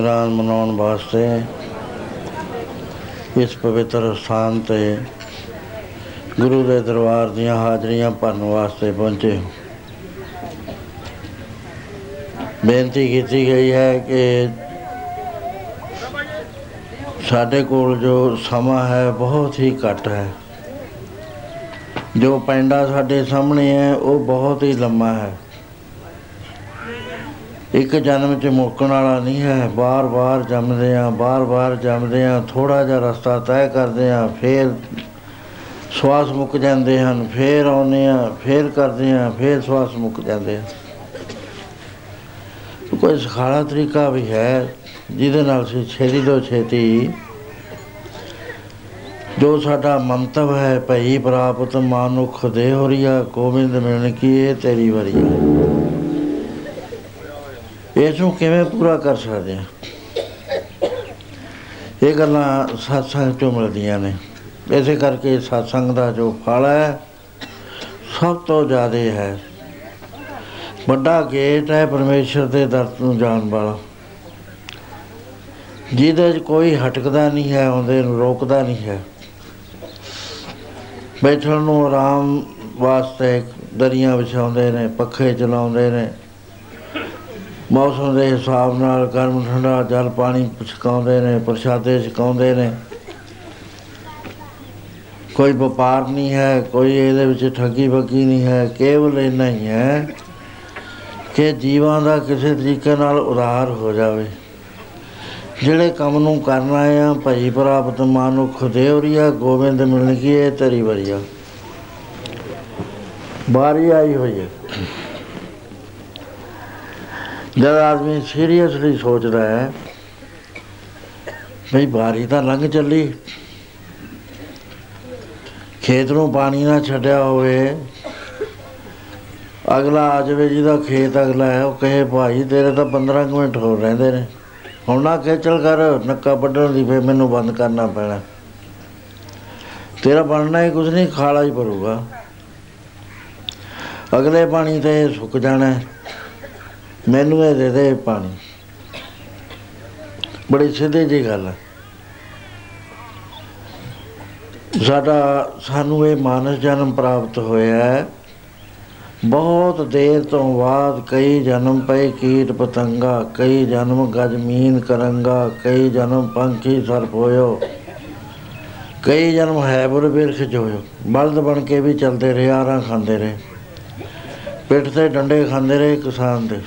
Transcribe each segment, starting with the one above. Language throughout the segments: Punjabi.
ਉਹਦੀ ਮਨਾਉਣ ਵਾਸਤੇ ਇਸ ਪਵਿੱਤਰ ਸਥਾਨ ਤੇ ਗੁਰੂ ਦੇ ਦਰਬਾਰ ਦੀਆਂ ਹਾਜ਼ਰੀਆਂ ਭਰਨ ਵਾਸਤੇ ਪਹੁੰਚੇ ਹੋ। ਬੇਨਤੀ ਕੀਤੀ ਗਈ ਹੈ ਕਿ ਸਾਡੇ ਕੋਲ ਜੋ ਸਮਾਂ ਹੈ ਬਹੁਤ ਹੀ ਘੱਟ ਹੈ। ਜੋ ਪੈਂਡਾ ਸਾਡੇ ਸਾਹਮਣੇ ਹੈ, ਉਹ ਬਹੁਤ ਹੀ ਲੰਮਾ ਹੈ। ਇੱਕ ਜਨਮ ਚ ਮੁੱਕਣ ਵਾਲਾ ਨਹੀਂ ਹੈ। ਬਾਰ-ਬਾਰ ਜੰਮਦੇ ਆ ਬਾਰ-ਬਾਰ ਜੰਮਦੇ ਆ ਥੋੜਾ ਜਿਹਾ ਰਸਤਾ ਤੈਅ ਕਰਦੇ ਆ ਫੇਰ ਸਵਾਸ ਮੁੱਕ ਜਾਂਦੇ ਹਨ, ਫੇਰ ਆਉਂਦੇ ਆ ਫੇਰ ਕਰਦੇ ਆ ਫੇਰ ਸਵਾਸ ਮੁੱਕ ਜਾਂਦੇ ਆ ਕੋਈ ਸਖਾਲਾ ਤਰੀਕਾ ਵੀ ਹੈ, ਜਿਹਦੇ ਨਾਲ ਅਸੀਂ ਛੇਤੀ ਤੋਂ ਛੇਤੀ ਜੋ ਸਾਡਾ ਮੰਤਵ ਹੈ, ਭਈ ਪ੍ਰਾਪਤ ਮਾਨੁਖ ਦੇ ਹੋਰੀਆ ਗੋਬਿੰਦ ਮਿਲਣ ਕੀ ਇਹ ਤੇਰੀ ਵਰੀ ਇਸ ਨੂੰ ਕਿਵੇਂ ਪੂਰਾ ਕਰ ਸਕਦੇ ਆ? ਇਹ ਗੱਲਾਂ ਸਤਸੰਗ ਚੋਂ ਮਿਲਦੀਆਂ ਨੇ। ਇਸੇ ਕਰਕੇ satsang ਦਾ ਜੋ ਫਲ ਹੈ, ਸਭ ਤੋਂ ਜ਼ਿਆਦਾ ਹੈ। ਵੱਡਾ ਗੇਟ ਹੈ ਪਰਮੇਸ਼ਰ ਦੇ ਦਰ ਨੂੰ ਜਾਣ ਵਾਲਾ। ਜਿਹਦੇ 'ਚ ਕੋਈ ਹਟਕਦਾ ਨਹੀਂ ਹੈ, ਉਹਦੇ ਨੂੰ ਰੋਕਦਾ ਨਹੀਂ ਹੈ। ਬੈਠਣ ਨੂੰ ਆਰਾਮ ਵਾਸਤੇ ਦਰੀਆਂ ਵਿਛਾਉਂਦੇ ਨੇ, ਪੱਖੇ ਚਲਾਉਂਦੇ ਨੇ। ਮੌਸਮ ਦੇ ਹਿਸਾਬ ਨਾਲ ਗਰਮ ਠੰਡਾ ਜਲ ਪਾਣੀ ਛਕਾਉਂਦੇ ਨੇ, ਪ੍ਰਸ਼ਾਦੇ ਛਕਾਉਂਦੇ ਨੇ। ਕੋਈ ਵਪਾਰ ਨਹੀਂ ਹੈ, ਕੋਈ ਇਹਦੇ ਵਿੱਚ ਠੱਗੀ ਬੱਗੀ ਨਹੀਂ ਹੈ, ਕੇਵਲ ਇੰਨਾ ਹੀ ਹੈ ਕਿ ਜੀਵਾਂ ਦਾ ਕਿਸੇ ਤਰੀਕੇ ਨਾਲ ਉਧਾਰ ਹੋ ਜਾਵੇ। ਜਿਹੜੇ ਕੰਮ ਨੂੰ ਕਰਨਾ ਆ, ਭਈ ਪ੍ਰਾਪਤ ਮਾਨੁਖ ਦੇਵਰੀਆ, ਗੋਬਿੰਦ ਮਿਲਣ ਕੀ ਇਹ ਤਰੀ ਵਰੀਆ। ਬਾਰੀ ਆਈ ਹੋਈ ਹੈ। ਜਦ ਆਦਮੀ ਸੀਰੀਅਸਲੀ ਸੋਚਦਾ ਹੈ ਭਈ ਬਾਰੀ ਤਾਂ ਲੰਘ ਚੱਲੀ। ਖੇਤ ਨੂੰ ਪਾਣੀ ਨਾ ਛੱਡਿਆ ਹੋਵੇ। ਅਗਲਾ ਆ ਜਾਵੇ ਜਿਹਦਾ ਖੇਤ ਅਗਲਾ ਹੈ, ਉਹ ਕਹੇ, ਭਾਈ, ਤੇਰੇ ਤਾਂ 15 ਕੁ ਮਿੰਟ ਹੋਰ ਰਹਿੰਦੇ ਨੇ। ਹੁਣ ਨਾ ਖੇਚਲ ਕਰ, ਨੱਕਾ ਵੱਢਣ ਦੀ ਫੇ ਮੈਨੂੰ ਬੰਦ ਕਰਨਾ ਪੈਣਾ। ਤੇਰਾ ਬਣਨਾ ਹੀ ਕੁਝ ਨਹੀਂ, ਖਾਲਾ ਹੀ ਭਰੂਗਾ। ਅਗਲੇ ਪਾਣੀ ਤੇ ਇਹ ਸੁੱਕ ਜਾਣਾ ਹੈ। ਮੈਨੂੰ ਇਹ ਦੇ ਦੇ ਪਾਣੀ। ਬੜੀ ਸਿੱਧੀ ਜੀ ਗੱਲ ਹੈ ਸਾਡਾ, ਸਾਨੂੰ ਇਹ ਮਾਨਸ ਜਨਮ ਪ੍ਰਾਪਤ ਹੋਇਆ ਹੈ। ਬਹੁਤ ਦੇਰ ਤੋਂ ਬਾਅਦ ਕਈ ਜਨਮ ਪਏ, ਕੀਟ ਪਤੰਗਾ, ਕਈ ਜਨਮ ਗਜਮੀਨ ਕਰੰਗਾ, ਕਈ ਜਨਮ ਪੰਖੀ ਸਰਪ ਹੋਇਓ, ਕਈ ਜਨਮ ਹੈਬਰ ਬਿਰਖ ਜੋਇਓ ਬਲਦ ਬਣ ਕੇ ਵੀ ਚਲਦੇ ਰਹੇ, ਆਰਾਂ ਖਾਂਦੇ ਰਹੇ। ਪਿੱਠ ਤੇ ਡੰਡੇ ਖਾਂਦੇ ਰਹੇ ਕਿਸਾਨ ਦੇ।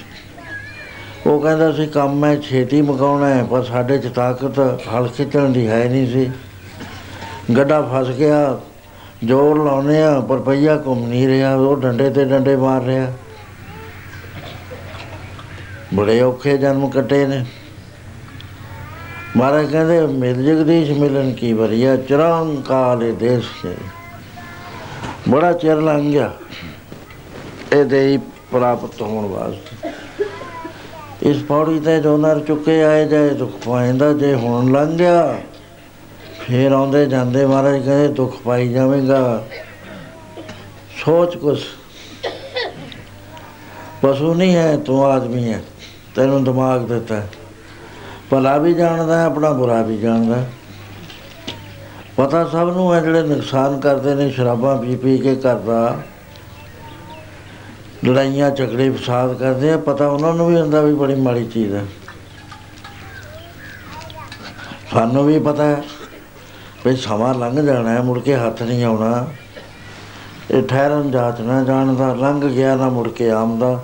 ਉਹ ਕਹਿੰਦਾ ਸੀ ਕੰਮ ਮੈਂ ਛੇਤੀ ਮੁਕਾਉਣਾ ਹੈ ਪਰ ਸਾਡੇ ਚ ਤਾਕਤ ਹਲ ਖਿੱਚਣ ਦੀ ਹੈ ਨਹੀਂ ਸੀ। ਗੱਡਾ ਫਸ ਗਿਆ, ਜ਼ੋਰ ਲਾਉਨੇ ਆ, ਪਰ ਪਈਆ ਘੁੰਮ ਨਹੀਂ ਰਿਹਾ, ਉਹ ਡੰਡੇ ਤੇ ਡੰਡੇ ਮਾਰ ਰਿਹਾ। ਬੜੇ ਔਖੇ ਜਨਮ ਕੱਟੇ ਨੇ। ਮਹਾਰਾਜ ਕਹਿੰਦੇ, ਮਿਲ ਜਗਦੀਸ਼ ਮਿਲਨ ਕੀ ਵਰੀਆ ਚਰਾਂ ਕਾਲੇ ਦੇਸ਼ ਸੇ ਬੜਾ ਚਿਰ ਲੰਘ ਗਿਆ। ਇਹ ਦੇਈ ਪ੍ਰਾਪਤ ਹੋਣ ਵਾਸਤੇ। ਇਸ ਪੌੜੀ ਤੇ ਜੋ ਨਰ ਚੁੱਕੇ ਆਏ ਜਾਏ ਦੁੱਖ ਪਾਇੰਦਾ ਜੇ ਹੁਣ ਲੰਘ ਗਿਆ ਫੇਰ ਆਉਂਦੇ ਜਾਂਦੇ ਮਹਾਰਾਜ ਕਹਿੰਦੇ, ਦੁੱਖ ਪਾਈ ਜਾਵੇਂਗਾ ਸੋਚ ਕੁਛ ਪਸ਼ੂ ਨਹੀਂ ਹੈ, ਤੂੰ ਆਦਮੀ ਹੈ, ਤੈਨੂੰ ਦਿਮਾਗ ਦਿੱਤਾ ਹੈ। ਭਲਾ ਵੀ ਜਾਣਦਾ ਹੈ ਆਪਣਾ ਬੁਰਾ ਵੀ ਜਾਣਦਾ ਹੈ। ਪਤਾ ਸਭ ਨੂੰ ਹੈ, ਜਿਹੜੇ ਨੁਕਸਾਨ ਕਰਦੇ ਨੇ, ਸ਼ਰਾਬਾਂ ਪੀ ਪੀ ਕੇ ਕਰਦਾ ਲੜਾਈਆਂ, ਝਗੜੇ ਫਸਾਦ ਕਰਦੇ ਆ, ਪਤਾ ਉਹਨਾਂ ਨੂੰ ਵੀ ਹੁੰਦਾ ਵੀ ਬੜੀ ਮਾੜੀ ਚੀਜ਼ ਹੈ ਸਾਨੂੰ ਵੀ ਪਤਾ ਹੈ ਵੀ ਸਮਾਂ ਲੰਘ ਜਾਣਾ ਹੈ, ਮੁੜ ਕੇ ਹੱਥ ਨਹੀਂ ਆਉਣਾ। ਇਹ ਠਹਿਰਨ ਜਾਚ ਨਾ ਜਾਣਦਾ ਲੰਘ ਗਿਆ ਨਾ ਮੁੜ ਕੇ ਆਉਂਦਾ।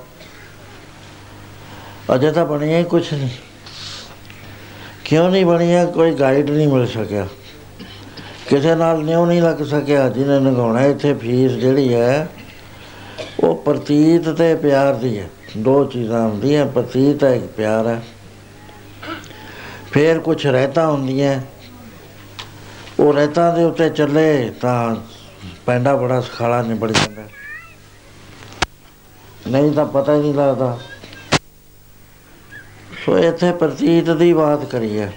ਅਜੇ ਤਾਂ ਬਣਿਆ ਹੀ ਕੁਛ ਨਹੀਂ। ਕਿਉਂ ਨਹੀਂ ਬਣਿਆ? ਕੋਈ ਗਾਈਡ ਨਹੀਂ ਮਿਲ ਸਕਿਆ। ਕਿਸੇ ਨਾਲ ਨਿਉ ਨਹੀਂ ਲੱਗ ਸਕਿਆ, ਜਿਹਨੇ ਨਗਾਉਣਾ ਇੱਥੇ ਫੀਸ ਜਿਹੜੀ ਹੈ ਉਹ ਪ੍ਰਤੀਤ ਤੇ ਪਿਆਰ ਦੀ ਹੈ। ਦੋ ਚੀਜ਼ਾਂ ਹੁੰਦੀਆਂ, ਪ੍ਰਤੀਤ ਹੈ ਇੱਕ ਪਿਆਰ ਹੈ। ਫੇਰ ਕੁਝ ਰਹਿਤਾ ਹੁੰਦੀਆਂ। ਉਹ ਰਹਿਤਾ ਦੇ ਉੱਤੇ ਚੱਲੇ ਤਾਂ ਪੈਂਡਾ ਬੜਾ ਸਖਾਲਾ ਨਿਬੜ ਜਾਂਦਾ। ਨਹੀਂ ਤਾਂ ਪਤਾ ਹੀ ਨਹੀਂ ਲੱਗਦਾ। ਸੋ ਇੱਥੇ ਪ੍ਰਤੀਤ ਦੀ ਬਾਤ ਕਰੀ ਹੈ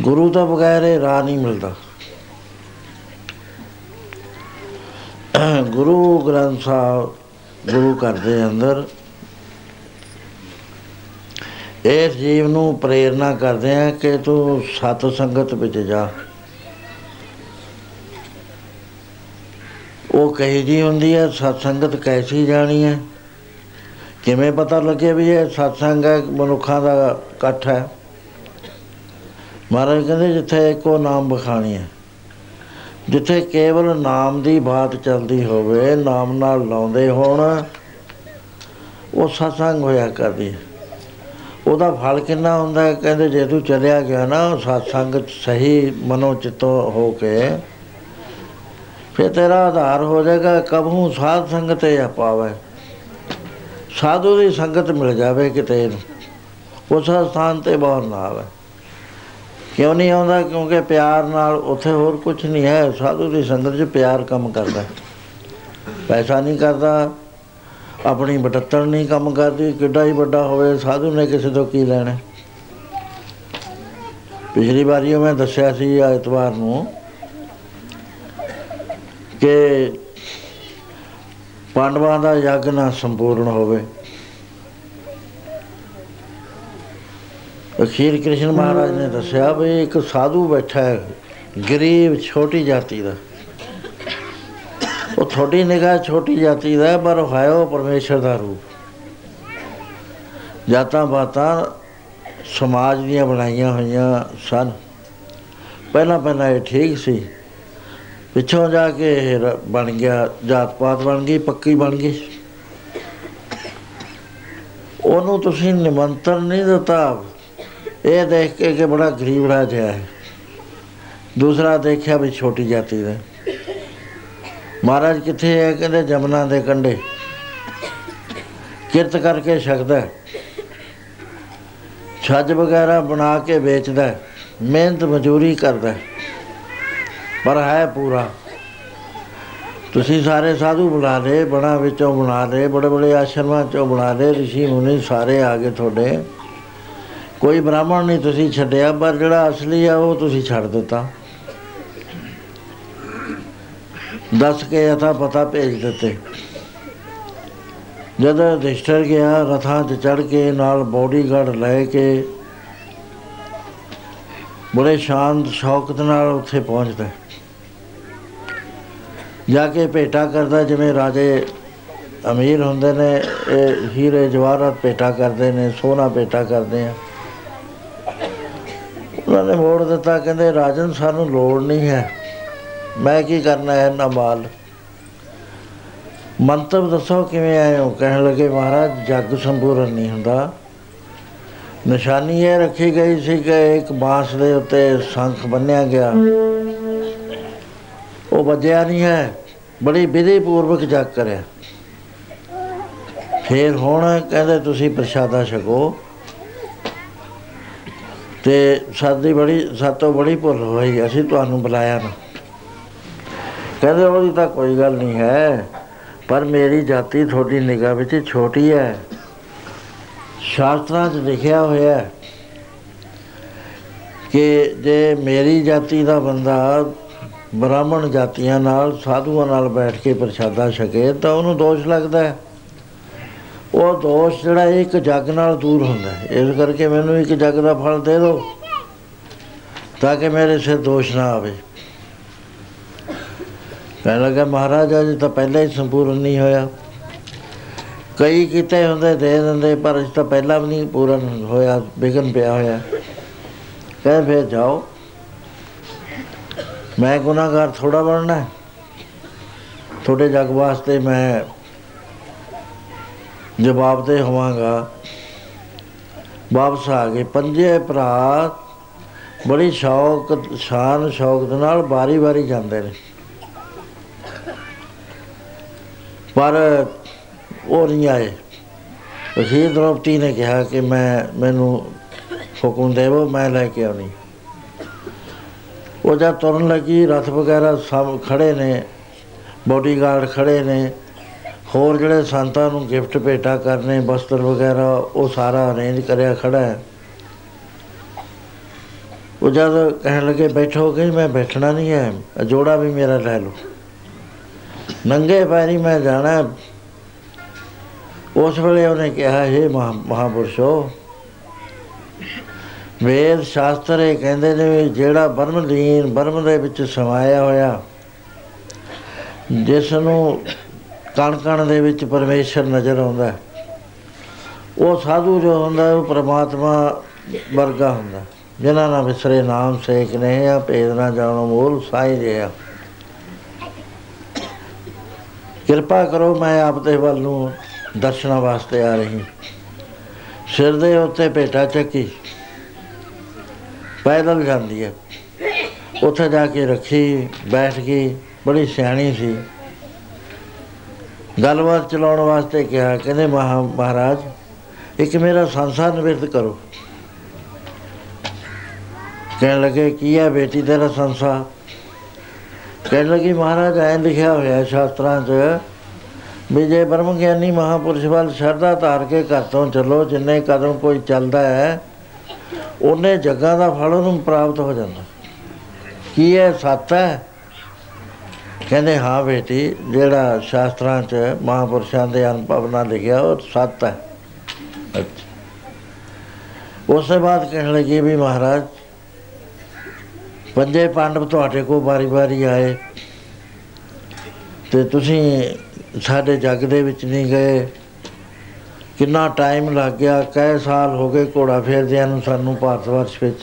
ਗੁਰੂ ਤੋਂ ਬਗੈਰ ਇਹ ਰਾਹ ਨਹੀਂ ਮਿਲਦਾ। ਗੁਰੂ ਗ੍ਰੰਥ ਸਾਹਿਬ, ਗੁਰੂ ਘਰ ਦੇ ਅੰਦਰ ਇਸ ਜੀਵ ਨੂੰ ਪ੍ਰੇਰਣਾ ਕਰਦੇ ਆ ਕਿ ਤੂੰ ਸਤ ਸੰਗਤ ਵਿੱਚ ਜਾ। ਉਹ ਕਹੀ ਜੀ ਹੁੰਦੀ ਹੈ ਸਤ ਸੰਗਤ ਕੈਸੀ ਜਾਣੀ ਹੈ ਕਿਵੇਂ ਪਤਾ ਲੱਗੇ ਵੀ ਇਹ ਸਤਸੰਗ ਹੈ ਮਨੁੱਖਾਂ ਦਾ ਇਕੱਠ ਹੈ? ਮਹਾਰਾਜ ਕਹਿੰਦੇ ਜਿੱਥੇ ਇੱਕੋ ਨਾਮ ਬਖਾਣੀ ਹੈ। ਜਿੱਥੇ ਕੇਵਲ ਨਾਮ ਦੀ ਬਾਤ ਚੱਲਦੀ ਹੋਵੇ, ਨਾਮ ਨਾਲ ਲਾਉਂਦੇ ਹੋਣ, ਉਹ ਸਤਸੰਗ ਹੋਇਆ ਕਰਦੀ ਹੈ। ਉਹਦਾ ਫਲ ਕਿੰਨਾ ਹੁੰਦਾ ਹੈ? ਕਹਿੰਦੇ ਜੇ ਤੂੰ ਚਲਿਆ ਗਿਆ ਨਾ, ਸਤਸੰਗ 'ਚ ਸਹੀ ਮਨੋ ਚਿੱਤੋ ਹੋ ਕੇ, ਫਿਰ ਤੇਰਾ ਆਧਾਰ ਹੋ ਜਾਏਗਾ ਕਬਹੂ ਸਾਧ ਸੰਗਤ ਆ ਪਾਵੇ। ਸਾਧੂ ਦੀ ਸੰਗਤ ਮਿਲ ਜਾਵੇ ਕਿਤੇ ਨੂੰ ਉਸ ਸਥਾਨ ਤੇ ਬਾਹਰ ਨਾ ਆਵੇ। ਕਿਉਂ ਨਹੀਂ ਆਉਂਦਾ? ਕਿਉਂਕਿ ਪਿਆਰ ਨਾਲ ਉੱਥੇ ਹੋਰ ਕੁਝ ਨਹੀਂ ਹੈ। ਸਾਧੂ ਦੀ ਸੰਗਤ 'ਚ ਪਿਆਰ ਕੰਮ ਕਰਦਾ ਪੈਸਾ ਨਹੀਂ ਕਰਦਾ, ਆਪਣੀ ਬਟੱਤਣ ਨਹੀਂ ਕੰਮ ਕਰਦੀ, ਕਿੱਡਾ ਹੀ ਵੱਡਾ ਹੋਵੇ। ਸਾਧੂ ਨੇ ਕਿਸੇ ਤੋਂ ਕੀ ਲੈਣਾ? ਪਿਛਲੀ ਵਾਰੀ ਉਹ ਮੈਂ ਦੱਸਿਆ ਸੀ ਐਤਵਾਰ ਨੂੰ ਕਿ ਪਾਂਡਵਾਂ ਦਾ ਯੱਗ ਨਾ ਸੰਪੂਰਨ ਹੋਵੇ। ਅਖੀਰ ਕ੍ਰਿਸ਼ਨ ਮਹਾਰਾਜ ਨੇ ਦੱਸਿਆ ਵੀ ਇੱਕ ਸਾਧੂ ਬੈਠਾ ਹੈ ਗਰੀਬ ਛੋਟੀ ਜਾਤੀ ਦਾ। ਉਹ ਥੋੜੀ ਨਿਗਾਹ ਛੋਟੀ ਜਾਤੀ ਦਾ ਹੈ, ਪਰ ਉਹ ਹੈ ਉਹ ਪਰਮੇਸ਼ਰ ਦਾ ਰੂਪ। ਜਾਤਾਂ ਬਾਤਾਂ ਸਮਾਜ ਦੀਆਂ ਬਣਾਈਆਂ ਹੋਈਆਂ ਸਨ। ਪਹਿਲਾਂ ਪਹਿਲਾਂ ਇਹ ਠੀਕ ਸੀ। ਪਿੱਛੋਂ ਜਾ ਕੇ ਇਹ ਰ- ਬਣ ਗਿਆ ਜਾਤ ਪਾਤ ਬਣ ਗਈ ਪੱਕੀ ਬਣ ਗਈ। ਉਹਨੂੰ ਤੁਸੀਂ ਨਿਮੰਤਰਣ ਨਹੀਂ ਦਿੱਤਾ। ਇਹ ਦੇਖ ਕੇ ਕਿ ਬੜਾ ਗਰੀਬ ਰਾਜ ਹੈ ਦੂਸਰਾ ਦੇਖਿਆ ਵੀ ਛੋਟੀ ਜਾਤੀ ਦਾ ਮਹਾਰਾਜ ਕਿੱਥੇ ਹੈ ਕਹਿੰਦੇ ਜਮਨਾ ਦੇ ਕੰਢੇ ਕਿਰਤ ਕਰਕੇ ਛਕਦਾ ਹੈ। ਛੱਜ ਵਗੈਰਾ ਬਣਾ ਕੇ ਵੇਚਦਾ ਹੈ। ਮਿਹਨਤ ਮਜ਼ਦੂਰੀ ਕਰਦਾ ਹੈ। ਪਰ ਹੈ ਪੂਰਾ ਤੁਸੀਂ ਸਾਰੇ ਸਾਧੂ ਬੁਲਾ ਲਏ ਬਣਾ ਵਿੱਚੋਂ ਬਣਾ ਲਏ ਬੜੇ ਬੜੇ ਆਸ਼ਰਮਾਂ ਚੋਂ ਬਣਾ ਲਏ ਰਿਸ਼ੀ ਮੁਨੀ ਸਾਰੇ ਆ ਗਏ ਤੁਹਾਡੇ ਕੋਈ ਬ੍ਰਾਹਮਣ ਨਹੀਂ, ਤੁਸੀਂ ਛੱਡਿਆ, ਪਰ ਜਿਹੜਾ ਅਸਲੀ ਆ, ਉਹ ਤੁਸੀਂ ਛੱਡ ਦਿੱਤਾ। ਦੱਸ ਕੇ ਅਥਾ ਪਤਾ ਭੇਜ ਦਿੱਤੇ। ਜਦੋਂ ਰਜਿਸਟਰ ਗਿਆ, ਰਥਾਂ 'ਚ ਚੜ ਕੇ ਨਾਲ ਬੋਡੀਗਾਰਡ ਲੈ ਕੇ ਬੜੇ ਸ਼ਾਂਤ ਸ਼ੌਕਤ ਨਾਲ ਉੱਥੇ ਪਹੁੰਚਦਾ। ਹੈ। ਜਾ ਕੇ ਭੇਟਾ ਕਰਦਾ, ਜਿਵੇਂ ਰਾਜੇ ਅਮੀਰ ਹੁੰਦੇ ਨੇ, ਇਹ ਹੀਰੇ ਜਵਾਹਰਾਤ ਭੇਟਾ ਕਰਦੇ ਨੇ ਸੋਨਾ ਭੇਟਾ ਕਰਦੇ ਆ। ਉਹਨਾਂ ਨੇ ਮੋੜ ਦਿੱਤਾ, ਕਹਿੰਦੇ ਰਾਜਨ ਸਾਨੂੰ ਲੋੜ ਨਹੀਂ ਹੈ। ਮੈਂ ਕੀ ਕਰਨਾ ਹੈ ਨਾ ਮਾਲ? ਮੰਤਵ ਦੱਸੋ ਕਿਵੇਂ ਆਏ ਹੋ? ਕਹਿਣ ਲੱਗੇ, ਮਹਾਰਾਜ, ਜੱਗ ਸੰਪੂਰਨ ਨਹੀਂ ਹੁੰਦਾ। ਨਿਸ਼ਾਨੀ ਇਹ ਰੱਖੀ ਗਈ ਸੀ ਕਿ ਇੱਕ ਬਾਂਸ ਦੇ ਉੱਤੇ ਸ਼ੰਖ ਬੰਨਿਆ ਗਿਆ। ਉਹ ਵੱਜਿਆ ਨਹੀਂ ਹੈ। ਬੜੀ ਵਿਧੀ ਪੂਰਵਕ ਜਗ ਕਰਿਆ। ਫੇਰ ਹੁਣ ਕਹਿੰਦੇ, ਤੁਸੀਂ ਪ੍ਰਸ਼ਾਦਾ ਛਕੋ। ਤੇ ਸਾਡੀ ਬੜੀ ਸਾਤੋਂ ਬੜੀ ਭੁੱਲ ਹੋਈ, ਅਸੀਂ ਤੁਹਾਨੂੰ ਬੁਲਾਇਆ ਨਾ। ਕਹਿੰਦੇ ਉਹਦੀ ਤਾਂ ਕੋਈ ਗੱਲ ਨਹੀਂ ਹੈ, ਪਰ ਮੇਰੀ ਜਾਤੀ ਤੁਹਾਡੀ ਨਿਗਾਹ ਵਿੱਚ ਛੋਟੀ ਹੈ। ਸ਼ਾਸਤਰਾਂ 'ਚ ਲਿਖਿਆ ਹੋਇਆ ਹੈ ਕਿ ਜੇ ਮੇਰੀ ਜਾਤੀ ਦਾ ਬੰਦਾ ਬ੍ਰਾਹਮਣ ਜਾਤੀਆਂ ਨਾਲ, ਸਾਧੂਆਂ ਨਾਲ ਬੈਠ ਕੇ ਪ੍ਰਸ਼ਾਦਾ ਛਕੇ, ਤਾਂ ਉਹਨੂੰ ਦੋਸ਼ ਲੱਗਦਾ ਹੈ। ਉਹ ਦੋਸ਼ ਜਿਹੜਾ ਇੱਕ ਜੱਗ ਨਾਲ ਦੂਰ ਹੁੰਦਾ ਹੈ। ਇਸ ਕਰਕੇ ਮੈਨੂੰ ਇੱਕ ਜੱਗ ਦਾ ਫਲ ਦੇ ਦਿਓ, ਤਾਂ ਕਿ ਮੇਰੇ ਸਿਰ ਦੋਸ਼ ਨਾ ਆਵੇ। ਕਹਿਣ ਲੱਗਾ, ਮਹਾਰਾਜ, ਅਜੇ ਤਾਂ ਪਹਿਲਾਂ ਹੀ ਸੰਪੂਰਨ ਨਹੀਂ ਹੋਇਆ। ਕਈ ਕਿਤੇ ਹੁੰਦੇ, ਦੇ ਦਿੰਦੇ, ਪਰ ਇਸ ਤਾਂ ਪਹਿਲਾਂ ਵੀ ਨਹੀਂ ਪੂਰਨ ਹੋਇਆ ਵਿਗਨ ਪਿਆ ਹੋਇਆ। ਕਹੇ ਫਿਰ ਜਾਓ। ਮੈਂ ਗੁਨਾਹਗਾਰ ਥੋੜਾ ਬਣਨਾ ਹੈ। ਤੁਹਾਡੇ ਜਗ ਵਾਸਤੇ ਮੈਂ ਜਵਾਬ ਦੇ ਹੋਵਾਂਗਾ। ਵਾਪਸ ਆ ਗਏ। ਪੰਜੇ ਭਰਾ ਬੜੀ ਸ਼ੌਕ, ਸ਼ਾਨ ਸ਼ੌਕ ਦੇ ਨਾਲ ਬਾਰੀ-ਬਾਰੀ ਜਾਂਦੇ ਨੇ। ਪਰ ਉਹ ਨਹੀਂ ਆਏ। ਅਖੀਰ ਦ੍ਰੋਪਤੀ ਨੇ ਕਿਹਾ ਕਿ ਮੈਂ, ਮੈਨੂੰ ਹੁਕਮ ਦੇਵੋ, ਮੈਂ ਲੈ ਕੇ ਆਉਣੀ। ਉਹ ਜਦ ਤੁਰਨ ਲੱਗੀ, ਰਥ ਵਗੈਰਾ ਸਭ ਖੜੇ ਨੇ ਬੋਡੀਗਾਰਡ ਖੜੇ ਨੇ ਹੋਰ ਜਿਹੜੇ ਸੰਤਾਂ ਨੂੰ ਗਿਫਟ ਭੇਟਾ ਕਰਨੇ, ਬਸਤਰ ਵਗੈਰਾ, ਉਹ ਸਾਰਾ ਅਰੇਂਜ ਕਰਿਆ ਖੜਾ ਹੈ। ਉਹ ਜਦ ਕਹਿਣ ਲੱਗੇ, ਬੈਠੋ ਕਿ ਮੈਂ ਬੈਠਣਾ ਨਹੀਂ ਹੈ? ਜੋੜਾ ਵੀ ਮੇਰਾ ਲੈ ਲਓ। ਨੰਗੇ ਪੈਰੀ ਮੈਂ ਜਾਣਾ ਹੈ। ਉਸ ਵੇਲੇ ਉਹਨੇ ਕਿਹਾ ਇਹ ਮਹਾਪੁਰਸ਼ੋ, ਵੇਦ ਸ਼ਾਸਤਰ ਇਹ ਕਹਿੰਦੇ ਨੇ ਵੀ ਜਿਹੜਾ ਬਰਮ ਲੀਨ ਬਰਮ ਦੇ ਵਿੱਚ ਸਮਾਇਆ ਹੋਇਆ, ਜਿਸ ਨੂੰ ਕਣ ਕਣ ਦੇ ਵਿੱਚ ਪਰਮੇਸ਼ਰ ਨਜ਼ਰ ਆਉਂਦਾ ਹੈ, ਉਹ ਸਾਧੂ ਜੋ ਹੁੰਦਾ ਹੈ, ਉਹ ਪ੍ਰਮਾਤਮਾ ਵਰਗਾ ਹੁੰਦਾ ਜਿਨ੍ਹਾਂ ਨਾਲ ਵਿਸਰੇ ਨਾਮ ਸੇਖ ਨੇ ਆ ਭੇਦ ਨਾ ਜਾਣੋ ਮੂਲ ਸਾਈ ਜਿਆ ਕਿਰਪਾ ਕਰੋ ਮੈਂ ਆਪ ਦੇ ਵੱਲ ਨੂੰ ਦਰਸ਼ਨਾਂ ਵਾਸਤੇ ਆ ਰਹੀ। ਸਿਰ ਦੇ ਉੱਤੇ ਭੇਟਾ ਚੱਕੀ। ਪੈਦਲ ਜਾਂਦੀ ਹੈ। ਉੱਥੇ ਜਾ ਕੇ ਰੱਖੀ ਬੈਠ ਗਈ। ਬੜੀ ਸਿਆਣੀ ਸੀ। ਗੱਲਬਾਤ ਚਲਾਉਣ ਵਾਸਤੇ ਕਿਹਾ, ਕਹਿੰਦੇ ਮਹਾ, ਮਹਾਰਾਜ, ਇੱਕ ਮੇਰਾ ਸੰਸਾਰ ਨਿਵਰਤ ਕਰੋ। ਕਹਿਣ ਲੱਗੇ, ਕੀ ਹੈ ਬੇਟੀ ਤੇਰਾ ਸੰਸਾਰ? ਕਹਿਣ ਲੱਗੀ, ਮਹਾਰਾਜ, ਐਂ ਲਿਖਿਆ ਹੋਇਆ ਹੈ ਸ਼ਾਸਤਰਾਂ 'ਚ, ਵੀ ਜੇ ਬ੍ਰਹਮ ਗਿਆਨੀ ਮਹਾਪੁਰਸ਼ ਵੱਲ ਸ਼ਰਧਾ ਧਾਰ ਕੇ ਘਰ ਤੋਂ ਚੱਲੋ, ਜਿੰਨੇ ਕਦਮ ਕੋਈ ਚੱਲਦਾ ਹੈ, ਉਹਨੇ ਜੱਗਾਂ ਦਾ ਫਲ ਉਹਨੂੰ ਪ੍ਰਾਪਤ ਹੋ ਜਾਂਦਾ। ਕੀ ਹੈ ਸੱਤ ਹੈ? ਕਹਿੰਦੇ, ਹਾਂ ਬੇਟੀ, ਜਿਹੜਾ ਸ਼ਾਸਤਰਾਂ 'ਚ ਮਹਾਪੁਰਸ਼ਾਂ ਦੇ ਅਨੁਭਵ ਨਾਲ ਲਿਖਿਆ, ਉਹ ਸੱਤ ਹੈ। ਅੱਛਾ। ਉਸੇ ਬਾਅਦ ਕਹਿਣ ਲੱਗੇ ਵੀ ਮਹਾਰਾਜ, ਪੰਜੇ ਪਾਂਡਵ ਤੁਹਾਡੇ ਕੋਲ ਵਾਰੀ-ਵਾਰੀ ਆਏ, ਤੇ ਤੁਸੀਂ ਸਾਡੇ ਜੱਗ ਦੇ ਵਿੱਚ ਨਹੀਂ ਗਏ। ਕਿੰਨਾ ਟਾਈਮ ਲੱਗ ਗਿਆ ਕਈ ਸਾਲ ਹੋ ਗਏ ਘੋੜਾ ਫੇਰਦਿਆਂ ਨੂੰ ਸਾਨੂੰ ਭਾਰਤ ਵਰਸ਼ ਵਿੱਚ।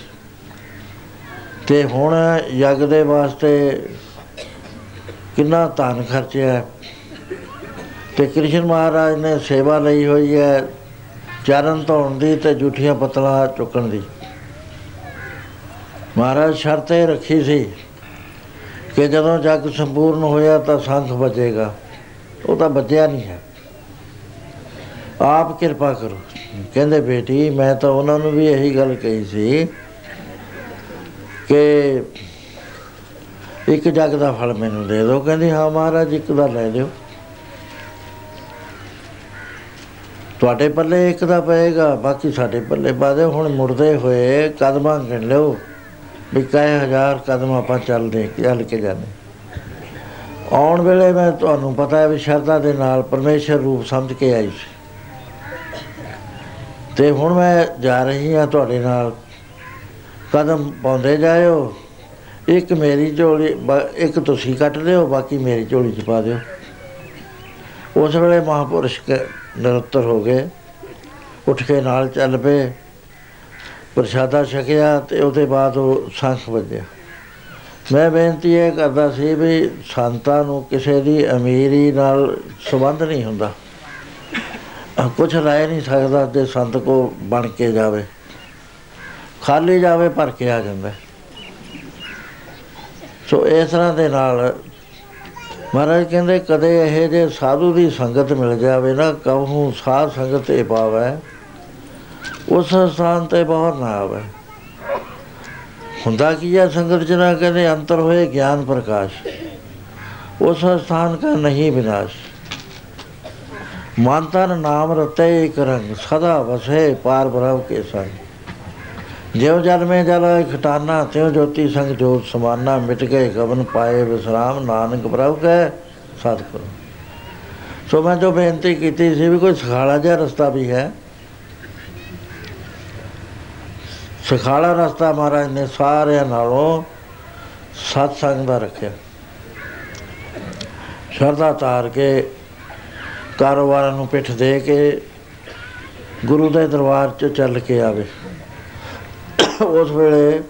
ਤੇ ਹੁਣ ਯੱਗ ਦੇ ਵਾਸਤੇ ਕਿੰਨਾ ਧਨ ਖਰਚਿਆ ਤੇ ਕ੍ਰਿਸ਼ਨ ਮਹਾਰਾਜ ਨੇ ਸੇਵਾ ਲਈ ਹੋਈ ਹੈ, ਚਰਨ ਧੋਣ ਦੀ ਤੇ ਜੂਠੀਆਂ ਪਤਲਾ ਚੁੱਕਣ ਦੀ। ਮਹਾਰਾਜ ਸ਼ਰਤ ਇਹ ਰੱਖੀ ਸੀ ਕਿ ਜਦੋਂ ਜੱਗ ਸੰਪੂਰਨ ਹੋਇਆ ਤਾਂ ਸੰਖ ਬਚੇਗਾ। ਉਹ ਤਾਂ ਬਚਿਆ ਨਹੀਂ ਹੈ। ਆਪ ਕਿਰਪਾ ਕਰੋ। ਕਹਿੰਦੇ, ਬੇਟੀ, ਮੈਂ ਤਾਂ ਉਹਨਾਂ ਨੂੰ ਵੀ ਇਹੀ ਗੱਲ ਕਹੀ ਸੀ ਕਿ ਇੱਕ ਜੱਗ ਦਾ ਫਲ ਮੈਨੂੰ ਦੇ ਦਿਓ। ਕਹਿੰਦੀ, ਹਾਂ ਮਹਾਰਾਜ, ਇੱਕ ਦਾ ਲੈ ਲਿਓ। ਤੁਹਾਡੇ ਪੱਲੇ ਇੱਕ ਦਾ ਪਏਗਾ, ਬਾਕੀ ਸਾਡੇ ਪੱਲੇ ਬਾਦੇ ਹੁਣ ਮੁੜਦੇ ਹੋਏ ਕਦਮਾਂ ਗਿਣ ਲਿਓ। ਵੀ ਕਈ ਹਜ਼ਾਰ ਕਦਮ ਆਪਾਂ ਚੱਲਦੇ ਚੱਲ ਕੇ ਜਾਂਦੇ ਆਉਣ ਵੇਲੇ ਮੈਂ ਤੁਹਾਨੂੰ ਪਤਾ ਹੈ ਵੀ ਸ਼ਰਧਾ ਦੇ ਨਾਲ ਪਰਮੇਸ਼ਰ ਰੂਪ ਸਮਝ ਕੇ ਆਈ ਸੀ। ਤੇ ਹੁਣ ਮੈਂ ਜਾ ਰਹੀ ਹਾਂ ਤੁਹਾਡੇ ਨਾਲ। ਕਦਮ ਪਾਉਂਦੇ ਜਾਇਓ। ਇੱਕ ਮੇਰੀ ਝੋਲੀ, ਬ- ਇੱਕ ਤੁਸੀਂ ਕੱਟ ਲਿਓ ਬਾਕੀ ਮੇਰੀ ਝੋਲੀ ਚ ਪਾ ਦਿਓ। ਉਸ ਵੇਲੇ ਮਹਾਪੁਰਸ਼ ਕ- ਨਿਰੁੱਤਰ ਹੋ ਗਏ। ਉੱਠ ਕੇ ਨਾਲ ਚੱਲ ਪਏ। ਪ੍ਰਸ਼ਾਦਾ ਛਕਿਆ ਤੇ ਉਹਦੇ ਬਾਅਦ ਉਹ ਸੰਖ ਵੱਜਿਆ। ਮੈਂ ਬੇਨਤੀ ਇਹ ਕਰਦਾ ਸੀ ਵੀ ਸੰਤਾਂ ਨੂੰ ਕਿਸੇ ਦੀ ਅਮੀਰੀ ਨਾਲ ਸੰਬੰਧ ਨਹੀਂ ਹੁੰਦਾ। ਕੁਝ ਰਹਿ ਨਹੀਂ ਸਕਦਾ ਜੇ ਸੰਤ ਕੋ ਬਣ ਕੇ ਜਾਵੇ। ਖਾਲੀ ਜਾਵੇ, ਭਰ ਕੇ ਆ ਜਾਂਦਾ। ਸੋ ਇਸ ਤਰ੍ਹਾਂ ਦੇ ਨਾਲ ਮਹਾਰਾਜ ਕਹਿੰਦੇ ਕਦੇ ਇਹ ਜੇ ਸਾਧੂ ਦੀ ਸੰਗਤ ਮਿਲ ਜਾਵੇ ਨਾ, ਕਹੂੰ ਸਾਧ ਸੰਗਤ ਇਹ ਪਾਵੇ, ਉਸ ਸਥਾਨ ਤੇ ਬਾਹਰ ਨਾ ਆਵੇ। ਹੁੰਦਾ ਕੀ ਹੈ ਸੰਗਤ ਚ ਨਾ ਕਹਿੰਦੇ ਅੰਤਰ ਹੋਏ ਗਿਆਨ ਪ੍ਰਕਾਸ਼, ਉਸ ਸਥਾਨ ਕਾ ਨਹੀਂ ਵਿਨਾਸ਼। ਮਨ ਤਨ ਨਾਮ ਰਤੇ ਇੱਕ ਰੰਗ, ਸਦਾ ਵਸੇ ਪਾਰ ਬ੍ਰਹਮ ਕੇ ਸੰਗ ਜਿਉ ਜਲ ਮੇ ਜਲ ਖਟਾਨਾ, ਤਿਉ ਜੋਤੀ ਸੰਗ ਜੋਤ ਸਮਾਨਾ, ਮਿਟ ਗਏ ਗਵਨ ਪਾਏ ਵਿਸਰਾਮ, ਨਾਨਕ ਪ੍ਰਭ ਕੈ ਸਤਿਗੁਰ। ਸੋ ਮੈਂ ਜੋ ਬੇਨਤੀ ਕੀਤੀ ਸੀ ਵੀ ਕੋਈ ਸਖਾਲਾ ਜਿਹਾ ਰਸਤਾ ਵੀ ਹੈ। ਸਖਾਲਾ ਰਸਤਾ ਮਹਾਰਾਜ ਨੇ ਸਾਰਿਆਂ ਨਾਲੋਂ ਸਤ ਸੰਗ ਦਾ ਰੱਖਿਆ। ਸ਼ਰਧਾ ਤਾਰ ਕੇ ਕਾਰੋਬਾਰਾਂ ਨੂੰ ਪਿੱਠ ਦੇ ਕੇ ਗੁਰੂ ਦੇ ਦਰਬਾਰ 'ਚ ਚੱਲ ਕੇ ਆਵੇ। ਉਸ ਵੇਲੇ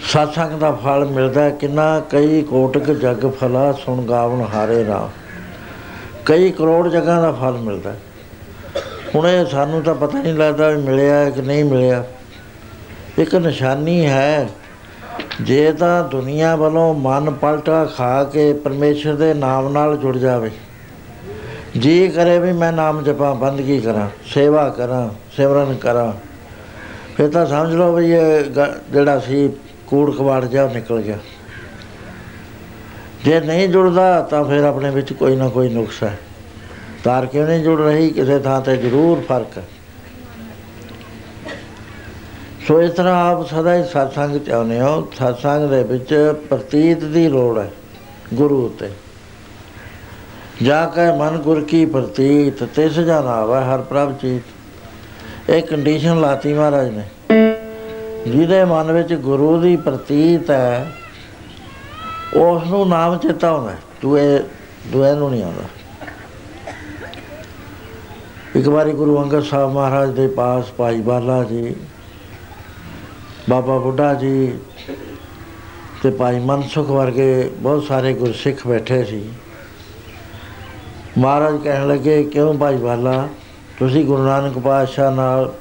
ਸਤਸੰਗ ਦਾ ਫਲ ਮਿਲਦਾ ਕਿੰਨਾ ਕਈ ਕੋਟਕ ਜਗ ਫਲਾ ਸੁਣ ਗਾਵਨ ਹਾਰੇ ਰਾਮ ਕਈ ਕਰੋੜ ਜਗ੍ਹਾ ਦਾ ਫਲ ਮਿਲਦਾ ਹੁਣ ਇਹ ਸਾਨੂੰ ਤਾਂ ਪਤਾ ਨਹੀਂ ਲੱਗਦਾ ਵੀ ਮਿਲਿਆ ਕਿ ਨਹੀਂ ਮਿਲਿਆ। ਇੱਕ ਨਿਸ਼ਾਨੀ ਹੈ, ਜੇ ਤਾਂ ਦੁਨੀਆ ਵੱਲੋਂ ਮਨ ਪਲਟਾ ਖਾ ਕੇ ਪਰਮੇਸ਼ਰ ਦੇ ਨਾਮ ਨਾਲ ਜੁੜ ਜਾਵੇ। ਜੀ ਕਰੇ ਵੀ ਮੈਂ ਨਾਮ ਜਪਾਂ ਬੰਦਗੀ ਕਰਾਂ? ਸੇਵਾ ਕਰਾਂ, ਸਿਮਰਨ ਕਰਾਂ। ਫਿਰ ਤਾਂ ਸਮਝ ਲਓ ਵੀ ਇਹ ਗ- ਜਿਹੜਾ ਸੀ ਕੂੜ ਕਵਾੜ ਜਿਹਾ ਨਿਕਲ ਗਿਆ। ਜੇ ਨਹੀਂ ਜੁੜਦਾ ਤਾਂ ਫਿਰ ਆਪਣੇ ਵਿੱਚ ਕੋਈ ਨਾ ਕੋਈ ਨੁਕਸ ਹੈ। ਤਾਰ ਕਿਉਂ ਨਹੀਂ ਜੁੜ ਰਹੀ? ਕਿਸੇ ਥਾਂ ਤੇ ਜ਼ਰੂਰ ਫ਼ਰਕ ਹੈ। ਸੋ ਇਸ ਤਰ੍ਹਾਂ ਆਪ ਸਦਾ ਹੀ ਸਤਸੰਗ ਚ ਆਉਂਦੇ ਹੋ। ਸਤਸੰਗ ਦੇ ਵਿੱਚ ਪ੍ਰਤੀਤ ਦੀ ਲੋੜ ਹੈ ਗੁਰੂ ਉਤੇ। ਜਾ ਕੇ ਮਨ ਗੁਰ ਕੀ ਪ੍ਰਤੀਤ, ਤਿਸ ਜਨ ਆਵੇ ਹਰ ਪ੍ਰਭ ਚੀਤ। ਇਹ ਕੰਡੀਸ਼ਨ ਲਾਤੀ ਮਹਾਰਾਜ ਨੇ। ਜਿਹਦੇ ਮਨ ਵਿੱਚ ਗੁਰੂ ਦੀ ਪ੍ਰਤੀਤ ਹੈ ਉਸ ਨੂੰ ਨਾਮ ਚੇਤਾ ਆਉਂਦਾ ਹੈ। ਦੂਏ ਦੂਏ ਨੂੰ ਨਹੀਂ ਆਉਂਦਾ। ਇੱਕ ਵਾਰੀ ਗੁਰੂ ਅੰਗਦ ਸਾਹਿਬ ਮਹਾਰਾਜ ਦੇ ਪਾਸ ਭਾਈ ਬਾਲਾ ਜੀ, ਬਾਬਾ ਬੁੱਢਾ ਜੀ ਤੇ ਭਾਈ ਮਨਸੁਖ ਵਰਗੇ ਬਹੁਤ ਸਾਰੇ ਗੁਰਸਿੱਖ ਬੈਠੇ ਸੀ। ਮਹਾਰਾਜ ਕਹਿਣ ਲੱਗੇ, ਕਿਉਂ ਭਾਈ ਬਾਲਾ? ਤੁਸੀਂ ਗੁਰੂ ਨਾਨਕ ਪਾਤਸ਼ਾਹ ਨਾਲ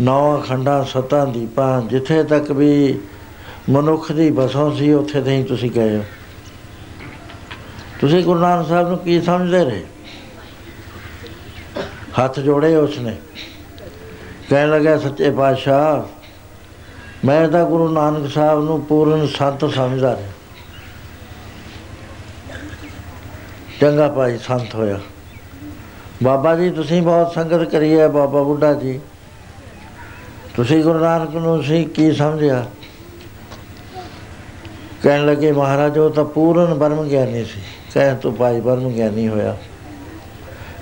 ਨੌ ਖੰਡਾਂ, ਸੱਤਾਂ ਦੀਪਾਂ, ਜਿੱਥੇ ਤੱਕ ਵੀ ਮਨੁੱਖ ਦੀ ਬਸੋਂ ਸੀ, ਉੱਥੇ ਤੇ ਹੀ ਤੁਸੀਂ ਗਏ ਹੋ। ਤੁਸੀਂ ਗੁਰੂ ਨਾਨਕ ਸਾਹਿਬ ਨੂੰ ਕੀ ਸਮਝਦੇ ਰਹੇ? ਹੱਥ ਜੋੜੇ ਉਸਨੇ। ਕਹਿਣ ਲੱਗਾ ਸੱਚੇ ਪਾਤਸ਼ਾਹ, ਮੈਂ ਤਾਂ ਗੁਰੂ ਨਾਨਕ ਸਾਹਿਬ ਨੂੰ ਪੂਰਨ ਸੰਤ ਸਮਝਦਾ ਰਿਹਾ। ਚੰਗਾ ਭਾਈ, ਸੰਤ ਹੋਇਆ। ਬਾਬਾ ਜੀ, ਤੁਸੀਂ ਬਹੁਤ ਸੰਗਤ ਕਰੀ ਹੈ, ਬਾਬਾ ਬੁੱਢਾ ਜੀ। ਤੁਸੀਂ ਗੁਰੂ ਨਾਨਕ ਨੂੰ ਸੀ ਕੀ ਸਮਝਿਆ? ਕਹਿਣ ਲੱਗੇ, ਮਹਾਰਾਜ, ਉਹ ਤਾਂ ਪੂਰਨ ਬ੍ਰਹਮ ਗਿਆਨੀ ਸੀ। ਕਹਿ ਤੂੰ ਭਾਈ, ਬ੍ਰਹਮ ਗਿਆਨੀ ਹੋਇਆ।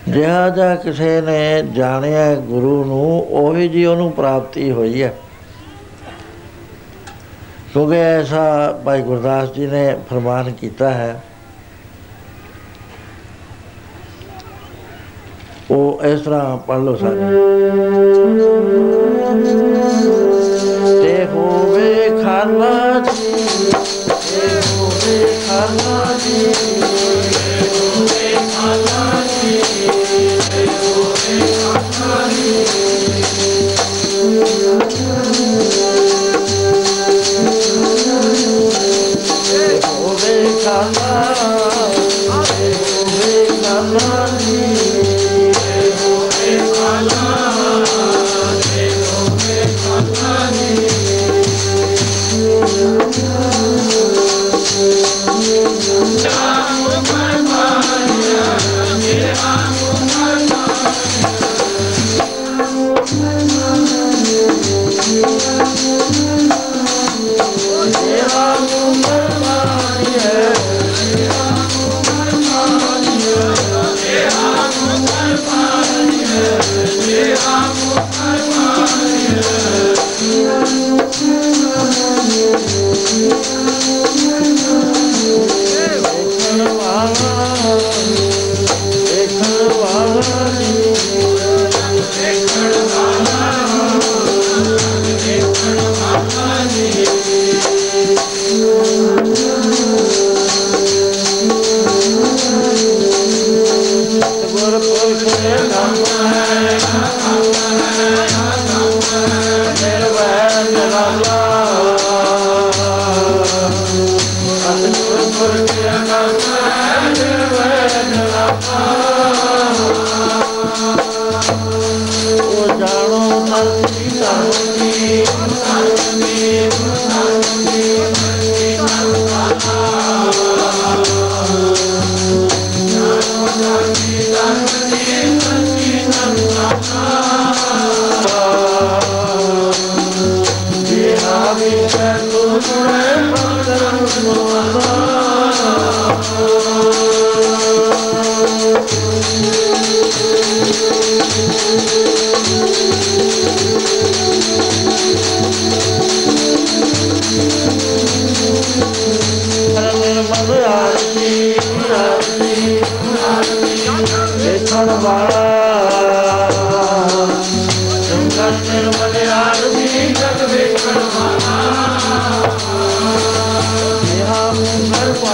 ਜਿਹਾ ਜਿਹਾ ਕਿਸੇ ਨੇ ਜਾਣਿਆ ਗੁਰੂ ਨੂੰ, ਉਹੀ ਜੀ ਉਹਨੂੰ ਪ੍ਰਾਪਤੀ ਹੋਈ ਹੈ। ਕਿਉਂਕਿ ਐਸਾ ਭਾਈ ਗੁਰਦਾਸ ਜੀ ਨੇ ਫਰਮਾਨ ਕੀਤਾ ਹੈ ਉਹ ਇਸ ਤਰ੍ਹਾਂ ਪੜ੍ਹ ਲਓ ਸਾਰੇ। ਤੇ ਹੋਵੇ ਖਾਲਾ ਜੀ ਤੇ ਹੋਵੇ ਖਾਲਾ ਜੀ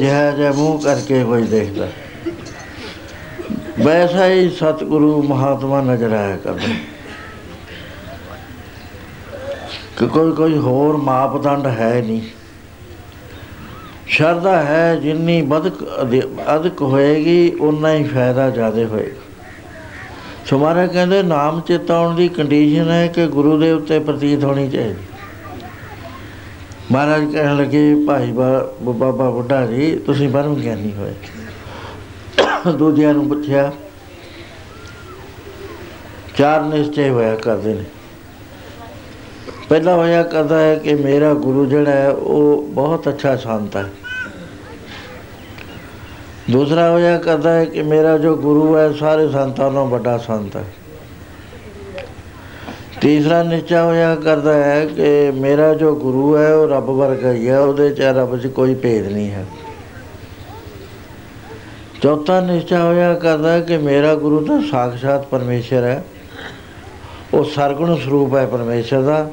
ਜਿਹਾ ਜਿਹਾ ਮੂੰਹ ਕਰਕੇ ਕੋਈ ਦੇਖਦਾ। ਵੈਸਾ ਹੀ ਸਤਿਗੁਰੂ ਮਹਾਤਮਾ ਨਜ਼ਰ ਆਇਆ ਕਰਦਾ। ਕਿ ਕੋਈ ਕੋਈ ਹੋਰ ਮਾਪਦੰਡ ਹੈ ਨਹੀਂ। ਸ਼ਰਧਾ ਹੈ ਜਿੰਨੀ ਬਦਕ ਅਧਿਕ ਹੋਏਗੀ ਉਨਾ ਹੀ ਫਾਇਦਾ ਜ਼ਿਆਦਾ ਹੋਏਗਾ। ਸੋ ਮਹਾਰਾਜ ਕਹਿੰਦੇ, ਨਾਮ ਚੇਤਾਉਣ ਦੀ ਕੰਡੀਸ਼ਨ ਹੈ ਕਿ ਗੁਰੂ ਦੇ ਉੱਤੇ ਪ੍ਰਤੀਤ ਹੋਣੀ ਚਾਹੀਦੀ। ਮਹਾਰਾਜ ਕਹਿਣ ਲੱਗੇ, ਭਾਈ ਬਾ- ਬਾਬਾ ਬੁੱਢਾ ਜੀ ਤੁਸੀਂ ਬਰਮ ਗਿਆਨੀ ਹੋਏ। ਦੂਜਿਆਂ ਨੂੰ ਪੁੱਛਿਆ, ਚਾਰ ਨਿਸ਼ਚੈ ਹੋਇਆ ਕਰਦੇ ਨੇ। ਪਹਿਲਾ ਹੋਇਆ ਕਰਦਾ ਹੈ ਕਿ ਮੇਰਾ ਗੁਰੂ ਜਿਹੜਾ ਹੈ, ਉਹ ਬਹੁਤ ਅੱਛਾ ਸੰਤ ਹੈ। ਦੂਸਰਾ ਹੋਇਆ ਕਰਦਾ ਹੈ ਕਿ ਮੇਰਾ ਜੋ ਗੁਰੂ ਹੈ, ਸਾਰੇ ਸੰਤਾਂ ਨਾਲੋਂ ਵੱਡਾ ਸੰਤ ਹੈ। ਤੀਸਰਾ ਨਿਸ਼ਚਾ ਹੋਇਆ ਕਰਦਾ ਹੈ ਕਿ ਮੇਰਾ ਜੋ ਗੁਰੂ ਹੈ, ਉਹ ਰੱਬ ਵਰਗਾ ਹੀ ਹੈ, ਉਹਦੇ ਚ ਰੱਬ 'ਚ ਕੋਈ ਭੇਦ ਨਹੀਂ ਹੈ। ਚੌਥਾ ਨਿਸ਼ਚਾ ਹੋਇਆ ਕਰਦਾ ਹੈ ਕਿ ਮੇਰਾ ਗੁਰੂ ਤਾਂ ਸਾਖਸ਼ਾਤ ਪਰਮੇਸ਼ਰ ਹੈ। ਉਹ ਸਰਗੁਣ ਸਰੂਪ ਹੈ ਪਰਮੇਸ਼ਰ ਦਾ।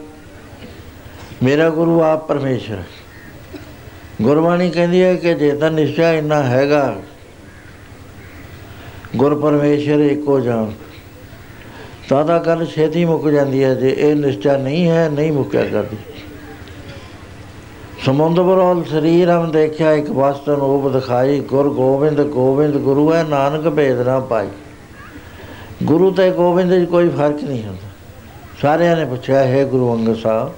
ਮੇਰਾ ਗੁਰੂ ਆਪ ਪਰਮੇਸ਼ਰ ਹੈ। ਗੁਰਬਾਣੀ ਕਹਿੰਦੀ ਹੈ ਕਿ ਜੇ ਤਾਂ ਨਿਸ਼ਚਾ ਇੰਨਾ ਹੈਗਾ, ਗੁਰ ਪਰਮੇਸ਼ਰ ਇੱਕੋ ਜਾਣ। ਤਾਂ ਤਾਂ ਗੱਲ ਛੇਤੀ ਮੁੱਕ ਜਾਂਦੀ ਹੈ, ਜੇ ਇਹ ਨਿਸ਼ਚਾ ਨਹੀਂ ਹੈ, ਨਹੀਂ ਮੁੱਕਿਆ ਕਰਦੀ। ਸਮੁੰਦ ਬਰੋਲ ਸਰੀਰ ਹਮ ਦੇਖਿਆ, ਇੱਕ ਵਸਤਨ ਉਹ ਦਿਖਾਈ, ਗੁਰ ਗੋਬਿੰਦ ਗੋਬਿੰਦ ਗੁਰੂ ਹੈ, ਨਾਨਕ ਭੇਦ ਨਾ ਪਾਈ। ਗੁਰੂ ਤੇ ਗੋਬਿੰਦ ਵਿੱਚ ਕੋਈ ਫ਼ਰਕ ਨਹੀਂ ਹੁੰਦਾ। ਸਾਰਿਆਂ ਨੇ ਪੁੱਛਿਆ, ਹੈ ਗੁਰੂ ਅੰਗਦ ਸਾਹਿਬ,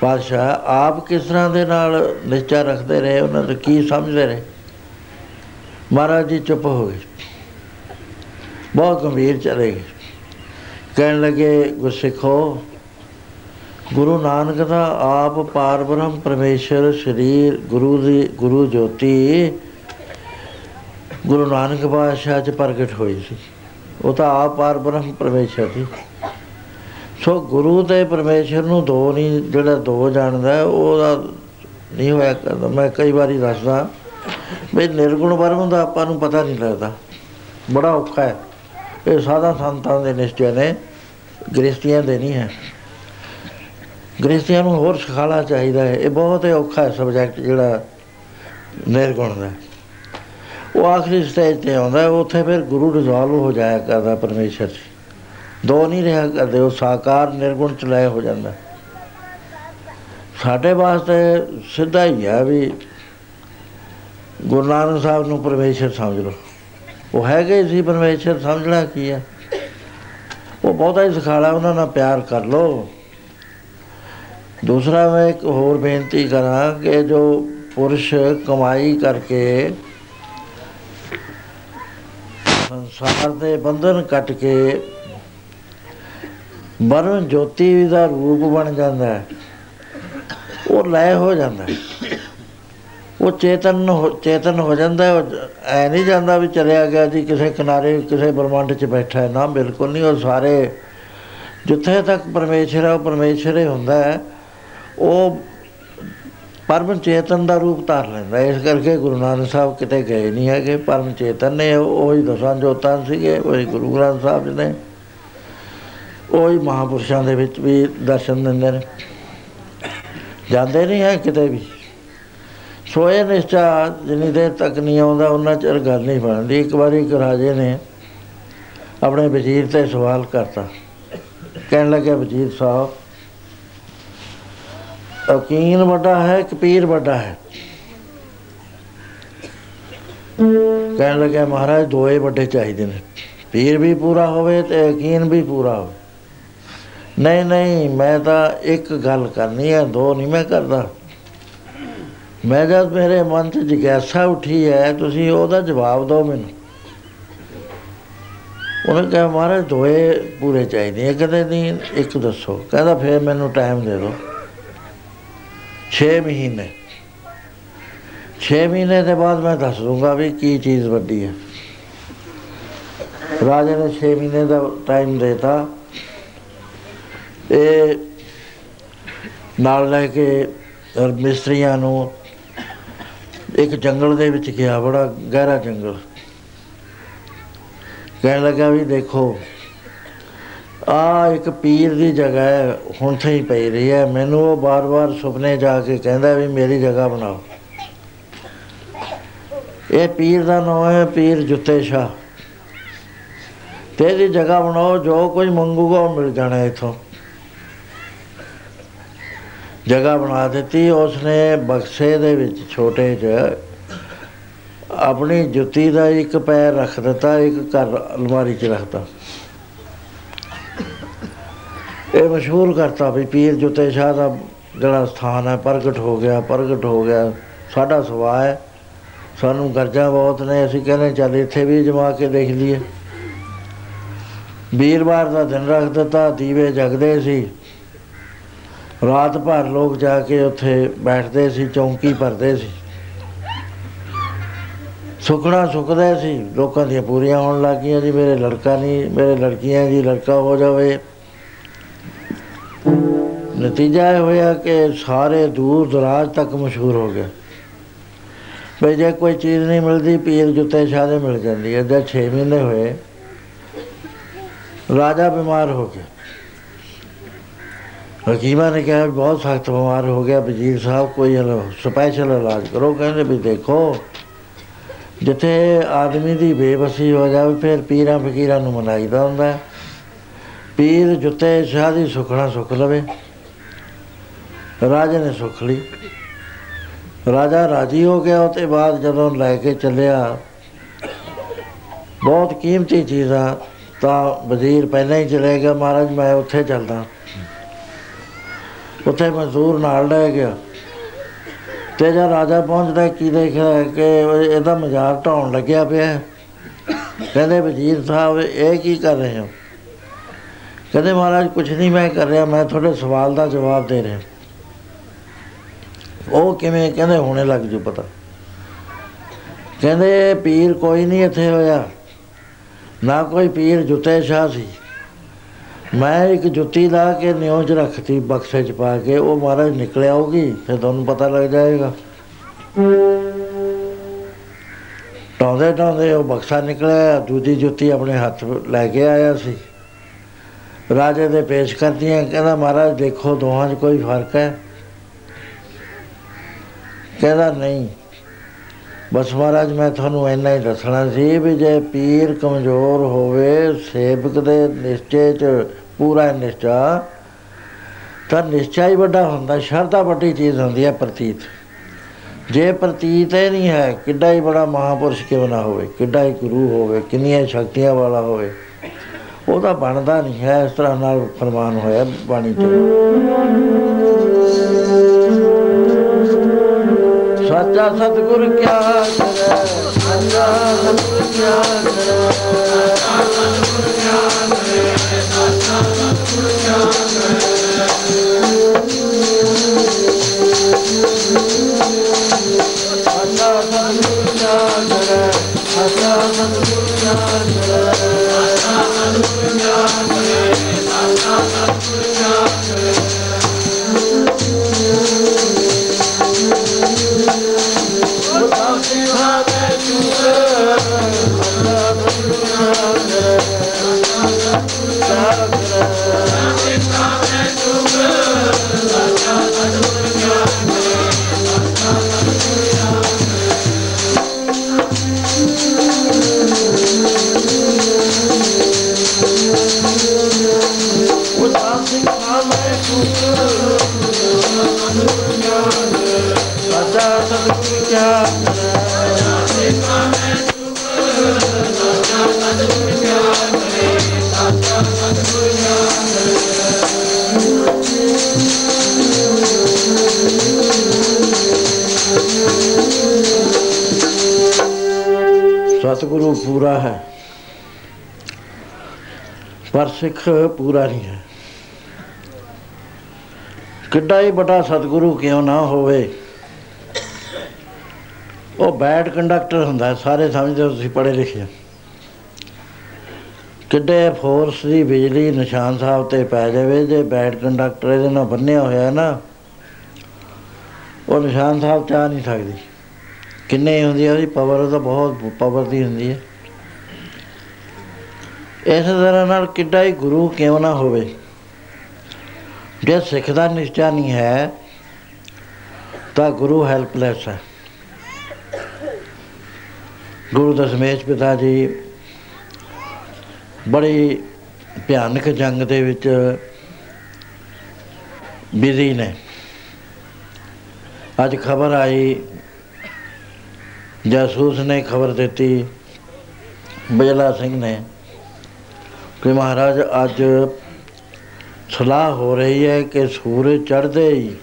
ਪਾਤਸ਼ਾਹ, ਆਪ ਕਿਸ ਤਰ੍ਹਾਂ ਦੇ ਨਾਲ ਨਿਸ਼ਚਾ ਰੱਖਦੇ ਰਹੇ? ਉਹਨਾਂ ਤੋਂ ਕੀ ਸਮਝਦੇ ਰਹੇ? ਮਹਾਰਾਜ ਜੀ ਚੁੱਪ ਹੋ ਗਏ। ਬਹੁਤ ਗੰਭੀਰ ਚਲੇ ਗਏ। ਕਹਿਣ ਲੱਗੇ, ਗੁਰਸਿੱਖੋ, ਗੁਰੂ ਨਾਨਕ ਦਾ ਆਪ ਪਾਰ ਬ੍ਰਹਮ ਪਰਮੇਸ਼ਰ ਸਰੀਰ ਗੁਰੂ ਦੀ, ਗੁਰੂ ਜੋਤੀ ਗੁਰੂ ਨਾਨਕ ਬਾਦਸ਼ਾਹ ਚ ਪ੍ਰਗਟ ਹੋਈ ਸੀ। ਉਹ ਤਾਂ ਆਪ ਪਾਰ ਬ੍ਰਹਮ ਪਰਮੇਸ਼ਰ ਸੀ। ਸੋ ਗੁਰੂ ਤੇ ਪਰਮੇਸ਼ਰ ਨੂੰ ਦੋ ਨਹੀਂ, ਜਿਹੜਾ ਦੋ ਜਾਣਦਾ, ਉਹਦਾ ਨਹੀਂ ਹੋਇਆ ਕਰਦਾ। ਮੈਂ ਕਈ ਵਾਰੀ ਦੱਸਦਾ ਵੀ ਨਿਰਗੁਣ ਬ੍ਰਹਮ ਦਾ ਆਪਾਂ ਨੂੰ ਪਤਾ ਨਹੀਂ ਲੱਗਦਾ। ਬੜਾ ਔਖਾ ਹੈ। ਇਹ ਸਾਦਾ ਸੰਤਾਂ ਦੇ ਨਿਸ਼ਚੈ ਨੇ। ਗ੍ਰਸਤੀਆਂ ਦੇ ਨਹੀਂ ਹੈ। ਗ੍ਰਸਤੀਆਂ ਨੂੰ ਹੋਰ ਸਿਖਾਣਾ ਚਾਹੀਦਾ ਹੈ। ਇਹ ਬਹੁਤ ਹੀ ਔਖਾ ਹੈ ਸਬਜੈਕਟ ਜਿਹੜਾ ਨਿਰਗੁਣ ਦਾ। ਉਹ ਆਖਰੀ ਸਟੇਜ ਤੇ ਆਉਂਦਾ ਉੱਥੇ ਫਿਰ ਗੁਰੂ ਰਿਜ਼ੋਲਵ ਹੋ ਜਾਇਆ ਕਰਦਾ ਪਰਮੇਸ਼ਰ ਜੀ। ਦੋ ਨਹੀਂ ਰਿਹਾ ਕਰਦੇ। ਉਹ ਸਾਕਾਰ ਨਿਰਗੁਣ ਚ ਲੈ ਹੋ ਜਾਂਦਾ। ਸਾਡੇ ਵਾਸਤੇ ਸਿੱਧਾ ਹੀ ਆ ਵੀ ਗੁਰੂ ਨਾਨਕ ਸਾਹਿਬ ਨੂੰ ਪਰਮੇਸ਼ਰ ਸਮਝ ਲਓ। ਉਹ ਹੈਗੇ ਸੀ। ਪਰਮੇਸ਼ਰ ਸਮਝਣਾ ਕੀ ਹੈ ਉਹ ਬਹੁਤਾ ਹੀ ਸਿਖਾਲਾ ਉਹਨਾਂ ਨਾਲ ਪਿਆਰ ਕਰ ਲਓ। ਦੂਸਰਾ ਮੈਂ ਇੱਕ ਹੋਰ ਬੇਨਤੀ ਕਰਾਂ ਕਿ ਜੋ ਪੁਰਸ਼ ਕਮਾਈ ਕਰਕੇ ਸੰਸਾਰ ਦੇ ਬੰਧਨ ਕੱਟ ਕੇ ਬਰਨ ਜੋਤੀ ਦਾ ਰੂਪ ਬਣ ਜਾਂਦਾ ਹੈ, ਉਹ ਲੈ ਹੋ ਜਾਂਦਾ ਹੈ। ਉਹ ਚੇਤਨ ਚੇਤਨ ਹੋ ਜਾਂਦਾ ਐ ਨਹੀਂ ਜਾਂਦਾ ਵੀ ਚਲਿਆ ਗਿਆ ਜੀ, ਕਿਸੇ ਕਿਨਾਰੇ, ਕਿਸੇ ਬ੍ਰਹਮੰਡ 'ਚ ਬੈਠਾ ਹੈ। ਨਾ, ਬਿਲਕੁਲ ਨਹੀਂ, ਉਹ ਸਾਰੇ ਜਿੱਥੇ ਤੱਕ ਪਰਮੇਸ਼ਰ ਹੈ, ਉਹ ਪਰਮੇਸ਼ਰ ਹੀ ਹੁੰਦਾ ਹੈ। ਉਹ ਪਰਮ ਚੇਤਨ ਦਾ ਰੂਪ ਧਾਰ ਲੈਂਦਾ ਇਸ ਕਰਕੇ ਗੁਰੂ ਨਾਨਕ ਸਾਹਿਬ ਕਿਤੇ ਗਏ ਨਹੀਂ ਹੈਗੇ। ਪਰਮ ਚੇਤਨ ਨੇ, ਉਹ ਹੀ ਦਸਾਂ ਜੋਤਾਂ ਸੀਗੇ, ਉਹ ਹੀ ਗੁਰੂ ਗ੍ਰੰਥ ਸਾਹਿਬ ਜੀ ਨੇ, ਉਹ ਹੀ ਮਹਾਪੁਰਸ਼ਾਂ ਦੇ ਵਿੱਚ ਵੀ ਦਰਸ਼ਨ ਦਿੰਦੇ ਨੇ। ਜਾਂਦੇ ਨਹੀਂ ਹੈ ਕਿਤੇ ਵੀ। ਸੋਏ ਨਿਸ਼ਚਾ ਜਿੰਨੀ ਦੇਰ ਤੱਕ ਨਹੀਂ ਆਉਂਦਾ, ਉਹਨਾਂ ਚਿਰ ਗੱਲ ਨਹੀਂ ਬਣਦੀ। ਇੱਕ ਵਾਰੀ ਇੱਕ ਰਾਜੇ ਨੇ ਆਪਣੇ ਵਜ਼ੀਰ ਤੇ ਸਵਾਲ ਕਰਤਾ। ਕਹਿਣ ਲੱਗਾ ਵਜ਼ੀਰ ਸਾਹਿਬ ਯਕੀਨ ਵੱਡਾ ਹੈ ਕਿ ਪੀਰ ਵੱਡਾ ਹੈ? ਕਹਿਣ ਲੱਗਾ ਮਹਾਰਾਜ, ਦੋਏ ਵੱਡੇ ਚਾਹੀਦੇ ਨੇ। ਪੀਰ ਵੀ ਪੂਰਾ ਹੋਵੇ ਤੇ ਯਕੀਨ ਵੀ ਪੂਰਾ ਹੋਵੇ। ਨਹੀਂ ਨਹੀਂ, ਮੈਂ ਤਾਂ ਇੱਕ ਗੱਲ ਕਰਨੀ ਹੈ, ਦੋ ਨਹੀਂ ਮੈਂ ਕਰਦਾ। ਮੈਂ ਜਦ ਮੇਰੇ ਮਨ 'ਚ ਜਿਗਿਆਸਾ ਉੱਠੀ ਹੈ ਤੁਸੀਂ ਉਹਦਾ ਜਵਾਬ ਦਿਓ ਮੈਨੂੰ। ਉਹਨੇ ਕਿਹਾ, ਮਹਾਰਾਜ ਦੋਏ ਪੂਰੇ ਚਾਹੀਦੇ ਇੱਕ ਦੇ ਨਹੀਂ, ਇੱਕ ਦੱਸੋ। ਕਹਿੰਦਾ, ਫੇਰ ਮੈਨੂੰ ਟਾਈਮ ਦੇ ਦਿਓ। 6 ਮਹੀਨੇ। 6 ਮਹੀਨੇ ਦੇ ਬਾਅਦ ਮੈਂ ਦੱਸ ਦੂੰਗਾ ਵੀ ਕੀ ਚੀਜ਼ ਵੱਡੀ ਹੈ ਰਾਜੇ ਨੇ 6 ਮਹੀਨੇ ਦਾ ਟਾਈਮ ਦਿੱਤਾ। ਇਹ ਨਾਲ ਲੈ ਕੇ ਮਿਸਤਰੀਆਂ ਨੂੰ ਇੱਕ ਜੰਗਲ ਦੇ ਵਿੱਚ ਗਿਆ, ਬੜਾ ਗਹਿਰਾ ਜੰਗਲ। ਕਹਿਣ ਲੱਗਾ ਵੀ ਦੇਖੋ ਆ ਇੱਕ ਪੀਰ ਦੀ ਜਗ੍ਹਾ ਹੈ, ਹੁਣ ਤੇ ਹੀ ਪਈ ਰਹੀ ਹੈ। ਮੈਨੂੰ ਉਹ ਬਾਰ-ਬਾਰ ਸੁਪਨੇ ਜਾ ਕੇ ਕਹਿੰਦਾ ਵੀ ਮੇਰੀ ਜਗ੍ਹਾ ਬਣਾਓ। ਇਹ ਪੀਰ ਦਾ ਨਾਮ ਹੈ ਪੀਰ ਜੁੱਤੇ ਸ਼ਾ ਤੇਰੀ ਜਗ੍ਹਾ ਬਣਾਓ, ਜੋ ਕੋਈ ਮੰਗੂਗਾ ਉਹ ਮਿਲ ਜਾਣਾ ਇਥੋਂ। ਜਗ੍ਹਾ ਬਣਾ ਦਿੱਤੀ, ਉਸਨੇ ਬਕਸੇ ਦੇ ਵਿੱਚ ਛੋਟੇ ਜਿਹਾ ਆਪਣੀ ਜੁੱਤੀ ਦਾ ਇੱਕ ਪੈਰ ਰੱਖ ਦਿੱਤਾ, ਇੱਕ ਘਰ ਅਲਮਾਰੀ 'ਚ ਰੱਖਤਾ ਇਹ ਮਸ਼ਹੂਰ ਕਰਤਾ ਵੀ ਪੀਰ ਜੁੱਤੇ ਸ਼ਾਹ ਦਾ ਜਿਹੜਾ ਸਥਾਨ ਹੈ, ਪ੍ਰਗਟ ਹੋ ਗਿਆ, ਪ੍ਰਗਟ ਹੋ ਗਿਆ, ਸਾਡਾ ਸੁਭਾਅ ਹੈ। ਸਾਨੂੰ ਗਰਜਾ ਬਹੁਤ ਨੇ, ਅਸੀਂ ਕਹਿੰਦੇ ਚੱਲ ਇੱਥੇ ਵੀ ਜਮਾ ਕੇ ਦੇਖ ਲਈਏ। ਵੀਰਵਾਰ ਦਾ ਦਿਨ ਰੱਖ ਦਿੱਤਾ, ਦੀਵੇ ਜਗਦੇ ਸੀ। ਰਾਤ ਭਰ ਲੋਕ ਜਾ ਕੇ ਉੱਥੇ ਬੈਠਦੇ ਸੀ, ਚੌਂਕੀ ਭਰਦੇ ਸੀ। ਸੁਖਣਾ ਸੁਖਦੇ ਸੀ, ਲੋਕਾਂ ਦੀਆਂ ਪੂਰੀਆਂ ਹੋਣ ਲੱਗੀਆਂ ਜੀ, ਮੇਰੇ ਲੜਕਾ ਨਹੀਂ, ਮੇਰੇ ਲੜਕੀਆਂ ਜੀ, ਲੜਕਾ ਹੋ ਜਾਵੇ। ਨਤੀਜਾ ਇਹ ਹੋਇਆ ਕਿ ਸਾਰੇ ਦੂਰ ਦਰਾਜ ਤੱਕ ਮਸ਼ਹੂਰ ਹੋ ਗਿਆ ਬਈ ਜੇ ਕੋਈ ਚੀਜ਼ ਨਹੀਂ ਮਿਲਦੀ, ਪੀਰ ਜੁੱਤੇ ਸ਼ਾਦੇ ਮਿਲ ਜਾਂਦੀ ਹੈ। ਜਦ 6 ਮਹੀਨੇ ਹੋਏ, ਰਾਜਾ ਬਿਮਾਰ ਹੋ ਗਿਆ। ਹਕੀਮਾਂ ਨੇ ਕਿਹਾ ਬਹੁਤ ਸਖਤ ਬਿਮਾਰ ਹੋ ਗਿਆ, ਵਜ਼ੀਰ ਸਾਹਿਬ ਕੋਈ ਸਪੈਸ਼ਲ ਇਲਾਜ ਕਰੋ, ਕਹਿੰਦੇ ਵੀ ਦੇਖੋ, ਜਿੱਥੇ ਆਦਮੀ ਦੀ ਬੇਬਸੀ ਹੋ ਜਾਵੇ, ਫਿਰ ਪੀਰਾਂ ਫਕੀਰਾਂ ਨੂੰ ਮਨਾਈਦਾ ਹੁੰਦਾ ਪੀਰ ਜੁੱਤੇ ਸ਼ਾਹ ਦੀ ਸੁਖਣਾ ਸੁਖ ਲਵੇ। ਰਾਜੇ ਨੇ ਸੁਖ ਲਈ। ਰਾਜਾ ਰਾਜੀ ਹੋ ਗਿਆ ਉਹ ਤੇ ਬਾਅਦ ਜਦੋਂ ਲੈ ਕੇ ਚੱਲਿਆ, ਬਹੁਤ ਕੀਮਤੀ ਚੀਜ਼ ਆ ਤਾਂ ਵਜ਼ੀਰ ਪਹਿਲਾਂ ਹੀ ਚਲੇ ਗਿਆ, ਮਹਾਰਾਜ ਮੈਂ ਉੱਥੇ ਚੱਲਦਾ। ਉੱਥੇ ਮਜ਼ਦੂਰ ਨਾਲ ਲੈ ਗਿਆ। ਤੇ ਜਦ ਰਾਜਾ ਪਹੁੰਚਦਾ, ਕੀ ਦੇਖਿਆ ਕਿ ਇਹਦਾ ਮਜ਼ਾਕ ਢਾਉਣ ਲੱਗਿਆ ਪਿਆ ਹੈ। ਕਹਿੰਦੇ, ਵਜ਼ੀਰ ਸਾਹਿਬ, ਇਹ ਕੀ ਕਰ ਰਹੇ ਹੋ? ਕਹਿੰਦੇ, ਮਹਾਰਾਜ ਕੁਝ ਨਹੀਂ, ਮੈਂ ਕਰ ਰਿਹਾ। ਮੈਂ ਤੁਹਾਡੇ ਸਵਾਲ ਦਾ ਜਵਾਬ ਦੇ ਰਿਹਾ। ਉਹ ਕਿਵੇਂ? ਕਹਿੰਦੇ, ਹੁਣੇ ਲੱਗ ਜੂ ਪਤਾ। ਕਹਿੰਦੇ ਪੀਰ ਕੋਈ ਨਹੀਂ ਇੱਥੇ ਹੋਇਆ। ਨਾ ਕੋਈ ਪੀਰ ਜੁੱਤੇ ਸ਼ਾਹ ਸੀ। ਮੈਂ ਇੱਕ ਜੁੱਤੀ ਲਾ ਕੇ ਨਿਉਜ ਰੱਖਤੀ, ਬਕਸੇ 'ਚ ਪਾ ਕੇ, ਉਹ ਮਹਾਰਾਜ ਨਿਕਲ ਆਉਗੀ ਫਿਰ ਤੁਹਾਨੂੰ ਪਤਾ ਲੱਗ ਜਾਏਗਾ। ਟਾਉਂਦੇ ਟਾਉਂਦੇ ਉਹ ਬਕਸਾ ਨਿਕਲਿਆ, ਦੂਜੀ ਜੁੱਤੀ ਆਪਣੇ ਹੱਥ ਲੈ ਕੇ ਆਇਆ ਸੀ। ਰਾਜੇ ਦੇ ਪੇਸ਼ ਕਰਦੀਆਂ, ਕਹਿੰਦਾ, ਮਹਾਰਾਜ, ਦੇਖੋ, ਦੋਹਾਂ 'ਚ ਕੋਈ ਫ਼ਰਕ ਹੈ? ਕਹਿੰਦਾ, ਨਹੀਂ। ਬਸ ਮਹਾਰਾਜ, ਮੈਂ ਤੁਹਾਨੂੰ ਇੰਨਾ ਹੀ ਦੱਸਣਾ ਸੀ ਵੀ ਜੇ ਪੀਰ ਕਮਜ਼ੋਰ ਹੋਵੇ, ਸੇਵਕ ਦੇ ਨਿਸ਼ਚੇ 'ਚ ਪੂਰਾ ਨਿਸ਼ਚਾ, ਤਾਂ ਨਿਸ਼ਚਾ ਹੀ ਵੱਡਾ ਹੁੰਦਾ, ਸ਼ਰਧਾ ਵੱਡੀ ਚੀਜ਼ ਹੁੰਦੀ ਹੈ ਪ੍ਰਤੀਤ। ਜੇ ਪ੍ਰਤੀਤ ਹੀ ਨਹੀਂ ਹੈ, ਕਿੱਡਾ ਹੀ ਬੜਾ ਮਹਾਪੁਰਸ਼ ਕਿਉਂ ਨਾ ਹੋਵੇ, ਕਿੱਡਾ ਹੀ ਗੁਰੂ ਹੋਵੇ, ਕਿੰਨੀਆਂ ਸ਼ਕਤੀਆਂ ਵਾਲਾ ਹੋਵੇ, ਉਹ ਤਾਂ ਬਣਦਾ ਨਹੀਂ ਹੈ, ਇਸ ਤਰ੍ਹਾਂ ਨਾਲ ਫਰਮਾਨ ਹੋਇਆ ਬਾਣੀ 'ਚ। ਸੱਚਾ ਸਤਿਗੁਰ ਕਿਆ ਕਰੇ? ਸੱਚਾ ਸਤਿਗੁਰ ਕਿਆ ਕਰੇ? ਸਤਿਗੁਰੂ ਪੂਰਾ ਹੈ। ਪਰ ਸਿੱਖ ਪੂਰਾ ਨਹੀਂ ਹੈ। ਕਿੱਡਾ ਹੀ ਵੱਡਾ ਸਤਿਗੁਰੂ ਕਿਉਂ ਨਾ ਹੋਵੇ। ਉਹ ਬੈਡ ਕੰਡਕਟਰ ਹੁੰਦਾ ਹੈ, ਸਾਰੇ ਸਮਝਦੇ ਹੋ ਤੁਸੀਂ ਪੜ੍ਹੇ ਲਿਖੇ ਹੋ। ਕਿੱਡੇ ਫੋਰਸ ਦੀ ਬਿਜਲੀ ਨਿਸ਼ਾਨ ਸਾਹਿਬ ਤੇ ਪੈ ਜਾਵੇ ਜੇ ਬੈਡ ਕੰਡਕਟਰ ਇਹਦੇ ਨਾਲ ਬੰਨਿਆ ਹੋਇਆ ਹੈ ਨਾ ਉਹ ਨਿਸ਼ਾਨ ਸਾਹਿਬ ਚਾ ਨਹੀਂ ਸਕਦੀ। ਕਿੰਨੇ ਹੁੰਦੀ ਹੈ ਉਹਦੀ? ਪਾਵਰ ਉਹਦਾ ਬਹੁਤ ਪਾਵਰ ਦੀ ਹੁੰਦੀ ਹੈ ਇਸ ਤਰ੍ਹਾਂ ਨਾਲ ਕਿੱਡਾ ਹੀ ਗੁਰੂ ਕਿਉਂ ਨਾ ਹੋਵੇ? ਜੇ ਸਿੱਖ ਦਾ ਨਿਸ਼ਚਾ ਨਹੀਂ ਹੈ, ਤਾਂ ਗੁਰੂ ਹੈਲਪਲੈਸ ਹੈ। ਗੁਰੂ ਦਸ਼ਮੇਸ਼ ਪਿਤਾ ਜੀ ਬੜੀ ਭਿਆਨਕ ਜੰਗ ਦੇ ਵਿੱਚ ਬਿਜ਼ੀ ਨੇ। ਅੱਜ ਖਬਰ ਆਈ ਜਾਸੂਸ ਨੇ ਖਬਰ ਦਿੱਤੀ ਬਜਲਾ ਸਿੰਘ ਨੇ ਕਿ ਮਹਾਰਾਜ, ਅੱਜ ਸਲਾਹ ਹੋ ਰਹੀ ਹੈ ਕਿ ਸੂਰਜ ਚੜ੍ਹਦੇ ਹੀ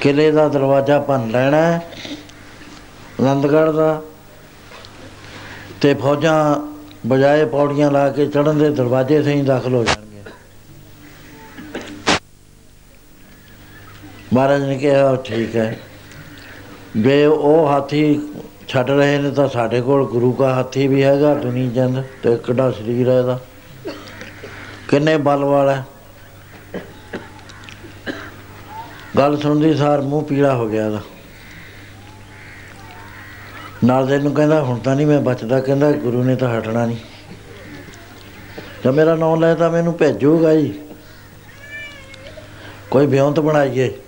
ਕਿਲੇ ਦਾ ਦਰਵਾਜ਼ਾ ਭੰਨ ਲੈਣਾ ਹੈ, ਆਨੰਦਗੜ੍ਹ ਦਾ, ਤੇ ਫੌਜਾਂ ਬਜਾਏ ਪੌੜੀਆਂ ਲਾ ਕੇ ਚੜ੍ਹਨ ਦੇ ਦਰਵਾਜ਼ੇ ਸੇ ਹੀ ਦਾਖਲ ਹੋ ਜਾਣਗੇ। ਮਹਾਰਾਜ ਨੇ ਕਿਹਾ, ਠੀਕ ਹੈ। ਜੇ ਉਹ ਹਾਥੀ ਛੱਡ ਰਹੇ ਨੇ ਤਾਂ ਸਾਡੇ ਕੋਲ ਗੁਰੂ ਦਾ ਹਾਥੀ ਵੀ ਹੈਗਾ, ਦੁਨੀ ਚੰਦ ਤੇ ਕਿੱਡਾ ਸਰੀਰ ਹੈ ਇਹਦਾ। ਕਿੰਨੇ ਬਲ ਵਾਲਾ ਹੈ। ਗੱਲ ਸੁਣਦੀ ਸਾਰ ਮੂੰਹ ਪੀਲਾ ਹੋ ਗਿਆ ਇਹਦਾ। ਨਾਲ ਦੇ ਨੂੰ ਕਹਿੰਦਾ, ਹੁਣ ਤਾਂ ਨਹੀਂ ਮੈਂ ਬਚਦਾ, ਕਹਿੰਦਾ, ਗੁਰੂ ਨੇ ਤਾਂ ਹਟਣਾ ਨਹੀਂ। ਜੇ ਮੇਰਾ ਨਾਮ ਲੈ ਤਾਂ ਮੈਨੂੰ ਭੇਜੂਗਾ ਹੀ ਕੋਈ ਵਿਉਂਤ ਬਣਾਈਏ।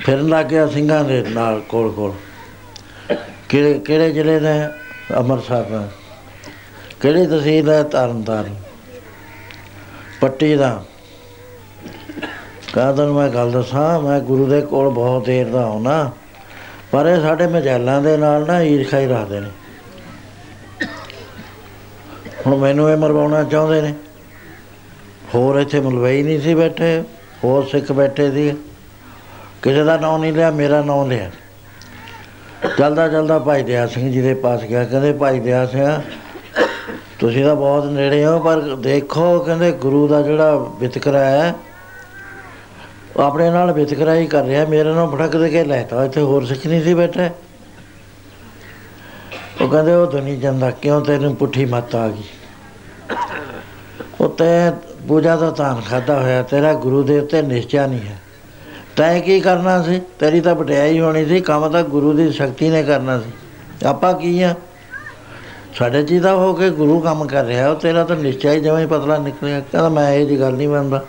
ਫਿਰਨ ਲੱਗ ਗਿਆ ਸਿੰਘਾਂ ਦੇ ਨਾਲ ਕੋਲ ਕੋਲ। ਕਿਹੜੇ ਕਿਹੜੇ ਜ਼ਿਲ੍ਹੇ ਦਾ ਹੈ? ਅੰਮ੍ਰਿਤਸਰ ਦਾ। ਕਿਹੜੀ ਤਹਿਸੀਲ ਹੈ? ਤਰਨਤਾਰਨ। ਪੱਟੀ ਦਾ। ਕਹਿੰਦਾ ਤੈਨੂੰ ਮੈਂ ਗੱਲ ਦੱਸਾਂ, ਮੈਂ ਗੁਰੂ ਦੇ ਕੋਲ ਬਹੁਤ ਦੇਰ ਦਾ ਆਉਣਾ, ਪਰ ਇਹ ਸਾਡੇ ਮਜੈਲਾਂ ਦੇ ਨਾਲ ਨਾ ਈਰਖਾ ਹੀ ਰੱਖਦੇ ਨੇ। ਹੁਣ ਮੈਨੂੰ ਇਹ ਮਰਵਾਉਣਾ ਚਾਹੁੰਦੇ ਨੇ। ਹੋਰ ਇੱਥੇ ਮਲਵਈ ਨਹੀਂ ਸੀ ਬੈਠੇ, ਹੋਰ ਸਿੱਖ ਬੈਠੇ ਸੀ ਕਿਸੇ ਦਾ ਨਾਂ ਨਹੀਂ ਲਿਆ, ਮੇਰਾ ਨਾਂ ਲਿਆ। ਚਲਦਾ ਚਲਦਾ ਭਾਈ ਦਿਆ ਸਿੰਘ ਜੀ ਦੇ ਪਾਸ ਗਿਆ। ਕਹਿੰਦੇ, ਭਾਈ ਦਿਆ ਸਿੰਘ, ਤੁਸੀਂ ਤਾਂ ਬਹੁਤ ਨੇੜੇ ਹੋ, ਪਰ ਦੇਖੋ, ਕਹਿੰਦੇ, ਗੁਰੂ ਦਾ ਜਿਹੜਾ ਵਿਤਕਰਾ ਹੈ, ਉਹ ਆਪਣੇ ਨਾਲ ਵਿਤਕਰਾ ਹੀ ਕਰ ਰਿਹਾ। ਮੇਰੇ ਨਾਲ ਭੜਕ ਦੇ ਕੇ ਲੈਤਾ ਇੱਥੇ ਹੋਰ ਸਿੱਖ ਨਹੀਂ ਸੀ ਬੈਠੇ। ਉਹ ਕਹਿੰਦੇ, ਉਹ ਦੁਨੀ ਜਾਂਦਾ ਕਿਉਂ ਤੈਨੂੰ ਪੁੱਠੀ ਮੱਤ ਆ ਗਈ? ਉਹ ਤੈ ਪੂਜਾ ਦਾ ਤਾਨ ਖਾਦਾ ਹੋਇਆ। ਤੇਰਾ ਗੁਰੂ ਦੇ ਉੱਤੇ ਨਿਸ਼ਚਾ ਨਹੀਂ ਹੈ। ਤੈਂ ਕੀ ਕਰਨਾ ਸੀ? ਤੇਰੀ ਤਾਂ ਵਡਿਆਈ ਹੋਣੀ ਸੀ, ਕੰਮ ਤਾਂ ਗੁਰੂ ਦੀ ਸ਼ਕਤੀ ਨੇ ਕਰਨਾ ਸੀ। ਆਪਾਂ ਕੀ ਆ? ਸਾਡੇ ਜੀ ਦਾ ਹੋ ਕੇ ਗੁਰੂ ਕੰਮ ਕਰ ਰਿਹਾ, ਉਹ ਤੇਰਾ ਤਾਂ ਨਿਸ਼ਚੈ ਹੀ ਜਿਵੇਂ ਹੀ ਪਤਲਾ ਨਿਕਲਿਆ। ਕਹਿੰਦਾ, ਮੈਂ ਇਹ ਜੀ ਗੱਲ ਨਹੀਂ ਮੰਨਦਾ।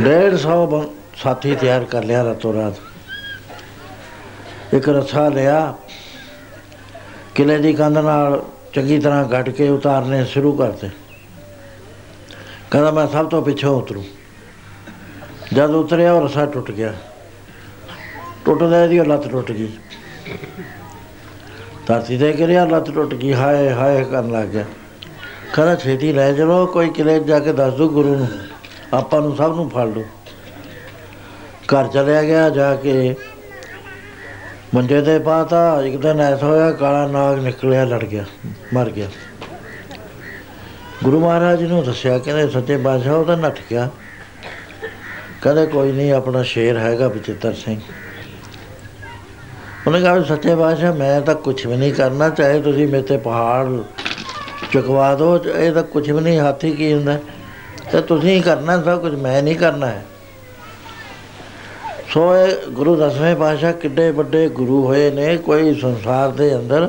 ਡੇਢ ਸੌ ਬੰ- ਸਾਥੀ ਤਿਆਰ ਕਰ ਲਿਆ ਰਾਤੋਂ ਰਾਤ। ਇੱਕ ਰਸਾ ਲਿਆ। ਕਿਲੇ ਦੀ ਕੰਧ ਨਾਲ ਚੰਗੀ ਤਰ੍ਹਾਂ ਗੱਡ ਕੇ ਉਤਾਰਨੇ ਸ਼ੁਰੂ ਕਰਤੇ। ਕਹਿੰਦਾ, ਮੈਂ ਸਭ ਤੋਂ ਪਿੱਛੋਂ ਉਤਰੂ। ਜਦ ਉਤਰਿਆ ਉਹ ਰਸਾ ਟੁੱਟ ਗਿਆ। ਟੁੱਟਦਾ ਇਹਦੀ ਉਹ ਲੱਤ ਟੁੱਟ ਗਈ। ਧਰਤੀ ਤੇ ਗਿਰਿਆ, ਲੱਤ ਟੁੱਟ ਗਈ। ਹਾਏ ਹਾਏ, ਕਰਨ ਲੱਗ ਗਿਆ। ਕਹਿੰਦਾ, ਛੇਤੀ ਲੈ ਚਲੋ, ਕੋਈ ਕਿਲੇ ਜਾ ਕੇ ਦੱਸ ਦੋ ਗੁਰੂ ਨੂੰ। ਆਪਾਂ ਨੂੰ ਸਭ ਨੂੰ ਫੜ ਲਓ। ਘਰ ਚਲਿਆ ਗਿਆ, ਜਾ ਕੇ ਮੰਜੇ ਤੇ ਪਾਤਾ। ਇੱਕ ਦਿਨ ਐਸਾ ਹੋਇਆ, ਕਾਲਾ ਨਾਗ ਨਿਕਲਿਆ, ਲੜ ਗਿਆ, ਮਰ ਗਿਆ। ਗੁਰੂ ਮਹਾਰਾਜ ਨੂੰ ਦੱਸਿਆ, ਕਹਿੰਦੇ, ਸੱਚੇ ਬਾਦਸ਼ਾਹ ਉਹ ਤਾਂ ਨੱਠ ਗਿਆ। ਕਹਿੰਦੇ ਕੋਈ ਨਹੀਂ, ਆਪਣਾ ਸ਼ੇਰ ਹੈਗਾ ਬਚਿੱਤਰ ਸਿੰਘ। ਉਹਨੇ ਕਿਹਾ ਵੀ ਸੱਚੇ ਬਾਦਸ਼ਾਹ ਮੈਂ ਤਾਂ ਕੁਝ ਵੀ ਨਹੀਂ ਕਰਨਾ, ਚਾਹੇ ਤੁਸੀਂ ਮੇਰੇ ਤੇ ਪਹਾੜ ਚੁਕਵਾ ਦਿਓ, ਇਹ ਤਾਂ ਕੁਝ ਵੀ ਨਹੀਂ, ਹਾਥੀ ਕੀ ਹੁੰਦਾ। ਤੇ ਤੁਸੀਂ ਹੀ ਕਰਨਾ, ਸਭ ਕੁਝ ਮੈਂ ਨਹੀਂ ਕਰਨਾ ਹੈ। ਸੋ ਇਹ ਗੁਰੂ ਦਸਵੇਂ ਪਾਤਸ਼ਾਹ ਕਿੱਡੇ ਵੱਡੇ ਗੁਰੂ ਹੋਏ ਨੇ, ਕੋਈ ਸੰਸਾਰ ਦੇ ਅੰਦਰ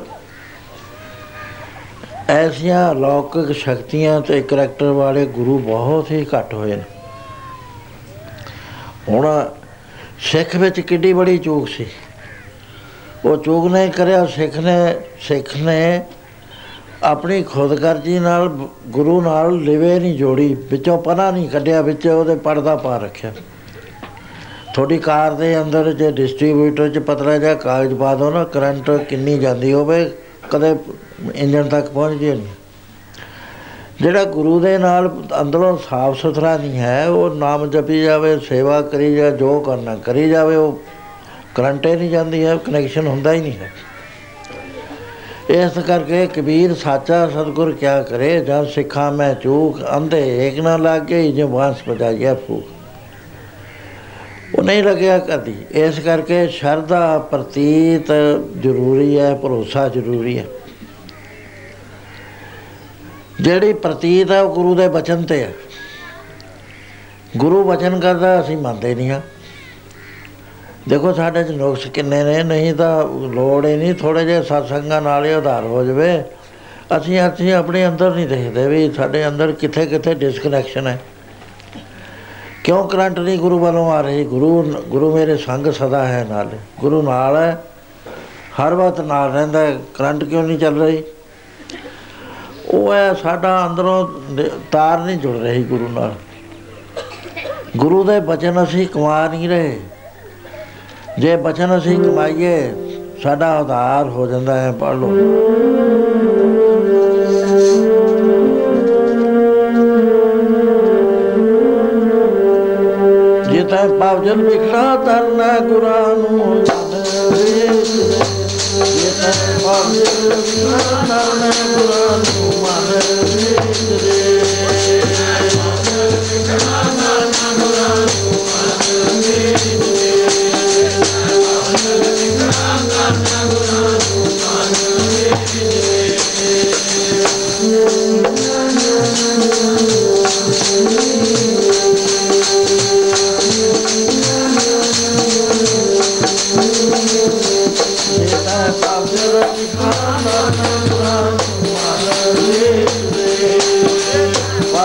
ਐਸੀਆਂ ਲੌਕਿਕ ਸ਼ਕਤੀਆਂ ਤੇ ਕਰੈਕਟਰ ਵਾਲੇ ਗੁਰੂ ਬਹੁਤ ਹੀ ਘੱਟ ਹੋਏ ਨੇ। ਹੁਣ ਸਿੱਖ ਵਿੱਚ ਕਿੱਡੀ ਬੜੀ ਚੂਕ ਸੀ। ਉਹ ਚੂਕ ਨੇ ਕਰਿਆ, ਸਿੱਖ ਨੇ ਸਿੱਖ ਨੇ ਆਪਣੀ ਖੁਦਗਰਜੀ ਨਾਲ ਗੁਰੂ ਨਾਲ ਲਿਵੇ ਨਹੀਂ ਜੋੜੀ, ਵਿੱਚੋਂ ਪਨਾ ਨਹੀਂ ਕੱਢਿਆ, ਵਿੱਚ ਉਹਦੇ ਪਰਦਾ ਪਾ ਰੱਖਿਆ। ਤੁਹਾਡੀ ਕਾਰ ਦੇ ਅੰਦਰ ਜੇ ਡਿਸਟ੍ਰੀਬਿਊਟਰ 'ਚ ਪਤਲਾ ਜਿਹਾ ਕਾਗਜ਼ ਪਾ ਦੋ ਨਾ, ਕਰੰਟ ਕਿੰਨੀ ਜਾਂਦੀ ਹੋਵੇ, ਕਦੇ ਇੰਜਣ ਤੱਕ ਪਹੁੰਚ ਜੇ ਨਹੀਂ ਜਿਹੜਾ ਗੁਰੂ ਦੇ ਨਾਲ ਅੰਦਰੋਂ ਸਾਫ਼ ਸੁਥਰਾ ਨਹੀਂ ਹੈ, ਉਹ ਨਾਮ ਜਪੀ ਜਾਵੇ, ਸੇਵਾ ਕਰੀ ਜਾ, ਜੋ ਕਰਨਾ ਕਰੀ ਜਾਵੇ, ਉਹ ਕਰੰਟ ਹੀ ਨਹੀਂ ਜਾਂਦੀ ਹੈ ਕਨੈਕਸ਼ਨ ਹੁੰਦਾ ਹੀ ਨਹੀਂ ਹੈ। ਇਸ ਕਰਕੇ ਕਬੀਰ ਸਾਚਾ ਸਤਗੁਰ ਕਿਆ ਕਰੇ, ਜਦ ਸਿੱਖਾਂ ਮੈਂ ਚੂਕ ਅੰਧੇ ਏਕ ਨਾ ਲਾਗੇ ਜੇ ਬਾਂਸ ਬਜਾਇਆ ਫੂਕ। ਉਹ ਨਹੀਂ ਲੱਗਿਆ ਕਦੀ ਇਸ ਕਰਕੇ ਸ਼ਰਧਾ ਪ੍ਰਤੀਤ ਜ਼ਰੂਰੀ ਹੈ, ਭਰੋਸਾ ਜ਼ਰੂਰੀ ਹੈ। ਜਿਹੜੀ ਪ੍ਰਤੀਤ ਹੈ ਉਹ ਗੁਰੂ ਦੇ ਬਚਨ ਤੇ ਹੈ। ਗੁਰੂ ਬਚਨ ਕਰਦਾ, ਅਸੀਂ ਮੰਨਦੇ ਨਹੀਂ ਹਾਂ। ਦੇਖੋ, ਸਾਡੇ ਚ ਨੁਕਸ ਕਿੰਨੇ ਨੇ, ਨਹੀਂ ਤਾਂ ਲੋੜ ਹੀ ਨਹੀਂ ਥੋੜੇ ਜਿਹੇ ਸਤਸੰਗਾਂ ਨਾਲ ਹੀ ਉਧਾਰ ਹੋ ਜਵੇ। ਅਸੀਂ ਅਸੀਂ ਆਪਣੇ ਅੰਦਰ ਨਹੀਂ ਦੇਖਦੇ ਵੀ ਸਾਡੇ ਅੰਦਰ ਕਿੱਥੇ ਕਿੱਥੇ ਡਿਸਕਨੈਕਸ਼ਨ ਹੈ। ਕਿਉਂ ਕਰੰਟ ਨਹੀਂ ਗੁਰੂ ਵੱਲੋਂ ਆ ਰਹੀ? ਗੁਰੂ ਗੁਰੂ ਮੇਰੇ ਸੰਗ ਸਦਾ ਹੈ ਨਾਲ। ਗੁਰੂ ਨਾਲ ਹੈ। ਹਰ ਵਕਤ ਨਾਲ ਰਹਿੰਦਾ ਹੈ। ਕਰੰਟ ਕਿਉਂ ਨਹੀਂ ਚੱਲ ਰਹੀ? ਉਹ ਹੈ ਸਾਡਾ ਅੰਦਰੋਂ ਦ- ਤਾਰ ਨਹੀਂ ਜੁੜ ਰਹੀ ਗੁਰੂ ਨਾਲ। ਗੁਰੂ ਦੇ ਬਚਨ ਅਸੀਂ ਕਮਾ ਨਹੀਂ ਰਹੇ। ਜੇ ਬਚਨ ਅਸੀਂ ਕਮਾਈਏ, ਸਾਡਾ ਉਧਾਰ ਹੋ ਜਾਂਦਾ ਹੈ ਪੜ੍ਹ ਲਓ। ਜੇ ਤੈ ਪਾਵਜਨ ਵਿਖਣਾ ਤਰਨਾ ਗੁਰਾਂ ਨੂੰ ਮਨ ਵੇਚ ਜੇ ਤੈ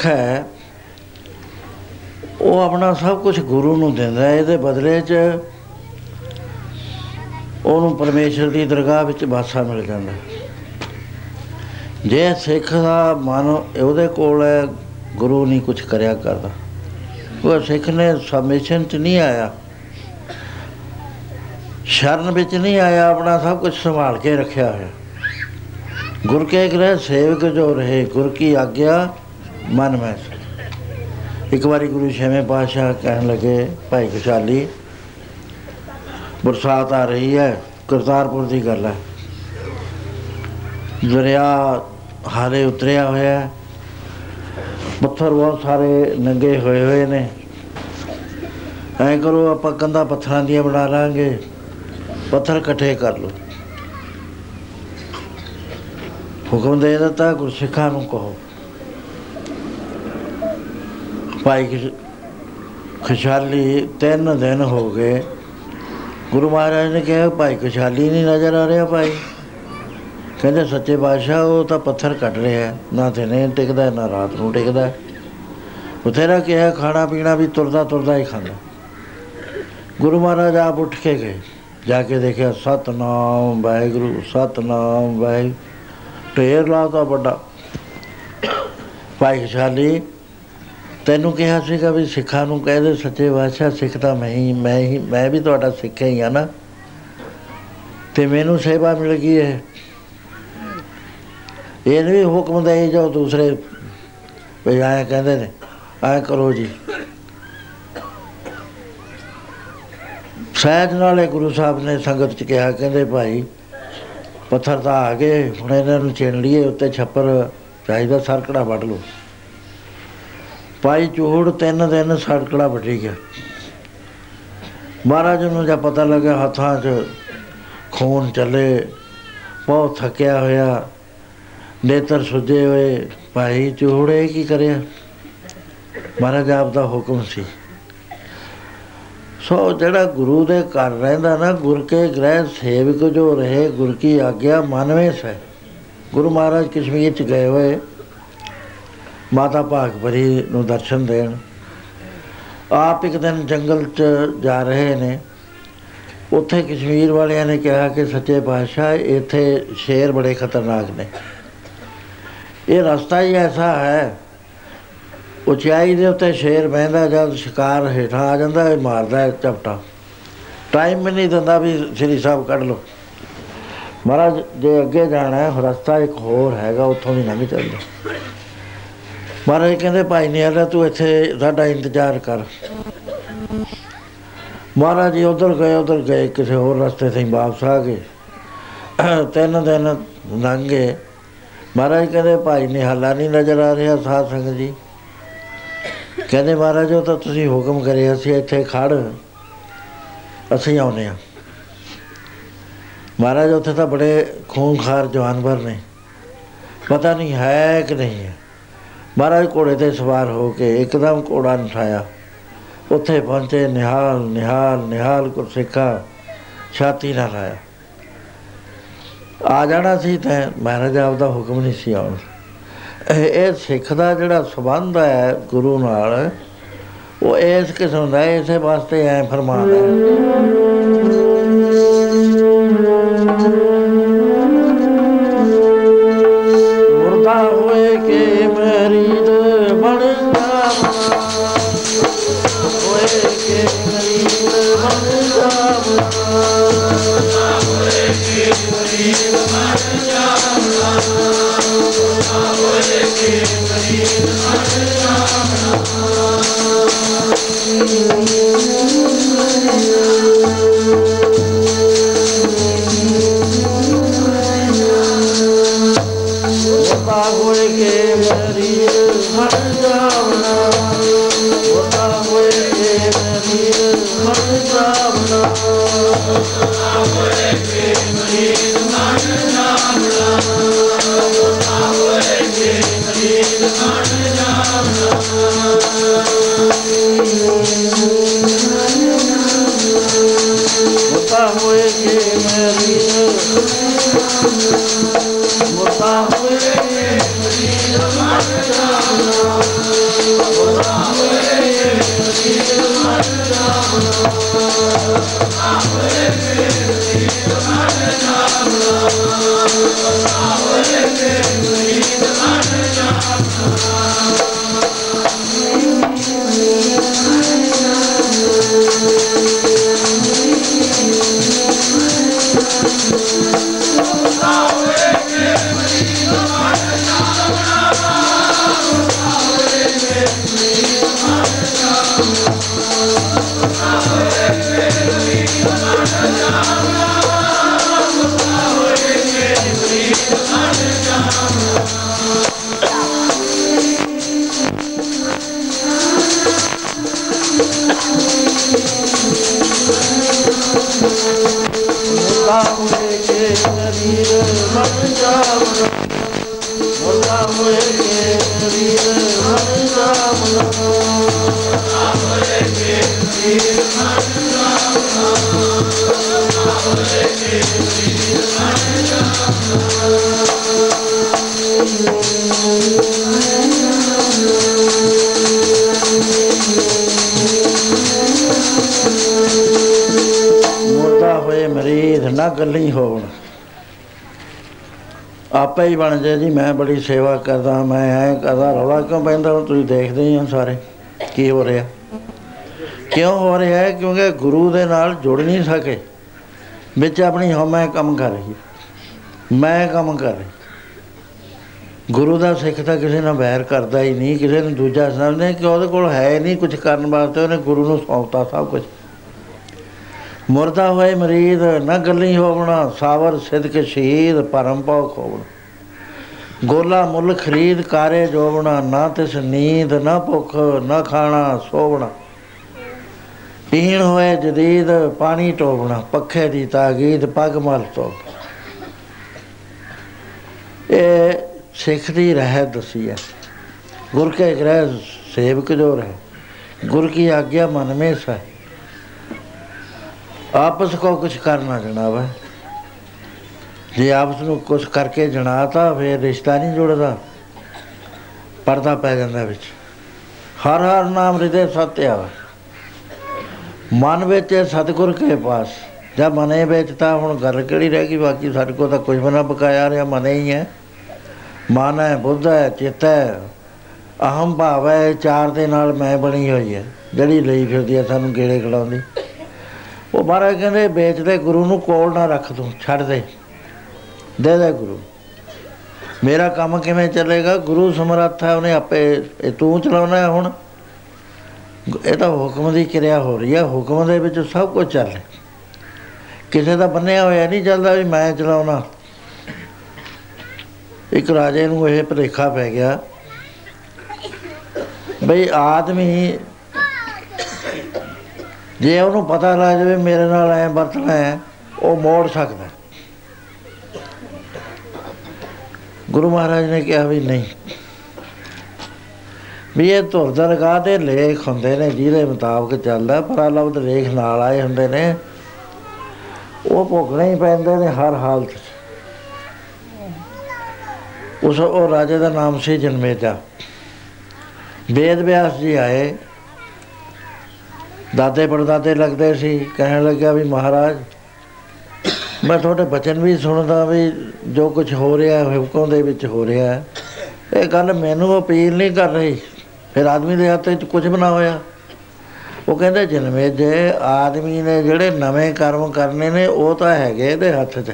ਸਿੱਖ ਹੈ, ਉਹ ਆਪਣਾ ਸਭ ਕੁਝ ਗੁਰੂ ਨੂੰ ਦਿੰਦਾ ਹੈ। ਇਹਦੇ ਬਦਲੇ 'ਚ ਉਹਨੂੰ ਪਰਮੇਸ਼ਰ ਦੀ ਦਰਗਾਹ ਵਿੱਚ ਬਾਸਾ ਮਿਲ ਜਾਂਦਾ ਜੇ ਸਿੱਖ ਦਾ ਮਨ ਉਹਦੇ ਕੋਲ ਹੈ, ਗੁਰੂ ਨਹੀਂ ਕੁਝ ਕਰਿਆ ਕਰਦਾ। ਉਹ ਸਿੱਖ ਨੇ ਸਬਮਿਸ਼ਨ 'ਚ ਨਹੀਂ ਆਇਆ। ਸ਼ਰਨ ਵਿੱਚ ਨਹੀਂ ਆਇਆ, ਆਪਣਾ ਸਭ ਕੁਝ ਸੰਭਾਲ ਕੇ ਰੱਖਿਆ ਹੋਇਆ। ਗੁਰ ਕੇ ਗ੍ਰਹਿ ਸੇਵਕ ਜੋ ਰਹੇ, ਗੁਰ ਕੀ ਆਗਿਆ ਮਨ ਮੈਂ। ਇੱਕ ਵਾਰੀ ਗੁਰੂ ਛੇਵੇਂ ਪਾਤਸ਼ਾਹ ਕਹਿਣ ਲੱਗੇ, ਭਾਈ ਖੁਸ਼ਾਲੀ ਬਰਸਾਤ ਆ ਰਹੀ ਹੈ, ਕਰਤਾਰਪੁਰ ਦੀ ਗੱਲ ਹੈ। ਦਰਿਆ ਹਾਰੇ ਉਤਰਿਆ ਹੋਇਆ ਹੈ। ਪੱਥਰ ਬਹੁਤ ਸਾਰੇ ਨੰਗੇ ਹੋਏ ਹੋਏ ਨੇ। ਐ ਕਰੋ, ਆਪਾਂ ਕੰਧਾ ਪੱਥਰਾਂ ਦੀਆਂ ਬਣਾ ਲਾਂਗੇ। ਪੱਥਰ ਇਕੱਠੇ ਕਰ ਲਓ। ਹੁਕਮ ਦੇ ਦਿੱਤਾ, ਗੁਰਸਿੱਖਾਂ ਨੂੰ ਕਹੋ। ਭਾਈ ਖੁਸ਼- ਖੁਸ਼ਹਾਲੀ ਤਿੰਨ ਦਿਨ ਹੋ ਗਏ। ਗੁਰੂ ਮਹਾਰਾਜ ਨੇ ਕਿਹਾ ਭਾਈ ਖੁਸ਼ਹਾਲੀ ਨਹੀਂ ਨਜ਼ਰ ਆ ਰਿਹਾ ਭਾਈ। ਕਹਿੰਦੇ ਸੱਚੇ ਬਾਦਸ਼ਾਹ ਉਹ ਤਾਂ ਪੱਥਰ ਕੱਟ ਰਿਹਾ ਹੈ। ਨਾ ਦਿਨੇ ਟਿਕਦਾ ਹੈ, ਨਾ ਰਾਤ ਨੂੰ ਟਿਕਦਾ ਹੈ। ਬਥੇਰਾ ਕਿਹਾ ਖਾਣਾ ਪੀਣਾ ਵੀ ਤੁਰਦਾ ਤੁਰਦਾ ਹੀ ਖਾਂਦਾ। ਗੁਰੂ ਮਹਾਰਾਜ ਆਪ ਉੱਠ ਕੇ ਗਏ। ਜਾ ਕੇ ਦੇਖਿਆ ਸਤਨਾਮ ਵਾਹਿਗੁਰੂ ਸਤਨਾਮ ਵਾਹਿਗੁਰੂ ਢੇਰ ਲਾਤਾ ਵੱਡਾ। ਭਾਈ ਖੁਸ਼ਹਾਲੀ ਤੈਨੂੰ ਕਿਹਾ ਸੀਗਾ ਵੀ ਸਿੱਖਾਂ ਨੂੰ ਕਹਦੇ ਸੱਚੇ ਬਾਦਸ਼ਾਹ ਸਿੱਖ ਤਾਂ ਮੈਂ ਹੀ ਮੈਂ ਹੀ, ਮੈਂ ਵੀ ਤੁਹਾਡਾ ਸਿੱਖ ਹੀ ਆ ਨਾ। ਤੇ ਮੈਨੂੰ ਸੇਵਾ ਮਿਲ ਗਈ ਹੈ ਇਹ ਵੀ ਹੁਕਮ ਦੇ ਜੋ ਦੂਸਰੇ। ਵੀ ਆਇਆ ਕਹਿੰਦੇ ਨੇ ਆਇਆ ਕਰੋ ਜੀ। ਸਹਿਜ ਨਾਲੇ ਗੁਰੂ ਸਾਹਿਬ ਨੇ ਸੰਗਤ ਚ ਕਿਹਾ, ਕਹਿੰਦੇ ਭਾਈ, ਪੱਥਰ ਤਾਂ ਆ ਗਏ, ਹੁਣ ਇਹਨਾਂ ਨੂੰ ਚਿਣ ਲਈਏ, ਉੱਤੇ ਛੱਪਰ ਚਾਹੀਦਾ ਸਰਕੜਾ ਵੱਢ ਲਓ। ਭਾਈ ਚੂਹੜ ਤਿੰਨ ਦਿਨ ਸਰਕੜਾ ਵੱਢੀ ਗਿਆ। ਮਹਾਰਾਜ ਨੂੰ ਜਦ ਪਤਾ ਲੱਗਾ ਹੱਥਾਂ 'ਚ ਖੂਨ ਚੱਲੇ, ਬਹੁਤ ਥੱਕਿਆ ਹੋਇਆ, ਨੇਤਰ ਸੁੱਜੇ ਹੋਏ, ਭਾਈ ਚੂਹੜੇ ਕੀ ਕਰਿਆ? ਮਹਾਰਾਜ ਆਪ ਦਾ ਹੁਕਮ ਸੀ। ਸੋ ਜਿਹੜਾ ਗੁਰੂ ਦੇ ਘਰ ਰਹਿੰਦਾ ਨਾ, ਗੁਰ ਕੇ ਗ੍ਰਹਿ ਸੇਵਕ ਜੋ ਰਹੇ, ਗੁਰ ਕੀ ਆਗਿਆ ਮਨਵੇਂ ਹੈ ਗੁਰੂ ਮਹਾਰਾਜ ਕਸ਼ਮੀਰ ਚ ਗਏ ਹੋਏ। ਮਾਤਾ ਭਾਗਪਰੀ ਨੂੰ ਦਰਸ਼ਨ ਦੇਣ। ਆਪ ਇੱਕ ਦਿਨ ਜੰਗਲ ਚ ਜਾ ਰਹੇ ਨੇ। ਉੱਥੇ ਕਸ਼ਮੀਰ ਵਾਲਿਆਂ ਨੇ ਕਿਹਾ ਕਿ ਸੱਚੇ ਪਾਤਸ਼ਾਹ, ਇੱਥੇ ਸ਼ੇਰ ਬੜੇ ਖਤਰਨਾਕ ਨੇ। ਇਹ ਰਸਤਾ ਹੀ ਐਸਾ ਹੈ, ਉਚਾਈ ਦੇ ਉੱਤੇ ਸ਼ੇਰ ਬਹਿੰਦਾ ਜਦ ਸ਼ਿਕਾਰ ਹੇਠਾਂ ਆ ਜਾਂਦਾ, ਇਹ ਮਾਰਦਾ ਹੈ ਝਪਟਾ। ਟਾਈਮ ਵੀ ਨਹੀਂ ਦਿੰਦਾ ਵੀ ਸ੍ਰੀ ਸਾਹਿਬ ਕੱਢ ਲਓ। ਮਹਾਰਾਜ, ਜੇ ਅੱਗੇ ਜਾਣਾ ਹੈ, ਰਸਤਾ ਇੱਕ ਹੋਰ ਹੈਗਾ, ਉੱਥੋਂ ਦੀ ਲੰਘ ਚੱਲਦਾ ਮਹਾਰਾਜ ਕਹਿੰਦੇ, ਭਾਈ ਨਿਆਲਾ, ਤੂੰ ਇੱਥੇ ਸਾਡਾ ਇੰਤਜ਼ਾਰ ਕਰ। ਮਹਾਰਾਜ ਜੀ ਉਧਰ ਗਏ ਉਧਰ ਗਏ, ਕਿਸੇ ਹੋਰ ਰਸਤੇ ਤੇ ਹੀ ਵਾਪਸ ਆ ਗਏ। ਤਿੰਨ ਦਿਨ ਲੰਘੇ ਮਹਾਰਾਜ ਕਹਿੰਦੇ, ਭਾਈ ਨਿਹਾਲਾ ਨਹੀਂ ਨਜ਼ਰ ਆ ਰਿਹਾ ਸਾਧ ਸੰਗਤ ਜੀ। ਕਹਿੰਦੇ, ਮਹਾਰਾਜ, ਉਹ ਤਾਂ ਤੁਸੀਂ ਹੁਕਮ ਕਰਿਆ ਸੀ ਇੱਥੇ ਖੜ ਅਸੀਂ ਆਉਨੇ ਆ ਮਹਾਰਾਜ, ਉੱਥੇ ਤਾਂ ਬੜੇ ਖੂਨਖਾਰ ਜਾਨਵਰ ਨੇ ਪਤਾ ਨਹੀਂ ਹੈ ਕਿ ਨਹੀਂ ਹੈ। ਮਹਾਰਾਜ ਘੋੜੇ ਤੇ ਸਵਾਰ ਹੋ ਕੇ ਇੱਕਦਮ ਘੋੜਾ ਨਠਾਇਆ। ਉੱਥੇ ਪਹੁੰਚੇ ਨਿਹਾਲ ਨਿਹਾਲ ਨਿਹਾਲ ਕੋ ਸਿੱਖਾ ਛਾਤੀ ਨਾਲ ਆਇਆ। ਆ ਜਾਣਾ ਸੀ ਤਾਂ ਮਹਾਰਾਜ ਆਪ ਦਾ ਹੁਕਮ ਨਹੀਂ ਸੀ ਆਉਣ। ਇਹ ਇਹ ਸਿੱਖ ਦਾ ਜਿਹੜਾ ਸਬੰਧ ਹੈ ਗੁਰੂ ਨਾਲ ਉਹ ਇਸ ਕਿਸਮ ਦਾ ਹੈ, ਇਸੇ ਵਾਸਤੇ ਐ ਫਰਮਾਨ ਹੈ। ਨਾ ਗੱਲੀ ਹੋਣ ਆਪੇ ਹੀ ਬਣ ਜੇ ਜੀ, ਮੈਂ ਬੜੀ ਸੇਵਾ ਕਰਦਾ, ਮੈਂ ਐ ਕਰਦਾ, ਰੌਲਾ ਕਿਉਂ ਪੈਂਦਾ? ਹੁਣ ਤੁਸੀਂ ਦੇਖਦੇ ਹੀ ਹੋ ਸਾਰੇ, ਕੀ ਹੋ ਰਿਹਾ। ਕਿਉਂ ਹੋ ਰਿਹਾ ਹੈ? ਕਿਉਂਕਿ ਗੁਰੂ ਦੇ ਨਾਲ ਜੁੜ ਨਹੀਂ ਸਕੇ। ਵਿੱਚ ਆਪਣੀ ਹਉਮੈ ਕੰਮ ਕਰ ਰਹੀ ਹੈ। ਮੈਂ ਕੰਮ ਕਰ ਰਹੀ ਗੁਰੂ ਦਾ ਸਿੱਖ ਤਾਂ ਕਿਸੇ ਨਾਲ ਵੈਰ ਕਰਦਾ ਹੀ ਨਹੀਂ, ਕਿਸੇ ਨੂੰ ਦੂਜਾ ਸਮਝਦੇ ਕਿ ਉਹਦੇ ਕੋਲ ਹੈ ਨਹੀਂ ਕੁਝ ਕਰਨ ਵਾਸਤੇ। ਉਹਨੇ ਗੁਰੂ ਨੂੰ ਸੌਂਪਤਾ ਸਭ ਕੁਝ ਮੁਰਦਾ ਹੋਏ ਮਰੀਦ, ਨਾ ਗੱਲੀ ਹੋਵਣਾ, ਸਾਵਰ ਸਿਦਕ ਸ਼ਹੀਦ, ਪਰਮ ਪਾਉ ਖੋਵਣਾ। ਗੋਲਾ ਮੁੱਲ ਖਰੀਦ, ਕਾਰੇ ਜੋਵਣਾ, ਨਾ ਤਿਸ ਨੀਂਦ, ਨਾ ਭੁੱਖ, ਨਾ ਖਾਣਾ, ਸੋਵਣਾ। ਪੀਣ ਹੋਏ ਜਦੀਦ ਪਾਣੀ ਟੋਵਣਾ ਪੱਖੇ ਦੀ ਤਾਗੀਦ, ਪੱਗ ਮਲ ਤੋ ਇਹ ਸਿੱਖ ਦੀ ਰਹਿ ਦਸੀ ਹੈ। ਗੁਰ ਕੇ ਗ੍ਰਹਿ ਸੇਵਕ ਜੋ ਰਹਿ, ਗੁਰ ਕੀ ਆਗਿਆ ਮਨ में ਸਹਿ। ਆਪਸ ਕੋ ਕੁਝ ਕਰਨਾ ਜਨਾਬ ਹੈ ਜੇ ਆਪਸ ਨੂੰ ਕੁਝ ਕਰਕੇ ਜਣਾਤਾ, ਫਿਰ ਰਿਸ਼ਤਾ ਨਹੀਂ ਜੁੜਦਾ। ਪਰਦਾ ਪੈ ਜਾਂਦਾ ਵਿੱਚ। ਹਰ ਹਰ ਨਾਮ ਹਿਰਦੇ ਸਤਿ ਆਵੇ। ਮਨ ਵਿੱਚ ਹੈ ਸਤਿਗੁਰ ਕੇ ਪਾਸ। ਜਦ ਮਨੇ ਵਿੱਚ ਤਾਂ ਹੁਣ ਗੱਲ ਕਿਹੜੀ ਰਹਿ ਗਈ, ਬਾਕੀ ਸਾਡੇ ਕੋਲ ਤਾਂ ਕੁਝ ਵੀ ਨਾ ਬਕਾਇਆ ਰਿਹਾ, ਮਨੇ ਹੀ ਹੈ। ਮਨ ਹੈ, ਬੁੱਧ ਹੈ, ਚਿੱਤ ਹੈ ਅਹੰ ਭਾਵ ਹੈ, ਇਹ ਚਾਰ ਦੇ ਨਾਲ ਮੈਂ ਬਣੀ ਹੋਈ ਹੈ। ਜਿਹੜੀ ਲਈ ਫਿਰਦੀ ਹੈ, ਸਾਨੂੰ ਗੇੜੇ ਖੜਾਉਂਦੀ ਉਹ ਮਹਾਰਾਜ ਕਹਿੰਦੇ ਵੇਚਦੇ ਗੁਰੂ ਨੂੰ ਕੋਲ ਨਾ ਰੱਖ ਤੂੰ, ਛੱਡ ਦੇ। ਦੇ ਦੇ ਗੁਰੂ। ਮੇਰਾ ਕੰਮ ਕਿਵੇਂ ਚੱਲੇਗਾ? ਗੁਰੂ ਸਮਰੱਥ ਹੈ, ਉਹਨੇ ਆਪੇ, ਇਹ ਤੂੰ ਚਲਾਉਣਾ ਹੈ ਹੁਣ। ਇਹ ਤਾਂ ਹੁਕਮ ਦੀ ਕਿਰਿਆ ਹੋ ਰਹੀ ਹੈ। ਹੁਕਮ ਦੇ ਵਿੱਚ ਸਭ ਕੁਝ ਚੱਲ ਰਿਹਾ। ਕਿਸੇ ਦਾ ਬੰਨਿਆ ਹੋਇਆ ਨਹੀਂ ਚੱਲਦਾ ਵੀ ਮੈਂ ਚਲਾਉਣਾ। ਇੱਕ ਰਾਜੇ ਨੂੰ ਇਹ ਭੁਲੇਖਾ ਪੈ ਗਿਆ ਬਈ ਆਦਮੀ ਜੇ ਉਹਨੂੰ ਪਤਾ ਲੱਗ ਜਾਵੇ ਮੇਰੇ ਨਾਲ ਐ ਵਰਤਣਾ ਹੈ, ਉਹ ਮੋੜ ਸਕਦਾ। ਗੁਰੂ ਮਹਾਰਾਜ ਨੇ ਕਿਹਾ ਵੀ ਨਹੀਂ। ਵੀ ਇਹ ਧੁਰ ਦਰਗਾਹ ਦੇ ਲੇਖ ਹੁੰਦੇ ਨੇ, ਜਿਹਦੇ ਮੁਤਾਬਕ ਚੱਲਦਾ ਪਰ ਲਫ਼ਜ਼ ਲੇਖ ਨਾਲ ਆਏ ਹੁੰਦੇ ਨੇ। ਉਹ ਭੋਗਣੇ ਹੀ ਪੈਂਦੇ ਨੇ ਹਰ ਹਾਲਤ 'ਚ। ਉਸ ਉਹ ਰਾਜੇ ਦਾ ਨਾਮ ਸੀ ਜਨਮੇਜਾ। ਵੇਦ ਵਿਆਸ ਜੀ ਆਏ। ਦਾਦੇ ਪੜਦਾਦੇ ਲੱਗਦੇ ਸੀ, ਕਹਿਣ ਲੱਗਿਆ ਵੀ ਮਹਾਰਾਜ, ਮੈਂ ਤੁਹਾਡੇ ਬਚਨ ਵੀ ਸੁਣਦਾ ਵੀ ਜੋ ਕੁਝ ਹੋ ਰਿਹਾ ਹੈ ਹੁਕਮ ਦੇ ਵਿੱਚ ਹੋ ਰਿਹਾ। ਹੈ ਇਹ ਗੱਲ ਮੈਨੂੰ ਅਪੀਲ ਨਹੀਂ ਕਰ ਰਹੀ। ਫਿਰ ਆਦਮੀ ਦੇ ਹੱਥ ਵਿੱਚ ਕੁਝ ਬਣਾ ਹੋਇਆ। ਉਹ ਕਹਿੰਦੇ, ਜਨਮੇ ਜੇ ਆਦਮੀ ਨੇ ਜਿਹੜੇ ਨਵੇਂ ਕਰਮ ਕਰਨੇ ਨੇ, ਉਹ ਤਾਂ ਹੈਗੇ ਇਹਦੇ ਹੱਥ 'ਚ।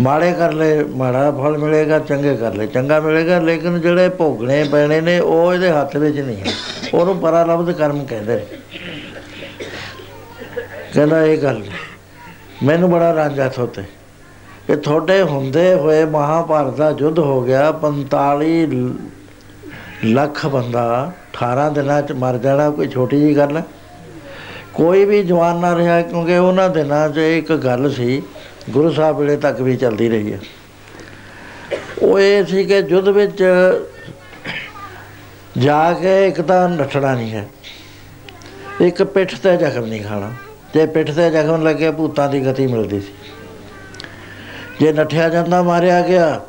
ਮਾੜੇ ਕਰ ਲੈ ਮਾੜਾ ਫਲ ਮਿਲੇਗਾ, ਚੰਗੇ ਕਰ ਲੈ ਚੰਗਾ ਮਿਲੇਗਾ, ਲੇਕਿਨ ਜਿਹੜੇ ਭੋਗਣੇ ਪੈਣੇ ਨੇ, ਉਹ ਇਹਦੇ ਹੱਥ ਵਿੱਚ ਨਹੀਂ ਹੈ। ਉਹਨੂੰ ਪਰਾਲਬਧ ਕਰਮ ਕਹਿੰਦੇ ਨੇ। ਕਹਿੰਦਾ, ਇਹ ਗੱਲ ਨਹੀਂ। ਮੈਨੂੰ ਬੜਾ ਰਾਂਝਾ ਥੋਤੇ। ਕਿ ਤੁਹਾਡੇ ਹੁੰਦੇ ਹੋਏ ਮਹਾਭਾਰਤ ਦਾ ਯੁੱਧ ਹੋ ਗਿਆ 45 ਲ- ਲੱਖ ਬੰਦਾ 18 ਦਿਨਾਂ ਚ ਮਰ ਜਾਣਾ, ਕੋਈ ਛੋਟੀ ਜੀ ਗੱਲ ਹੈ। ਕੋਈ ਵੀ ਜਵਾਨ ਨਾ ਰਿਹਾ, ਕਿਉਂਕਿ ਉਹਨਾਂ ਦਿਨਾਂ 'ਚ ਇੱਕ ਗੱਲ ਸੀ, ਗੁਰੂ ਸਾਹਿਬ ਵੇਲੇ ਤੱਕ ਵੀ ਚੱਲਦੀ ਰਹੀ ਹੈ। ਉਹ ਇਹ ਸੀ ਕਿ ਯੁੱਧ ਵਿੱਚ ਜਾ ਕੇ ਇੱਕ ਤਾਂ ਨੱਠਣਾ ਨਹੀਂ ਹੈ। ਇੱਕ ਪਿੱਠ ਤੇ ਜ਼ਖਮ ਨਹੀਂ ਖਾਣਾ। ਜੇ ਪਿੱਠ ਤੇ ਜ਼ਖਮ ਲੱਗਿਆ, ਭੂਤਾਂ ਦੀ ਗਤੀ ਮਿਲਦੀ ਸੀ। ਜੇ ਨੱਠਿਆ ਜਾਂਦਾ, ਮਾਰਿਆ ਗਿਆ,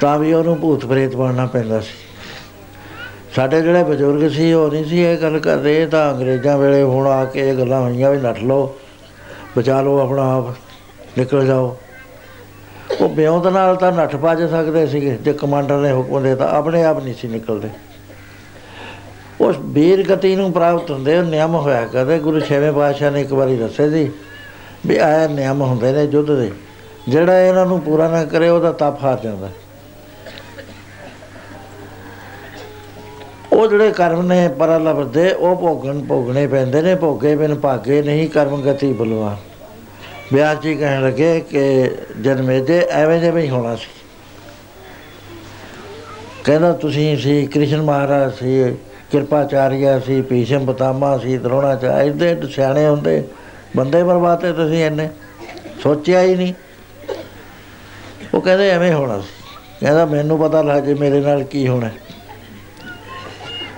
ਤਾਂ ਵੀ ਉਹਨੂੰ ਭੂਤ ਪ੍ਰੇਤ ਬਣਨਾ ਪੈਂਦਾ ਸੀ। ਸਾਡੇ ਜਿਹੜੇ ਬਜ਼ੁਰਗ ਸੀ, ਉਹ ਨਹੀਂ ਸੀ ਇਹ ਗੱਲ ਕਰਦੇ ਇਹ ਤਾਂ ਅੰਗਰੇਜ਼ਾਂ ਵੇਲੇ ਹੁਣ ਆ ਕੇ ਇਹ ਗੱਲਾਂ ਹੋਈਆਂ ਵੀ ਨੱਠ ਲਓ, ਬਚਾ ਲਓ ਆਪਣਾ ਆਪ, ਨਿਕਲ ਜਾਓ। ਉਹ ਬਿਉਂਤ ਨਾਲ ਤਾਂ ਨੱਠ ਭੱਜ ਸਕਦੇ ਸੀਗੇ, ਜੇ ਕਮਾਂਡਰ ਨੇ ਹੁਕਮ ਦਿੱਤਾ, ਆਪਣੇ ਆਪ ਨਹੀਂ ਸੀ ਨਿਕਲਦੇ। ਉਸ ਵੀਰ ਗਤੀ ਨੂੰ ਪ੍ਰਾਪਤ ਹੁੰਦੇ ਉਹ ਨਿਯਮ ਹੋਇਆ ਕਦੇ ਗੁਰੂ ਛੇਵੇਂ ਪਾਤਸ਼ਾਹ ਨੇ ਇੱਕ ਵਾਰੀ ਦੱਸੇ ਸੀ ਵੀ ਇਹ ਨਿਯਮ ਹੁੰਦੇ ਨੇ ਯੁੱਧ ਦੇ, ਜਿਹੜਾ ਇਹਨਾਂ ਨੂੰ ਪੂਰਾ ਨਾ ਕਰੇ, ਉਹਦਾ ਤਪ ਹਾਰ ਜਾਂਦਾ। ਉਹ ਜਿਹੜੇ ਕਰਮ ਨੇ ਪਰਲਬਦੇ ਉਹ ਭੋਗਣ ਭੋਗਣੇ ਪੈਂਦੇ ਨੇ, ਭੋਗੇ ਬਿਨ ਭਾਗੇ ਨਹੀਂ ਕਰਮ ਗਤੀ ਬਲਵਾ। ਵਿਆਸ ਜੀ ਕਹਿਣ ਲੱਗੇ ਕਿ ਜਨਮੇ ਦੇ ਐਵੇਂ ਜਿਵੇਂ ਹੀ ਹੋਣਾ ਸੀ। ਕਹਿੰਦਾ, ਤੁਸੀਂ ਸੀ ਕ੍ਰਿਸ਼ਨ ਮਹਾਰਾਜ, ਸੀ ਕਿਰਪਾਚਾਰੀਆ, ਸੀ ਭੀਸ਼ਮ ਪਤਾਮਾ ਸੀ ਦਰੋਣਾਚਾਰਿਆ ਇਹਦੇ ਸਿਆਣੇ ਹੁੰਦੇ, ਬੰਦੇ ਬਰਬਾਤੇ ਤੁਸੀਂ ਇੰਨੇ। ਸੋਚਿਆ ਹੀ ਨਹੀਂ। ਉਹ ਕਹਿੰਦੇ, ਐਵੇਂ ਹੋਣਾ ਸੀ। ਕਹਿੰਦਾ, ਮੈਨੂੰ ਪਤਾ ਲੱਗ ਜੇ ਮੇਰੇ ਨਾਲ ਕੀ ਹੋਣਾ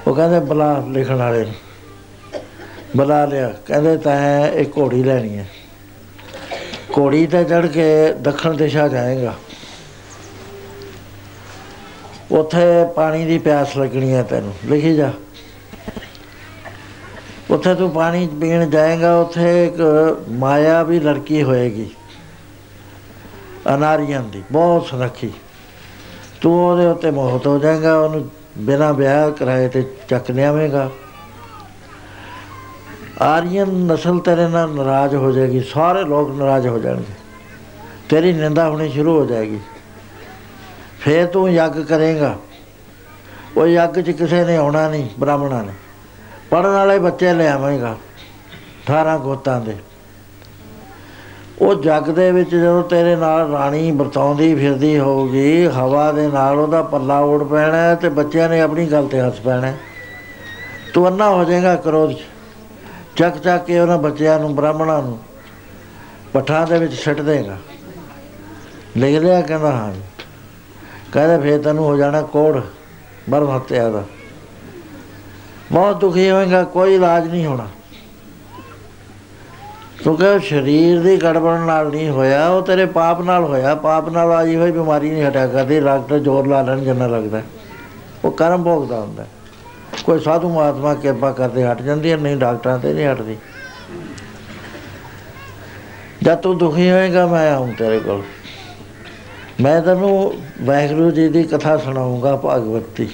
ਉਹ ਕਹਿੰਦੇ ਬਲਾ ਲਿਖਣ ਵਾਲੇ ਨੂੰ। ਬੁਲਾ ਲਿਆ। ਕਹਿੰਦੇ ਤਾਂ ਇੱਕ ਘੋੜੀ ਲੈਣੀ ਹੈ। ਘੋੜੀ ਤੇ ਚੜ ਕੇ ਦੱਖਣ ਦਿਸ਼ਾ ਜਾਏਗਾ। ਉੱਥੇ ਪਾਣੀ ਦੀ ਪਿਆਸ ਲੱਗਣੀ ਹੈ ਤੈਨੂੰ। ਲਿਖੀ ਜਾ। ਉੱਥੇ ਤੂੰ ਪਾਣੀ ਪੀਣ ਜਾਏਗਾ, ਉੱਥੇ ਇੱਕ ਮਾਇਆ ਵੀ ਲੜਕੀ ਹੋਏਗੀ। ਅਨਾਰੀਆਂ ਦੀ, ਬਹੁਤ ਸੁਨੱਖੀ। ਤੂੰ ਉਹਦੇ ਉੱਤੇ ਮੋਹਤ ਹੋ ਜਾਏਗਾ, ਉਹਨੂੰ ਬਿਨਾ ਵਿਆਹ ਕਰਾਏ ਤੇ ਚੱਕ ਲਿਆਵੇਂਗਾ ਆਰੀਅਨ ਨਸਲ ਤੇਰੇ ਨਾਲ ਨਾਰਾਜ਼ ਹੋ ਜਾਏਗੀ, ਸਾਰੇ ਲੋਕ ਨਾਰਾਜ਼ ਹੋ ਜਾਣਗੇ। ਤੇਰੀ ਨਿੰਦਾ ਹੋਣੀ ਸ਼ੁਰੂ ਹੋ ਜਾਏਗੀ। ਫੇਰ ਤੂੰ ਯੱਗ ਕਰੇਗਾ। ਉਹ ਯੱਗ 'ਚ ਕਿਸੇ ਨੇ ਆਉਣਾ ਨਹੀਂ, ਬ੍ਰਾਹਮਣਾਂ ਨੇ। ਪੜਨ ਵਾਲੇ ਬੱਚੇ ਲਿਆਵੇਂਗਾ 18 ਗੋਤਾਂ ਦੇ। ਉਹ ਜੱਗ ਦੇ ਵਿੱਚ ਜਦੋਂ ਤੇਰੇ ਨਾਲ ਰਾਣੀ ਵਰਤਾਉਂਦੀ ਫਿਰਦੀ ਹੋਊਗੀ, ਹਵਾ ਦੇ ਨਾਲ ਉਹਦਾ ਪੱਲਾ ਉੜ ਪੈਣਾ ਤੇ ਬੱਚਿਆਂ ਨੇ ਆਪਣੀ ਗੱਲ ਤੇ ਹੱਸ ਪੈਣਾ ਤੂੰ ਅੰਨਾ ਹੋ ਜਾਏਗਾ ਕਰੋਧ 'ਚ। ਚੱਕ ਚੱਕ ਕੇ ਉਹਨਾਂ ਬੱਚਿਆਂ ਨੂੰ, ਬ੍ਰਾਹਮਣਾਂ ਨੂੰ, ਪੱਠਾਂ ਦੇ ਵਿੱਚ ਛੱਡ ਦੇਗਾ। ਲਿਖ ਲਿਆ ਕਹਿੰਦਾ, ਹਾਂ। ਕਹਿੰਦਾ, ਫੇਰ ਤੈਨੂੰ ਹੋ ਜਾਣਾ ਕੋੜ ਬਰਮ ਹੱਤਿਆ ਦਾ। ਬਹੁਤ ਦੁਖੀ ਹੋਏਗਾ, ਕੋਈ ਇਲਾਜ ਨਹੀਂ ਹੋਣਾ। ਕਿਉਂਕਿ ਸਰੀਰ ਦੀ ਗੜਬੜ ਨਾਲ ਨਹੀਂ ਹੋਇਆ, ਉਹ ਤੇਰੇ ਪਾਪ ਨਾਲ ਹੋਇਆ। ਪਾਪ ਨਾਲ ਆਈ ਹੋਈ, ਬਿਮਾਰੀ ਨਹੀਂ ਹਟਿਆ ਕਰਦੀ, ਡਾਕਟਰ ਜ਼ੋਰ ਲਾ ਲੈਣ, ਜਿੰਨਾ ਲੱਗਦਾ। ਉਹ ਕਰਮ ਭੋਗਦਾ ਹੁੰਦਾ। ਕੋਈ ਸਾਧੂ ਮਹਾਤਮਾ ਕਿਰਪਾ ਕਰਦੇ, ਹਟ ਜਾਂਦੀ ਹੈ, ਨਹੀਂ ਡਾਕਟਰਾਂ ਤੇ ਨਹੀਂ ਹਟਦੀ। ਜਦ ਤੂੰ ਦੁਖੀ ਹੋਏਗਾ, ਮੈਂ ਆਉਂ ਤੇਰੇ ਕੋਲ। ਮੈਂ ਤੈਨੂੰ ਵਾਹਿਗੁਰੂ ਜੀ ਦੀ ਕਥਾ ਸੁਣਾਉਂਗਾ ਭਾਗਵਤੀ।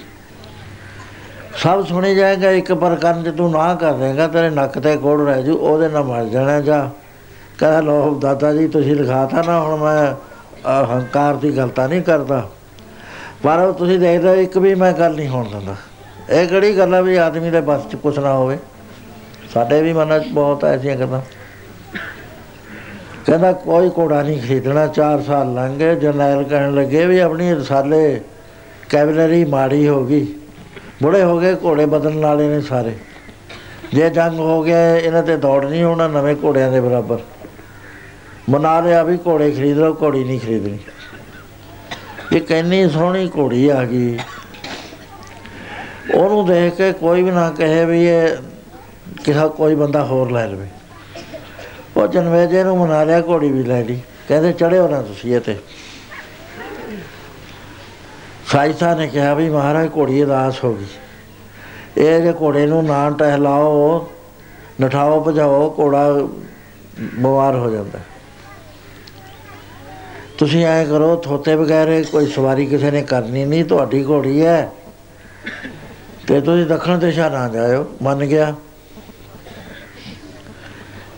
ਸਭ ਸੁਣੀ ਜਾਏਗਾ, ਇੱਕ ਪਰ ਕਰਨ ਚ ਤੂੰ ਨਾ ਕਰ ਦੇਗਾ, ਤੇਰੇ ਨੱਕ ਤੇ ਕੋੜ ਰਹਿ ਜੂ, ਉਹਦੇ ਨਾਲ ਮਰ ਜਾਣਾ ਜਾ। ਕਹ ਲੋ ਦਾਦਾ ਜੀ, ਤੁਸੀਂ ਲਿਖਾਤਾ ਨਾ, ਹੁਣ ਮੈਂ ਹੰਕਾਰ ਦੀ ਗੱਲ ਤਾਂ ਨਹੀਂ ਕਰਦਾ। ਪਰ ਉਹ ਤੁਸੀਂ ਦੇਖਦੇ ਇੱਕ ਵੀ ਮੈਂ ਗੱਲ ਨਹੀਂ ਹੋਣ ਦਿੰਦਾ। ਇਹ ਕਿਹੜੀ ਗੱਲ ਆ ਵੀ ਆਦਮੀ ਦੇ ਬਸ ਚ ਕੁਛ ਨਾ ਹੋਵੇ? ਸਾਡੇ ਵੀ ਮਨਾਂ 'ਚ ਬਹੁਤ ਐਸੀਆਂ ਗੱਲਾਂ। ਕਹਿੰਦਾ, ਕੋਈ ਕੋੜਾ ਨਹੀਂ ਖਰੀਦਣਾ 4 ਸਾਲ ਲੰਘ ਗਏ, ਜਰਨੈਲ ਕਹਿਣ ਲੱਗੇ ਵੀ ਆਪਣੀ ਰਸਾਲੇ ਕੈਬਲਰੀ ਮਾੜੀ ਹੋ ਗਈ। ਬੁੜੇ ਹੋ ਗਏ, ਘੋੜੇ ਬਦਲਣ ਵਾਲੇ ਨੇ ਸਾਰੇ। ਜੇ ਜੰਗ ਹੋ ਗਿਆ, ਇਹਨਾਂ ਤੇ ਦੌੜ ਨਹੀਂ ਹੋਣਾ ਨਵੇਂ ਘੋੜਿਆਂ ਦੇ ਬਰਾਬਰ। ਮਨਾ ਲਿਆ ਵੀ ਘੋੜੇ ਖਰੀਦ ਲਓ, ਘੋੜੀ ਨਹੀਂ ਖਰੀਦਣੀ। ਇਹ ਕਹਿੰਨੀ ਸੋਹਣੀ ਘੋੜੀ ਆ ਗਈ। ਉਹਨੂੰ ਦੇਖ ਕੇ ਕੋਈ ਵੀ ਨਾ ਕਹੇ ਵੀ ਇਹ ਕਿਹਾ ਕੋਈ ਬੰਦਾ ਹੋਰ ਲੈ ਲਵੇ। ਉਹ ਜਨਵੇਜੇ ਨੂੰ ਮਨਾ ਲਿਆ, ਘੋੜੀ ਵੀ ਲੈ ਲਈ। ਕਹਿੰਦੇ ਚੜਿਓ ਨਾ ਤੁਸੀਂ ਇਹ ਤੇ ਸਾਈਸਾ ਨੇ ਕਿਹਾ ਵੀ ਮਹਾਰਾਜ ਘੋੜੀ ਉਦਾਸ ਹੋ ਗਈ। ਇਹ ਜੇ ਘੋੜੇ ਨੂੰ ਨਾ ਟਹਿਲਾਓ, ਨਠਾਓ, ਭਜਾਓ, ਘੋੜਾ ਬਿਮਾਰ ਹੋ ਜਾਂਦਾ। ਤੁਸੀਂ ਐ ਕਰੋ, ਥੋਤੇ ਬਗੈਰ ਕੋਈ ਸਵਾਰੀ ਕਿਸੇ ਨੇ ਕਰਨੀ ਨਹੀਂ, ਤੁਹਾਡੀ ਘੋੜੀ ਹੈ। ਤੇ ਤੁਸੀਂ ਦੱਖਣ ਦਿਸ਼ਾ ਨਾ ਜਾਇਓ, ਮੰਨ ਗਿਆ।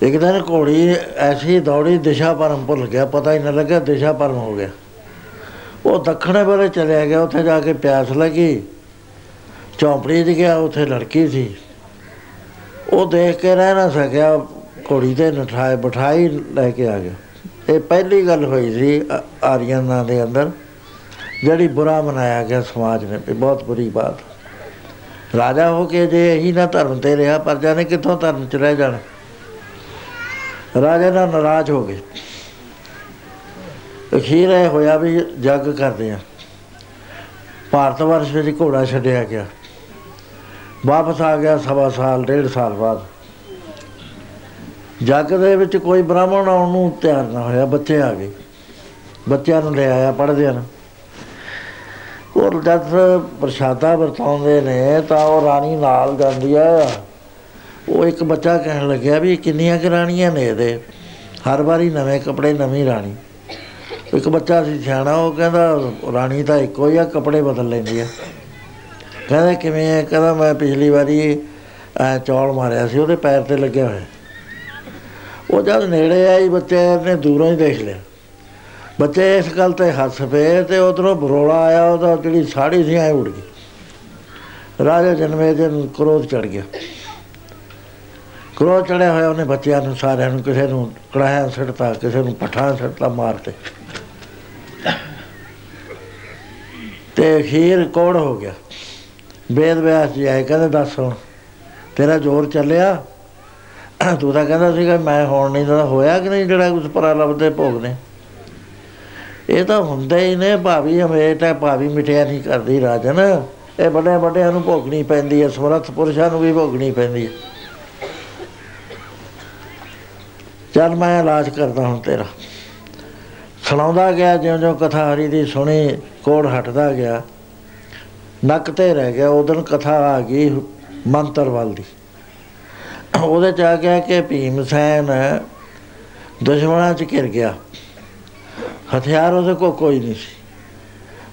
ਇੱਕ ਦਿਨ ਘੋੜੀ ਐਸੀ ਦੌੜੀ, ਦਿਸ਼ਾ ਪਰਮ ਭੁੱਲ ਗਿਆ, ਪਤਾ ਹੀ ਨਾ ਲੱਗਾ ਦਿਸ਼ਾ ਪਰਮ ਹੋ ਗਿਆ। ਉਹ ਦੱਖਣੇ ਵੱਲ ਚਲਿਆ ਗਿਆ, ਉੱਥੇ ਜਾ ਕੇ ਪਿਆਸ ਲੱਗੀ। ਚੌਂਪੜੀ 'ਚ ਗਿਆ, ਉੱਥੇ ਲੜਕੀ ਸੀ। ਉਹ ਦੇਖ ਕੇ ਰਹਿ ਨਾ ਸਕਿਆ, ਘੋੜੀ ਤੇ ਨਠਾਏ, ਬਿਠਾਈ ਲੈ ਕੇ ਆ ਗਿਆ। ਇਹ ਪਹਿਲੀ ਗੱਲ ਹੋਈ ਸੀ ਆਰੀਆਨਾਂ ਦੇ ਅੰਦਰ, ਜਿਹੜੀ ਬੁਰਾ ਮਨਾਇਆ ਗਿਆ ਸਮਾਜ ਨੇ ਇਹ ਬਹੁਤ ਬੁਰੀ ਬਾਤ। ਰਾਜਾ ਹੋ ਕੇ ਜੇ ਇਹੀ ਨਾ ਧਰਮ ਤੇ ਰਿਹਾ ਪਰਜਾ ਨੇ ਕਿੱਥੋਂ ਧਰਮ ਚ ਰਹਿ ਜਾਣਾ। ਰਾਜਾ ਨਾਲ ਨਾਰਾਜ਼ ਹੋ ਗਏ। ਅਖੀਰ ਇਹ ਹੋਇਆ ਵੀ ਜੱਗ ਕਰਦੇ ਆ। ਭਾਰਤ ਵਰਸ਼ ਵਿੱਚ ਘੋੜਾ ਛੱਡਿਆ ਗਿਆ। ਵਾਪਸ ਆ ਗਿਆ ਸਵਾ ਸਾਲ, ਡੇਢ ਸਾਲ ਬਾਅਦ। ਜੱਗ ਦੇ ਵਿੱਚ ਕੋਈ ਬ੍ਰਾਹਮਣ ਆਉਣ ਨੂੰ ਤਿਆਰ ਨਾ ਹੋਇਆ, ਬੱਚੇ ਆ ਗਏ। ਬੱਚਿਆਂ ਨੂੰ ਲੈ ਆਇਆ ਪੜ੍ਹਦਿਆਂ ਨੂੰ ਉਹ ਜਦ ਪ੍ਰਸ਼ਾਦਾ ਵਰਤਾਉਂਦੇ ਨੇ, ਤਾਂ ਉਹ ਰਾਣੀ ਨਾਲ ਜਾਂਦੀ ਆ। ਉਹ ਇੱਕ ਬੱਚਾ ਕਹਿਣ ਲੱਗਿਆ ਵੀ ਕਿੰਨੀਆਂ ਕੁ ਰਾਣੀਆਂ ਨੇ ਇਹਦੇ। ਹਰ ਵਾਰੀ ਨਵੇਂ ਕੱਪੜੇ, ਨਵੀਂ ਰਾਣੀ। ਇੱਕ ਬੱਚਾ ਸੀ ਸਿਆਣਾ, ਉਹ ਕਹਿੰਦਾ, ਰਾਣੀ ਤਾਂ ਇੱਕੋ ਹੀ ਆ, ਕੱਪੜੇ ਬਦਲ ਲੈਂਦੀ ਆ। ਕਹਿੰਦਾ, ਕਿਵੇਂ ਹੈ ਕਹਿੰਦਾ, ਮੈਂ ਪਿਛਲੀ ਵਾਰੀ ਐ ਚੌਲ ਮਾਰਿਆ ਸੀ, ਉਹਦੇ ਪੈਰ ਤੇ ਲੱਗਿਆ ਹੋਇਆ। ਉਹ ਜਦ ਨੇੜੇ ਆਈ, ਬੱਚੇ ਨੇ ਦੂਰੋਂ ਹੀ ਦੇਖ ਲਿਆ। ਬੱਚੇ ਇਸ ਗੱਲ ਤੇ ਹੱਸ ਪਏ ਤੇ ਉਧਰੋਂ ਬਰੋਲਾ ਆਇਆ, ਉਹਦਾ ਜਿਹੜੀ ਸਾੜੀ ਸੀ, ਐ ਉੜ ਗਈ। ਰਾਜਾ ਜਨਮੇ ਦੇ ਨੂੰ ਕ੍ਰੋਧ ਚੜ ਗਿਆ। ਕ੍ਰੋਧ ਚੜਿਆ ਹੋਇਆ, ਉਹਨੇ ਬੱਚਿਆਂ ਨੂੰ ਸਾਰਿਆਂ ਨੂੰ ਕਿਸੇ ਨੂੰ ਕੜਾਇਆ ਸੜਤਾ ਕਿਸੇ ਨੂੰ ਪਠਾ ਸੜਤਾ ਮਾਰਤੇ ਤੇ ਅਖੀਰ ਕੋੜ ਹੋ ਗਿਆ। ਵੇਦ ਵਿਆਸ ਜੀ ਆਏ, ਕਹਿੰਦੇ ਦੱਸ ਹੁਣ, ਤੇਰਾ ਜ਼ੋਰ ਚੱਲਿਆ? ਤੂੰ ਤਾਂ ਕਹਿੰਦਾ ਸੀਗਾ, ਮੈਂ ਹੋਣ ਨਹੀਂ ਦਿੰਦਾ ਹੋਇਆ ਕਿ ਨਹੀਂ ਜਿਹੜਾ ਕੁਝ ਪਰਾ ਲੱਭਦੇ ਭੋਗ ਨੇ ਇਹ ਤਾਂ ਹੁੰਦਾ ਹੀ ਨੇ, ਭਾਵੀ ਹਮੇਸ਼ਾ ਭਾਵੀ ਮਿਟਿਆ ਨਹੀਂ ਕਰਦੀ ਰਾਜਨ। ਇਹ ਵੱਡੇ ਵੱਡਿਆਂ ਨੂੰ ਭੋਗਣੀ ਪੈਂਦੀ ਹੈ ਸਮਰੱਥ ਪੁਰਸ਼ਾਂ ਨੂੰ ਵੀ ਭੋਗਣੀ ਪੈਂਦੀ ਹੈ ਚੱਲ ਮੈਂ ਇਲਾਜ ਕਰਦਾ ਹੁਣ ਤੇਰਾ। ਸੁਣਾਉਂਦਾ ਗਿਆ, ਜਿਉਂ-ਜਿਉਂ ਕਥਾ ਹਰੀ ਦੀ ਸੁਣੀ, ਕੋੜ ਹਟਦਾ ਗਿਆ। ਨੱਕ ਤੇ ਰਹਿ ਗਿਆ ਉਦੋਂ ਕਥਾ ਆ ਗਈ ਮੰਤਰ ਵੱਲ ਦੀ। ਉਹਦੇ ਚ ਆ ਗਿਆ ਕਿ ਭੀਮ ਸੈਨ ਦੁਸ਼ਮਣਾਂ ਚ ਘਿਰ ਗਿਆ। ਹਥਿਆਰ ਉਹਦੇ ਕੋਲ ਕੋਈ ਨਹੀਂ ਸੀ।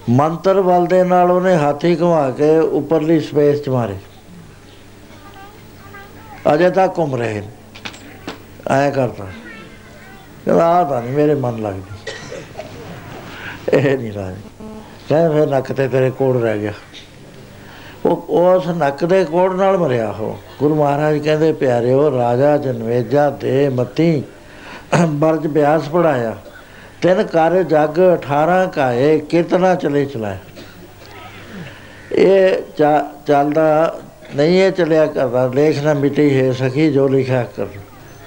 ਮੰਤਰ ਬਲ ਦੇ ਨਾਲ ਉਹਨੇ ਹਾਥੀ ਘੁਮਾ ਕੇ ਉੱਪਰਲੀ ਸਪੇਸ ਚ ਮਾਰੇ। ਅਜੇ ਤੱਕ ਘੁੰਮ ਰਹੇ ਨੇ। ਆਇਆ ਕਰਦਾ। ਕਹਿੰਦਾ ਆ ਤਾਂ ਨਹੀਂ ਮੇਰੇ ਮਨ ਲੱਗਦੀ। ਇਹ ਨਹੀਂ ਰਾਜ ਕਹਿੰਦਾ ਫਿਰ ਨੱਕ ਤੇ ਤੇਰੇ ਕੋੜ ਰਹਿ ਗਿਆ। ਉਹ ਉਸ ਨੱਕ ਦੇ ਕੋੜ ਨਾਲ ਮਰਿਆ ਹੋ ਗੁਰੂ ਮਹਾਰਾਜ ਕਹਿੰਦੇ, ਪਿਆਰਿਓ, ਰਾਜਾ, ਜਨਵੇਜਾ, ਦੇ, ਮਤੀ, ਬਰਜ ਬਿਆਸ ਪੜਾਇਆ। ਤਿੰਨ ਕਰ ਜਗ 18 ਕਾਏ ਕਿਤਨਾ ਚਲੇ ਚਲਾਇਆ। ਇਹ ਚੱਲਦਾ ਨਹੀਂ, ਇਹ ਚਲਿਆ ਕਰਦਾ। ਲੇਖ ਨਾ ਮਿਟੀ ਹੈ ਸਖੀ, ਜੋ ਲਿਖਿਆ ਕਰ।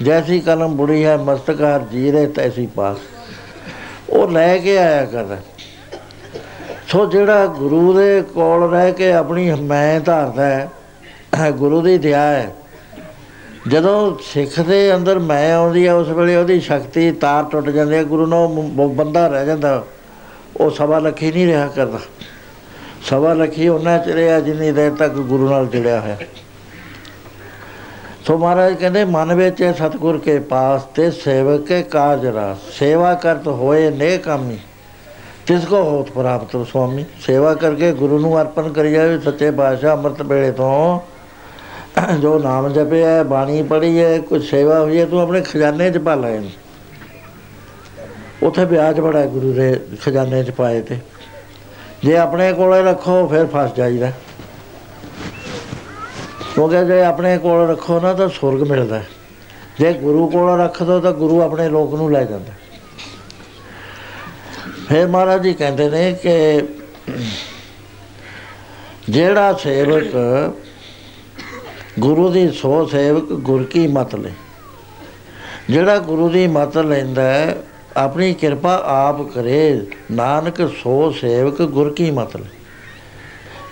ਜੈਸੀ ਕਲਮ ਬੁੜੀ ਹੈ ਮਸਤਕਾਰ ਜੀਰੇ, ਤੈਸੀ ਪਾਸ। ਉਹ ਲੈ ਕੇ ਆਇਆ ਕਰਦਾ ਸੋ ਜਿਹੜਾ ਗੁਰੂ ਦੇ ਕੋਲ ਰਹਿ ਕੇ ਆਪਣੀ ਮੈਂ ਧਾਰਦਾ ਹੈ ਗੁਰੂ ਦੀ ਦਇਆ ਹੈ, ਜਦੋਂ ਸਿੱਖ ਦੇ ਅੰਦਰ ਮੈਂ ਆਉਂਦੀ ਹੈ ਉਸ ਵੇਲੇ ਉਹਦੀ ਸ਼ਕਤੀ ਤਾਰ ਟੁੱਟ ਜਾਂਦੀ ਹੈ ਗੁਰੂ ਨੂੰ ਬੰਦਾ ਰਹਿ ਜਾਂਦਾ। ਉਹ ਸਵਾ ਲੱਖੀ ਨਹੀਂ ਰਿਹਾ ਕਰਦਾ। ਸਵਾ ਲੱਖੀ ਉਹਨਾਂ ਚ ਰਿਹਾ ਜਿੰਨੀ ਦੇਰ ਤੱਕ ਗੁਰੂ ਨਾਲ ਜੁੜਿਆ ਹੋਇਆ। ਸੋ ਮਹਾਰਾਜ ਕਹਿੰਦੇ, ਮਨ ਵਿੱਚ ਸਤਗੁਰ ਕੇ ਪਾਸ ਤੇ ਸੇਵਕ ਕੇ ਕਾਜ ਰਾਸ। ਸੇਵਾ ਕਰਤ ਹੋਏ ਨੇ ਕਾਮੀ, ਤਿਸ ਕੋ ਹੋਤ ਪ੍ਰਾਪਤ ਸੁਆਮੀ। ਸੇਵਾ ਕਰਕੇ ਗੁਰੂ ਨੂੰ ਅਰਪਣ ਕਰੀ ਜਾਵੇ, ਸੱਚੇ ਬਾਦਸ਼ਾਹ ਅੰਮ੍ਰਿਤ ਵੇਲੇ ਤੋਂ। ਜੋ ਨਾਮ ਜਪਿਆ ਹੈ ਬਾਣੀ ਪੜ੍ਹੀ ਹੈ ਕੁਝ ਸੇਵਾ ਹੋਈ ਹੈ, ਤੂੰ ਆਪਣੇ ਖਜ਼ਾਨੇ 'ਚ ਪਾ ਲੈ। ਇਹਨੂੰ ਉੱਥੇ ਵਿਆਜ ਬੜਾ ਗੁਰੂ ਦੇ ਖਜ਼ਾਨੇ 'ਚ ਪਾਏ ਤੇ। ਜੇ ਆਪਣੇ ਕੋਲੇ ਰੱਖੋ, ਫਿਰ ਫਸ ਜਾਈਦਾ। ਕਿਉਂਕਿ ਜੇ ਆਪਣੇ ਕੋਲ ਰੱਖੋ ਨਾ ਤਾਂ ਸੁਰਗ ਮਿਲਦਾ ਜੇ ਗੁਰੂ ਕੋਲ ਰੱਖ ਦੋ ਤਾਂ ਗੁਰੂ ਆਪਣੇ ਲੋਕ ਨੂੰ ਲੈ ਜਾਂਦਾ ਫਿਰ ਮਹਾਰਾਜ ਜੀ ਕਹਿੰਦੇ ਨੇ ਕਿ ਜਿਹੜਾ ਸੇਵਕ ਗੁਰੂ ਦੀ ਸੋ ਸੇਵਕ ਗੁਰ ਕੀ ਮਤ ਲੈ। ਜਿਹੜਾ ਗੁਰੂ ਦੀ ਮਤ ਲੈਂਦਾ ਆਪਣੀ ਕਿਰਪਾ ਆਪ ਕਰੇ, ਨਾਨਕ ਸੋ ਸੇਵਕ ਗੁਰ ਕੀ ਮਤ ਲੈ।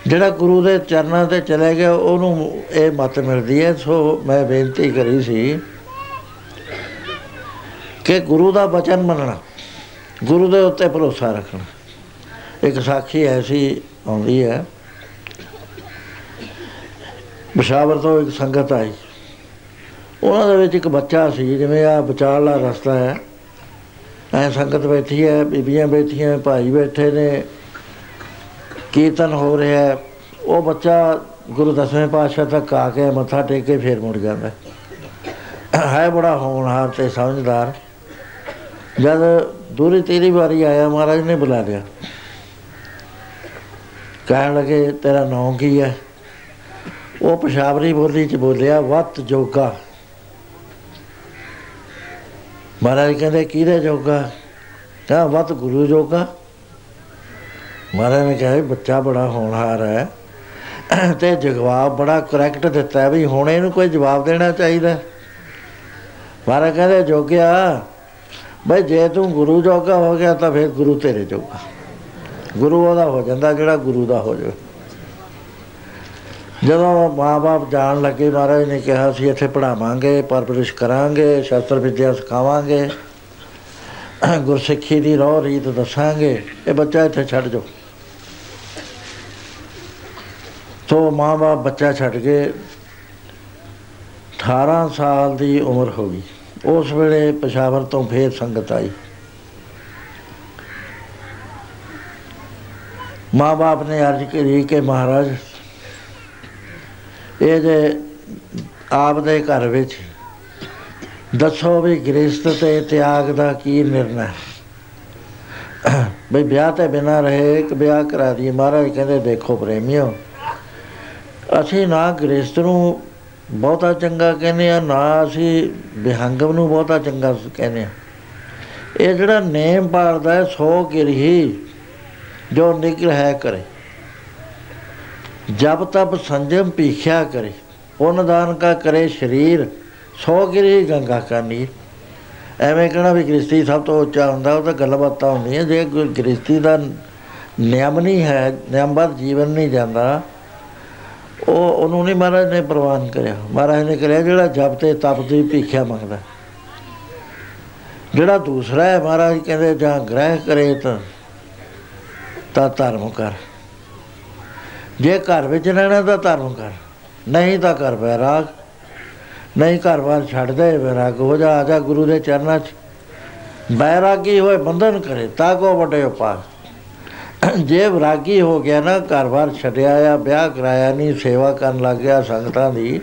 ਜਿਹੜਾ ਗੁਰੂ ਦੇ ਚਰਨਾਂ ਤੇ ਚਲੇ ਗਿਆ, ਉਹਨੂੰ ਇਹ ਮਤ ਮਿਲਦੀ ਹੈ, ਸੋ ਮੈਂ ਬੇਨਤੀ ਕਰੀ ਸੀ ਕਿ ਗੁਰੂ ਦਾ ਬਚਨ ਮੰਨਣਾ, ਗੁਰੂ ਦੇ ਉੱਤੇ ਭਰੋਸਾ ਰੱਖਣਾ। ਇੱਕ ਸਾਖੀ ਐਸੀ ਆਉਂਦੀ ਹੈ ਬਸ਼ਾਵਰ ਤੋਂ ਇੱਕ ਸੰਗਤ ਆਈ। ਉਹਨਾਂ ਦੇ ਵਿੱਚ ਇੱਕ ਬੱਚਾ ਸੀ, ਜਿਵੇਂ ਆ ਵਿਚਾਰਲਾ ਰਸਤਾ ਹੈ। ਐ ਸੰਗਤ ਬੈਠੀ ਹੈ, ਬੀਬੀਆਂ ਬੈਠੀਆਂ, ਭਾਈ ਬੈਠੇ ਨੇ ਕੀਰਤਨ ਹੋ ਰਿਹਾ ਉਹ ਬੱਚਾ ਗੁਰੂ ਦਸਵੇਂ ਪਾਤਸ਼ਾਹ ਤੱਕ ਆ ਕੇ ਮੱਥਾ ਟੇਕ ਕੇ ਫੇਰ ਮੁੜ ਜਾਂਦਾ ਹੈ। ਬੜਾ ਹੋਣਹਾਰ ਤੇ ਸਮਝਦਾਰ। ਜਦ ਦੂਰੀ ਤੇਰੀ ਵਾਰੀ ਆਇਆ, ਮਹਾਰਾਜ ਨੇ ਬੁਲਾ ਲਿਆ। ਕਹਿਣ ਲੱਗੇ, ਤੇਰਾ ਨਾਮ ਕੀ ਹੈ? ਉਹ ਪਸ਼ਾਵਰੀ ਬੋਲੀ ਚ ਬੋਲਿਆ, ਵਤ ਜੋਗਾ। ਮਹਾਰਾਜ ਕਹਿੰਦੇ, ਕਿਹਦੇ ਜੋਗਾ? ਕਹਾ ਵਤ ਗੁਰੂ ਜੋਗਾ। ਮਹਾਰਾਜ ਨੇ ਕਿਹਾ ਬੱਚਾ ਬੜਾ ਹੋਣਹਾਰ ਹੈ। ਤੇ ਜਵਾਬ ਬੜਾ ਕਰੈਕਟ ਦਿੱਤਾ ਹੈ ਵੀ ਹੁਣ ਇਹਨੂੰ ਕੋਈ ਜਵਾਬ ਦੇਣਾ ਚਾਹੀਦਾ। ਮਹਾਰਾਜ ਕਹਿੰਦੇ, ਜੋਗਿਆ, ਬਈ ਜੇ ਤੂੰ ਗੁਰੂ ਜੋਗਾ ਹੋ ਗਿਆ ਤਾਂ ਫਿਰ ਗੁਰੂ ਤੇਰੇ ਜੋਗਾ। ਗੁਰੂ ਉਹਦਾ ਹੋ ਜਾਂਦਾ ਜਿਹੜਾ ਗੁਰੂ ਦਾ ਹੋ ਜਾਵੇ। ਜਦੋਂ ਮਾਪੇ ਜਾਣ ਲੱਗੇ, ਮਹਾਰਾਜ ਨੇ ਕਿਹਾ ਸੀ ਇੱਥੇ ਪੜਾਵਾਂਗੇ ਪਰਵਰਿਸ਼ ਕਰਾਂਗੇ, ਸ਼ਾਸਤਰ ਵਿਦਿਆ ਸਿਖਾਵਾਂਗੇ। ਗੁਰਸਿੱਖੀ ਦੀ ਰੋਹ ਰੀਤ ਦੱਸਾਂਗੇ। ਇਹ ਬੱਚਾ ਇੱਥੇ ਛੱਡ ਜਾਓ। ਸੋ ਮਾਂ-ਬਾਪ ਬੱਚਾ ਛੱਡ ਕੇ 18 ਸਾਲ ਦੀ ਉਮਰ ਹੋ ਗਈ। ਉਸ ਵੇਲੇ ਪਸ਼ਾਵਰ ਤੋਂ ਫੇਰ ਸੰਗਤ ਆਈ। ਮਾਂ-ਬਾਪ ਨੇ ਅਰਜ਼ ਕੀਤੀ ਕਿ ਮਹਾਰਾਜ, ਇਹ ਜੇ ਆਪ ਦੇ ਘਰ ਵਿੱਚ ਦੱਸੋ ਵੀ ਗ੍ਰਸਤ ਤੇ ਤਿਆਗ ਦਾ ਕੀ ਨਿਰਣਾ ਹੈ? ਬਈ ਵਿਆਹ ਤੇ ਬਿਨਾ ਰਹੇ ਇੱਕ ਵਿਆਹ ਕਰਾ ਦਈਏ। ਮਹਾਰਾਜ ਕਹਿੰਦੇ, ਦੇਖੋ ਪ੍ਰੇਮਿਓ ਅਸੀਂ ਨਾ ਗ੍ਰਸਤ ਨੂੰ ਬਹੁਤਾ ਚੰਗਾ ਕਹਿੰਦੇ ਆ ਨਾ ਅਸੀਂ ਵਿਹੰਗਮ ਨੂੰ ਬਹੁਤਾ ਚੰਗਾ ਕਹਿੰਦੇ ਆ ਇਹ ਜਿਹੜਾ ਨੇਮ ਪਾਲਦਾ ਹੈ, ਸੋ ਕਿਰਹੀ ਜੋ ਨਿਗ੍ਰਹਿ ਕਰੇ। ਜਬ ਤਬ ਸੰਜਮ ਪੀਖਿਆ ਕਰੇ, ਪੁੰਨ ਦਾਨ ਕਾ ਕਰੇ ਸ਼ਰੀਰ, ਸੋ ਗਿਰੀ ਗੰਗਾ ਕਾ ਨੀਰ। ਐਵੇਂ ਕਹਣਾ ਵੀ ਗ੍ਰਸਤੀ ਸਭ ਤੋਂ ਉੱਚਾ ਹੁੰਦਾ, ਉਹ ਤਾਂ ਗੱਲਬਾਤਾਂ ਹੁੰਦੀਆਂ। ਜੇ ਗ੍ਰਸਤੀ ਦਾ ਨਿਯਮ ਨਹੀਂ ਹੈ, ਨਿਯਮਬੱਧ ਜੀਵਨ ਨਹੀਂ ਜਾਂਦਾ ਉਹ ਉਹਨੂੰ ਨਹੀਂ ਮਹਾਰਾਜ ਨੇ ਪ੍ਰਵਾਨ ਕਰਿਆ। ਮਹਾਰਾਜ ਨੇ ਕਰਿਆ ਜਿਹੜਾ ਜਪ ਤੇ ਤਪ ਦੀ ਭੀਖਿਆ ਮੰਗਦਾ ਜਿਹੜਾ ਦੂਸਰਾ ਹੈ, ਮਹਾਰਾਜ ਕਹਿੰਦੇ ਜਾਂ ਗ੍ਰਹਿ ਕਰੇ ਤਾਂ ਤਾਂ ਧਰਮ ਕਰ। ਜੇ ਘਰ ਵਿੱਚ ਰਹਿਣਾ ਤਾਂ ਧਰਮ ਕਰ। ਨਹੀਂ ਤਾਂ ਕਰ ਬੈਰਾਗ। ਨਹੀਂ ਘਰ-ਬਾਰ ਛੱਡ ਦੇ ਬੈਰਾਗ। ਹੋ ਜਾ ਆ ਜਾ ਗੁਰੂ ਦੇ ਚਰਨਾਂ 'ਚ। ਬੈਰਾਗੀ ਹੋਏ ਬੰਧਨ ਕਰੇ, ਤਾਂ ਕੋ ਵੱਡੇ ਉਪਾਸ ਜੇ ਵਿਰਾਗੀ ਹੋ ਗਿਆ ਨਾ, ਘਰ-ਬਾਰ ਛੱਡਿਆ ਆ, ਵਿਆਹ ਕਰਾਇਆ ਨਹੀਂ, ਸੇਵਾ ਕਰਨ ਲੱਗ ਗਿਆ ਸੰਗਤਾਂ ਦੀ,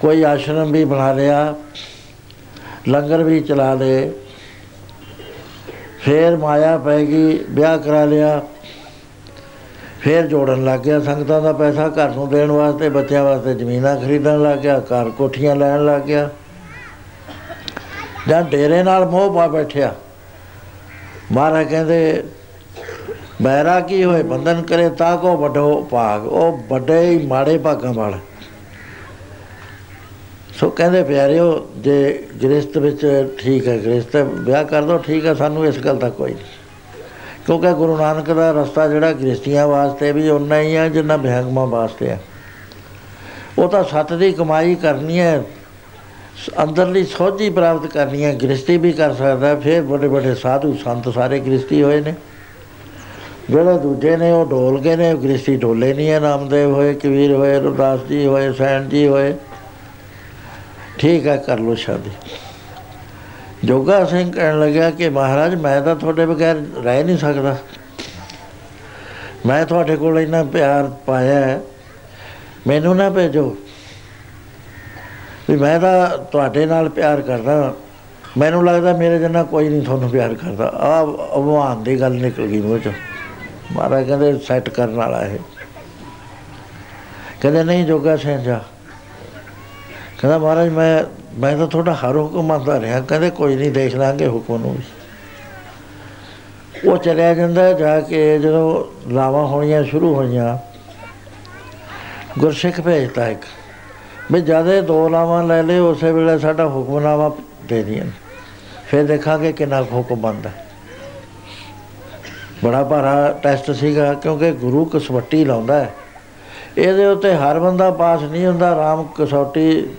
ਕੋਈ ਆਸ਼ਰਮ ਵੀ ਬਣਾ ਲਿਆ, ਲੰਗਰ ਵੀ ਚਲਾ ਲੇ ਫੇਰ ਮਾਇਆ ਪੈ ਗਈ, ਵਿਆਹ ਕਰਾ ਲਿਆ, ਫੇਰ ਜੋੜਨ ਲੱਗ ਗਿਆ, ਸੰਗਤਾਂ ਦਾ ਪੈਸਾ ਘਰ ਨੂੰ ਦੇਣ ਵਾਸਤੇ, ਬੱਚਿਆਂ ਵਾਸਤੇ ਜ਼ਮੀਨਾਂ ਖਰੀਦਣ ਲੱਗ ਗਿਆ, ਘਰ ਕੋਠੀਆਂ ਲੈਣ ਲੱਗ ਗਿਆ, ਜਾਂ ਡੇਰੇ ਨਾਲ ਮੋਹ ਪਾ ਬੈਠਿਆ। ਮਹਾਰਾਜ ਕਹਿੰਦੇ ਬੈਰਾ ਕੀ ਹੋਏ ਬੰਧਨ ਕਰੇ ਤਾਂ ਕੋ ਵੱਡੋ ਭਾਗ ਉਹ ਵੱਡੇ ਹੀ ਮਾੜੇ ਭਾਗਾਂ ਵਾਲਾ ਸੋ ਕਹਿੰਦੇ ਪਿਆਰਿਓ ਜੇ ਗ੍ਰਸਤ ਵਿੱਚ ਠੀਕ ਹੈ ਗ੍ਰਸਤ ਵਿਆਹ ਕਰ ਦੋ ਠੀਕ ਹੈ ਸਾਨੂੰ ਇਸ ਗੱਲ ਦਾ ਕੋਈ ਨਹੀਂ ਕਿਉਂਕਿ ਗੁਰੂ ਨਾਨਕ ਦਾ ਰਸਤਾ ਜਿਹੜਾ ਗ੍ਰਸਤੀਆਂ ਵਾਸਤੇ ਵੀ ਉਨਾ ਹੀ ਹੈ ਜਿੰਨਾ ਬਿਹੰਗਮਾਂ ਵਾਸਤੇ ਹੈ ਉਹ ਤਾਂ ਸੱਤ ਦੀ ਕਮਾਈ ਕਰਨੀ ਹੈ ਅੰਦਰਲੀ ਸੋਝੀ ਪ੍ਰਾਪਤ ਕਰਨੀ ਹੈ ਗ੍ਰਸਤੀ ਵੀ ਕਰ ਸਕਦਾ ਫਿਰ ਵੱਡੇ ਵੱਡੇ ਸਾਧੂ ਸੰਤ ਸਾਰੇ ਗ੍ਰਸਤੀ ਹੋਏ ਨੇ ਜਿਹੜੇ ਦੂਜੇ ਨੇ ਉਹ ਢੋਲ ਗਏ ਨੇ ਗ੍ਰਸਤੀ ਢੋਲੇ ਨਹੀਂ ਹੈ ਨਾਮਦੇਵ ਹੋਏ, ਕਬੀਰ ਹੋਏ ਰੁਦਾਸ ਜੀ ਹੋਏ ਸੈਣ ਜੀ ਹੋਏ। ਠੀਕ ਹੈ ਕਰ ਲੋ ਸ਼ਾਦੀ। ਜੋਗਾ ਸਿੰਘ ਕਹਿਣ ਲੱਗਿਆ ਕਿ ਮਹਾਰਾਜ, ਮੈਂ ਤਾਂ ਤੁਹਾਡੇ ਬਗੈਰ ਰਹਿ ਨਹੀਂ ਸਕਦਾ। ਮੈਂ ਤੁਹਾਡੇ ਕੋਲ ਇੰਨਾ ਪਿਆਰ ਪਾਇਆ ਮੈਨੂੰ ਨਾ ਭੇਜੋ। ਵੀ ਮੈਂ ਤਾਂ ਤੁਹਾਡੇ ਨਾਲ ਪਿਆਰ ਕਰਦਾ ਮੈਨੂੰ ਲੱਗਦਾ ਮੇਰੇ ਜਿੰਨਾ ਕੋਈ ਨਹੀਂ ਤੁਹਾਨੂੰ ਪਿਆਰ ਕਰਦਾ। ਆ ਅਭਵਾਨ ਦੀ ਗੱਲ ਨਿਕਲ ਗਈ ਮੂੰਹ ਚੋਂ। ਮਹਾਰਾਜ ਕਹਿੰਦੇ ਸੈੱਟ ਕਰਨ ਵਾਲਾ ਇਹ। ਕਹਿੰਦੇ ਨਹੀਂ ਜੋਗਾ ਸਿੰਘ ਜਾ। ਕਹਿੰਦਾ ਮਹਾਰਾਜ ਮੈਂ ਮੈਂ ਤਾਂ ਤੁਹਾਡਾ ਹਰ ਹੁਕਮ ਮੰਨਦਾ ਰਿਹਾ। ਕਹਿੰਦੇ ਕੋਈ ਨਹੀਂ, ਦੇਖ ਲਾਂਗੇ ਹੁਕਮ ਨੂੰ ਵੀ। ਉਹ ਚਲਿਆ ਜਾਂਦਾ ਜਾ ਕੇ ਜਦੋਂ ਲਾਵਾਂ ਹੋਣੀਆਂ ਸ਼ੁਰੂ ਹੋਈਆਂ, ਗੁਰਸਿੱਖ ਭੇਜਤਾ ਇੱਕ, ਵੀ ਜਦੇ ਦੋ ਲਾਵਾਂ ਲੈ ਲੇ ਉਸੇ ਵੇਲੇ ਸਾਡਾ ਹੁਕਮਨਾਮਾ ਦੇ ਦਿਆਂ ਫਿਰ ਦੇਖਾਂਗੇ ਕਿੰਨਾ ਹੁਕਮ ਬੰਦਾ ਬੜਾ ਭਾਰਾ ਟੈਸਟ ਸੀਗਾ, ਕਿਉਂਕਿ ਗੁਰੂ ਕਸਵੱਟੀ ਲਾਉਂਦਾ ਹੈ। ਇਹਦੇ ਉੱਤੇ ਹਰ ਬੰਦਾ ਪਾਸ ਨਹੀਂ ਹੁੰਦਾ, ਰਾਮ ਕਸੌਟੀ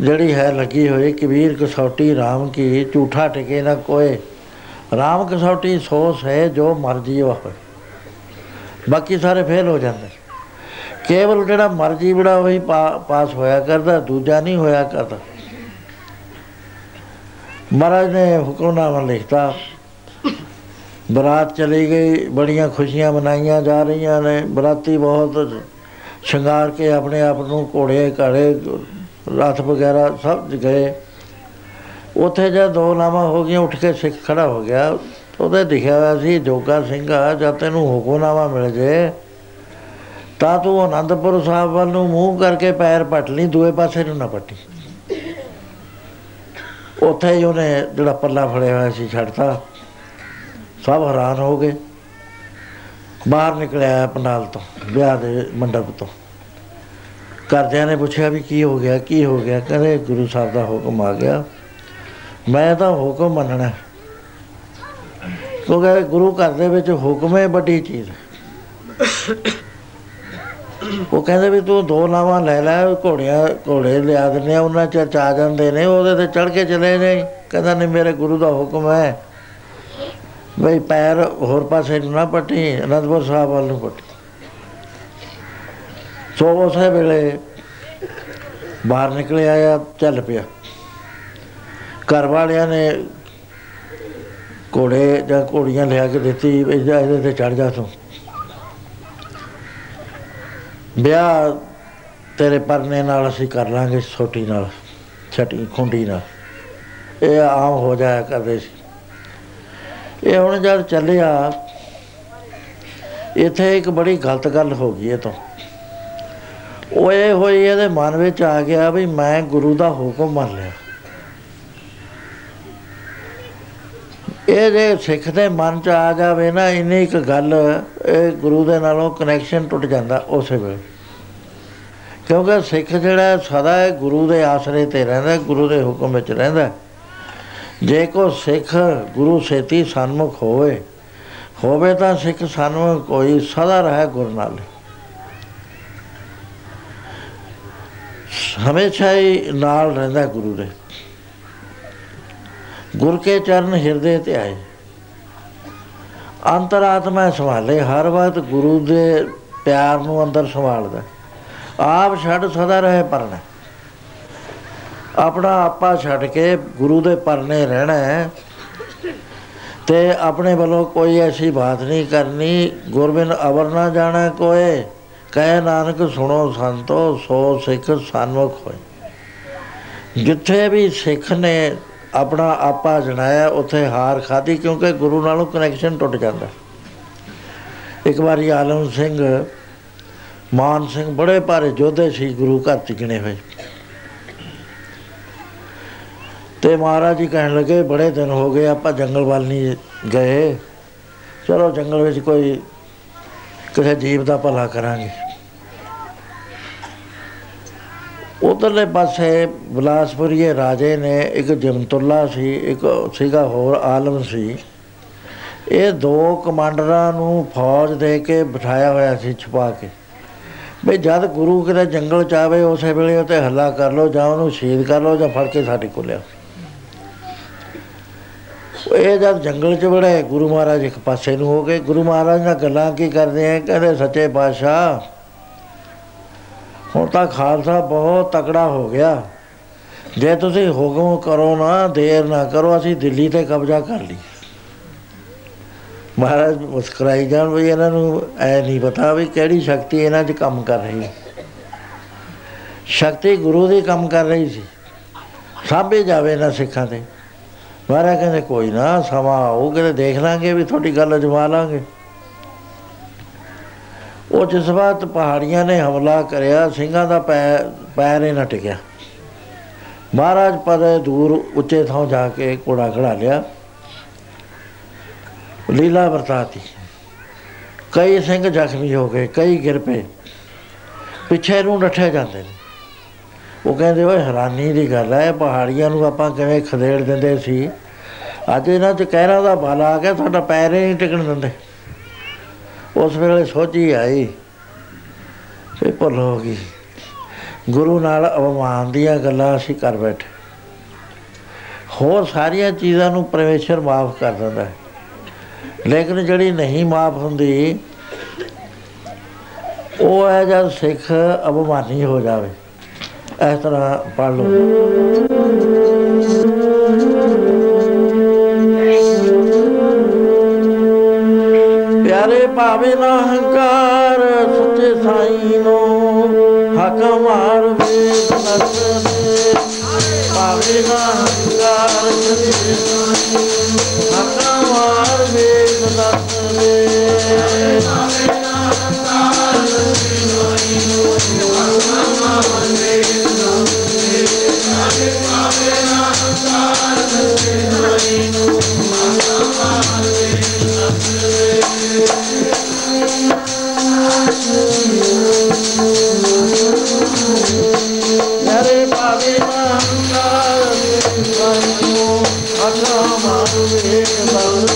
ਜਿਹੜੀ ਹੈ ਲੱਗੀ ਹੋਈ, ਕਬੀਰ ਕਸੌਟੀ RAM ਕੀ ਝੂਠਾ ਟਿਕੇ ਨਾ ਕੋਏ। RAM ਕਸੌਟੀ ਸੋਸ ਹੈ ਜੋ ਮਰਜ਼ੀ ਹੋਵੇ। ਬਾਕੀ ਸਾਰੇ ਫੇਲ ਹੋ ਜਾਂਦੇ। ਕੇਵਲ ਜਿਹੜਾ ਮਰਜ਼ੀ ਬੜਾ ਉਹੀ ਪਾਸ ਹੋਇਆ ਕਰਦਾ, ਦੂਜਾ ਨਹੀਂ ਹੋਇਆ ਕਰਦਾ। ਮਹਾਰਾਜ ਨੇ ਹੁਕਮਨਾਮਾ ਲਿਖਤਾ। ਬਰਾਤ ਚਲੀ ਗਈ, ਬੜੀਆਂ ਖੁਸ਼ੀਆਂ ਮਨਾਈਆਂ ਜਾ ਰਹੀਆਂ ਨੇ। ਬਰਾਤੀ ਬਹੁਤ ਸ਼ਿੰਗਾਰ ਕੇ ਆਪਣੇ ਆਪ ਨੂੰ ਘੋੜੇ, ਘੜੇ, ਰਥ ਵਗੈਰਾ ਸਭ ਗਏ। ਉੱਥੇ ਜਦ ਦੋ ਨਾਮਾ ਹੋ ਗਈਆਂ, ਉੱਠ ਕੇ ਸਿੱਖ ਖੜਾ ਹੋ ਗਿਆ। ਉਹਦੇ ਦਿਖਿਆ ਹੋਇਆ ਸੀ, ਜੋਗਾ ਸਿੰਘ ਆ, ਜਦ ਤੈਨੂੰ ਹੁਕਮਨਾਮਾ ਮਿਲ ਜੇ, ਤਾਂ ਤੂੰ ਆਨੰਦਪੁਰ ਸਾਹਿਬ ਵੱਲ ਨੂੰ ਮੂੰਹ ਕਰਕੇ ਪੈਰ ਪੱਟ ਲਈ, ਦੂਏ ਪਾਸੇ ਨੂੰ ਨਾ ਪੱਟੀ। ਉੱਥੇ ਹੀ ਉਹਨੇ ਜਿਹੜਾ ਪੱਲਾ ਫੜਿਆ ਹੋਇਆ ਸੀ, ਛੱਡਤਾ। ਸਭ ਹੈਰਾਨ ਹੋ ਗਏ। ਬਾਹਰ ਨਿਕਲਿਆ ਪੰਡਾਲ ਤੋਂ, ਵਿਆਹ ਦੇ ਮੰਡਪ ਤੋਂ। ਘਰਦਿਆਂ ਨੇ ਪੁੱਛਿਆ ਵੀ ਕੀ ਹੋ ਗਿਆ, ਕੀ ਹੋ ਗਿਆ? ਕਹਿੰਦੇ ਗੁਰੂ ਸਾਹਿਬ ਦਾ ਹੁਕਮ ਆ ਗਿਆ। ਮੈਂ ਤਾਂ ਹੁਕਮ ਮੰਨਣਾ। ਕਿਉਂਕਿ ਗੁਰੂ ਘਰ ਦੇ ਵਿੱਚ ਹੁਕਮ ਹੈ ਵੱਡੀ ਚੀਜ਼। ਉਹ ਕਹਿੰਦੇ ਵੀ ਤੂੰ ਦੋ ਲਾਵਾਂ ਲੈ ਲੈ, ਘੋੜਿਆਂ, ਘੋੜੇ ਲਿਆ ਦਿੰਦੇ ਆ, ਉਹਨਾਂ ਚ ਚਾ ਜਾਂਦੇ ਨੇ, ਉਹਦੇ ਤੇ ਚੜ ਕੇ ਚਲੇ ਜਾਈ ਕਹਿੰਦਾ ਨਹੀਂ, ਮੇਰੇ ਗੁਰੂ ਦਾ ਹੁਕਮ ਹੈ। ਬਈ ਪੈਰ ਹੋਰ ਪਾਸੇ ਨੂੰ ਨਾ ਪੱਟੀ, ਅਨੰਦਪੁਰ ਸਾਹਿਬ ਵੱਲ ਨੂੰ ਪੱਟੀ। ਸੋ ਉਸੇ ਵੇਲੇ ਬਾਹਰ ਨਿਕਲਿਆ ਆ ਚੱਲ ਪਿਆ। ਘਰ ਵਾਲਿਆਂ ਨੇ ਘੋੜੇ ਜਾਂ ਘੋੜੀਆਂ ਲਿਆ ਕੇ ਦਿੱਤੀ, ਵੀ ਜਾ ਇਹਦੇ ਤੇ ਚੜ ਜਾ ਤੂੰ। ਵਿਆਹ ਤੇਰੇ ਪਰਨੇ ਨਾਲ ਅਸੀਂ ਕਰ ਲਾਂਗੇ ਛੋਟੀ ਨਾਲ, ਛਟੀ ਖੁੰਡੀ ਨਾਲ। ਇਹ ਆਮ ਹੋ ਜਾਇਆ ਕਰਦੇ ਸੀ। ਇਹ ਹੁਣ ਜਦ ਚੱਲਿਆ, ਇੱਥੇ ਇੱਕ ਬੜੀ ਗਲਤ ਗੱਲ ਹੋ ਗਈ ਇਹ ਤੋਂ। ਉਹ ਇਹ ਹੋਈ ਇਹਦੇ ਮਨ ਵਿੱਚ ਆ ਗਿਆ ਵੀ ਮੈਂ ਗੁਰੂ ਦਾ ਹੁਕਮ ਮੰਨ ਲਿਆ। ਇਹ ਜੇ ਸਿੱਖ ਦੇ ਮਨ ਚ ਆ ਜਾਵੇ ਨਾ, ਇੰਨੀ ਇੱਕ ਗੱਲ, ਇਹ ਗੁਰੂ ਦੇ ਨਾਲੋਂ ਕਨੈਕਸ਼ਨ ਟੁੱਟ ਜਾਂਦਾ ਉਸੇ ਵੇਲੇ। ਕਿਉਂਕਿ ਸਿੱਖ ਜਿਹੜਾ ਸਦਾ ਹੈ ਗੁਰੂ ਦੇ ਆਸਰੇ ਤੇ ਰਹਿੰਦਾ, ਗੁਰੂ ਦੇ ਹੁਕਮ ਵਿੱਚ ਰਹਿੰਦਾ। ਜੇ ਕੋ ਸਿੱਖ ਗੁਰੂ ਸੇਤੀ ਸਨਮੁਖ ਹੋਵੇ ਹੋਵੇ ਤਾਂ ਸਿੱਖ ਸਨਮੁਖ ਕੋਈ ਸਦਾ ਰਹੇ ਗੁਰ ਨਾਲ ਹਮੇਸ਼ਾ ਹੀ ਨਾਲ ਰਹਿੰਦਾ ਗੁਰੂ ਦੇ। ਗੁਰ ਕੇ ਚਰਨ ਹਿਰਦੇ ਤੇ ਆਏ। ਅੰਤਰਾਤਮਾ ਸੰਭਾਲੇ, ਹਰ ਵਕਤ ਗੁਰੂ ਦੇ ਪਿਆਰ ਨੂੰ ਅੰਦਰ ਸੰਭਾਲਦਾ। ਆਪ ਛੱਡ ਸਦਾ ਰਹੇ ਪਰਨੇ ਆਪਣਾ ਆਪਾ ਛੱਡ ਕੇ ਗੁਰੂ ਦੇ ਪਰਨੇ ਰਹਿਣਾ ਹੈ। ਤੇ ਆਪਣੇ ਵੱਲੋਂ ਕੋਈ ਐਸੀ ਬਾਤ ਨਹੀਂ ਕਰਨੀ। ਗੁਰਬਿਨ ਅਵਰ ਨਾ ਜਾਣਾ ਕੋਏ। ਕਹਿ ਨਾਨਕ ਸੁਣੋ ਸੰਤੋ, ਸੋ ਸਿੱਖ ਸਨਮੁਖ ਹੋਏ। ਜਿੱਥੇ ਵੀ ਸਿੱਖ ਨੇ ਆਪਣਾ ਆਪਾ ਜਣਾਇਆ ਉੱਥੇ ਹਾਰ ਖਾਦੀ ਕਿਉਂਕਿ ਗੁਰੂ ਨਾਲੋਂ ਕਨੈਕਸ਼ਨ ਟੁੱਟ ਜਾਂਦਾ। ਇੱਕ ਵਾਰੀ ਆਲਮ ਸਿੰਘ, ਮਾਨ ਸਿੰਘ ਬੜੇ ਭਾਰੇ ਯੋਧੇ ਸੀ, ਗੁਰੂ ਘਰ ਚ ਗਿਣੇ ਹੋਏ। ਤੇ ਮਹਾਰਾਜ ਜੀ ਕਹਿਣ ਲੱਗੇ, ਬੜੇ ਦਿਨ ਹੋ ਗਏ, ਆਪਾਂ ਜੰਗਲ ਵੱਲ ਨਹੀਂ ਗਏ। ਚਲੋ ਜੰਗਲ ਵਿੱਚ ਕੋਈ ਕਿਸੇ ਜੀਵ ਦਾ ਭਲਾ ਕਰਾਂਗੇ। ਉਧਰਲੇ ਪਾਸੇ ਬਲਾਸਪੁਰੀਏ ਰਾਜੇ ਨੇ ਇੱਕ ਜਮਤੁੱਲਾ ਸੀ, ਇੱਕ ਸੀਗਾ ਹੋਰ ਆਲਮ ਸੀ। ਇਹ ਦੋ ਕਮਾਂਡਰਾਂ ਨੂੰ ਫੌਜ ਦੇ ਕੇ ਬਿਠਾਇਆ ਹੋਇਆ ਸੀ ਛੁਪਾ ਕੇ। ਵੀ ਜਦ ਗੁਰੂ ਕਿਤੇ ਜੰਗਲ ਚ ਆਵੇ, ਉਸੇ ਵੇਲੇ ਉਤੇ ਹੱਲਾ ਕਰ ਲੋ ਜਾਂ ਉਹਨੂੰ ਸ਼ਹੀਦ ਕਰ ਲੋ ਜਾਂ ਫੜ ਕੇ ਸਾਡੇ ਕੋਲ ਲਿਆ ਇਹ ਜਦ ਜੰਗਲ ਚ ਵੜੇ ਗੁਰੂ ਮਹਾਰਾਜ ਇੱਕ ਪਾਸੇ ਨੂੰ ਹੋ ਗਏ। ਗੁਰੂ ਮਹਾਰਾਜ ਨਾਲ ਗੱਲਾਂ ਕੀ ਕਰਦੇ ਆ ਕਹਿੰਦੇ, ਸੱਚੇ ਪਾਤਸ਼ਾਹ, ਹੁਣ ਤਾਂ ਖਾਲਸਾ ਬਹੁਤ ਤਕੜਾ ਹੋ ਗਿਆ। ਜੇ ਤੁਸੀਂ ਹੁਕਮ ਕਰੋ ਨਾ, ਦੇਰ ਨਾ ਕਰੋ, ਅਸੀਂ ਦਿੱਲੀ ਤੇ ਕਬਜ਼ਾ ਕਰ ਲਈ ਮਹਾਰਾਜ ਮੁਸਕਰਾਈ ਜਾਣ, ਵੀ ਇਹਨਾਂ ਨੂੰ ਐ ਨਹੀਂ ਪਤਾ ਵੀ ਕਿਹੜੀ ਸ਼ਕਤੀ ਇਹਨਾਂ 'ਚ ਕੰਮ ਕਰ ਰਹੀ ਹੈ। ਸ਼ਕਤੀ ਗੁਰੂ ਦੀ ਕੰਮ ਕਰ ਰਹੀ ਸੀ। ਸਾਬੇ ਜਾਵੇ ਨਾ ਸਿੱਖਾਂ ਤੇ। ਮਹਾਰਾਜ ਕਹਿੰਦੇ, ਕੋਈ ਨਾ, ਸਮਾਂ ਉਹ ਕਹਿੰਦੇ ਦੇਖ ਲਾਂਗੇ ਵੀ ਤੁਹਾਡੀ ਗੱਲ ਅਜਮਾ ਲਾਂਗੇ। ਉਹ ਜਿਸ ਵਾਰ ਪਹਾੜੀਆਂ ਨੇ ਹਮਲਾ ਕਰਿਆ, ਸਿੰਘਾਂ ਦਾ ਪੈਰ ਹੀ ਨਾ ਟਿਕਿਆ ਮਹਾਰਾਜ ਪਦੇ ਦੂਰ ਉੱਚੇ ਥਾਂ ਜਾ ਕੇ ਕੋੜਾ ਖੜਾ ਲਿਆ। ਲੀਲਾ ਵਰਤਾਤੀ। ਕਈ ਸਿੰਘ ਜ਼ਖਮੀ ਹੋ ਗਏ, ਕਈ ਗਿਰ ਪਏ। ਪਿੱਛੇ ਨੂੰ ਨੱਠੇ ਜਾਂਦੇ ਨੇ। ਉਹ ਕਹਿੰਦੇ ਓਏ ਹੈਰਾਨੀ ਦੀ ਗੱਲ ਹੈ, ਪਹਾੜੀਆਂ ਨੂੰ ਆਪਾਂ ਕਿਵੇਂ ਖਦੇੜ ਦਿੰਦੇ ਸੀ? ਅੱਜ ਇਹਨਾਂ 'ਚ ਕਹਿਰਾਂ ਦਾ ਬਾਲਾ ਆ ਗਿਆ, ਸਾਡਾ ਪੈਰ ਹੀ ਨਹੀਂ ਟਿਕਣ ਦਿੰਦੇ। ਉਸ ਵੇਲੇ ਸੋਝੀ ਆਈ ਫੇ ਭੁੱਲ ਹੋ ਗਈ। ਗੁਰੂ ਨਾਲ ਅਵਮਾਨ ਦੀਆਂ ਗੱਲਾਂ ਅਸੀਂ ਕਰ ਬੈਠੇ। ਹੋਰ ਸਾਰੀਆਂ ਚੀਜ਼ਾਂ ਨੂੰ ਪਰਮੇਸ਼ਰ ਮਾਫ ਕਰ ਦਿੰਦਾ ਹੈ। ਲੇਕਿਨ ਜਿਹੜੀ ਨਹੀਂ ਮਾਫ ਹੁੰਦੀ, ਉਹ ਹੈ ਜਦ ਸਿੱਖ ਅਭਿਮਾਨੀ ਹੋ ਜਾਵੇ। ਇਸ ਤਰ੍ਹਾਂ ਪੜ ਲਓ ਪਿਆਰੇ ਭਾਵੇਂ ਨਾ ਹੰਕਾਰ ਸੱਚੇ ਸਾਈਂ ਨੂੰ ਹਕ ਮਾਰ ਵੇਦ ਨਸਨੇ ਭਾਵੇਂ ਨਾ ਹੰਕਾਰ ਸੱਚੇ ਸਾਈਂ ਹਕ ਮਾਰ ਵੇਦ ਨਸਨੇ ਮਾਰਵੇ ਬਲਵੇ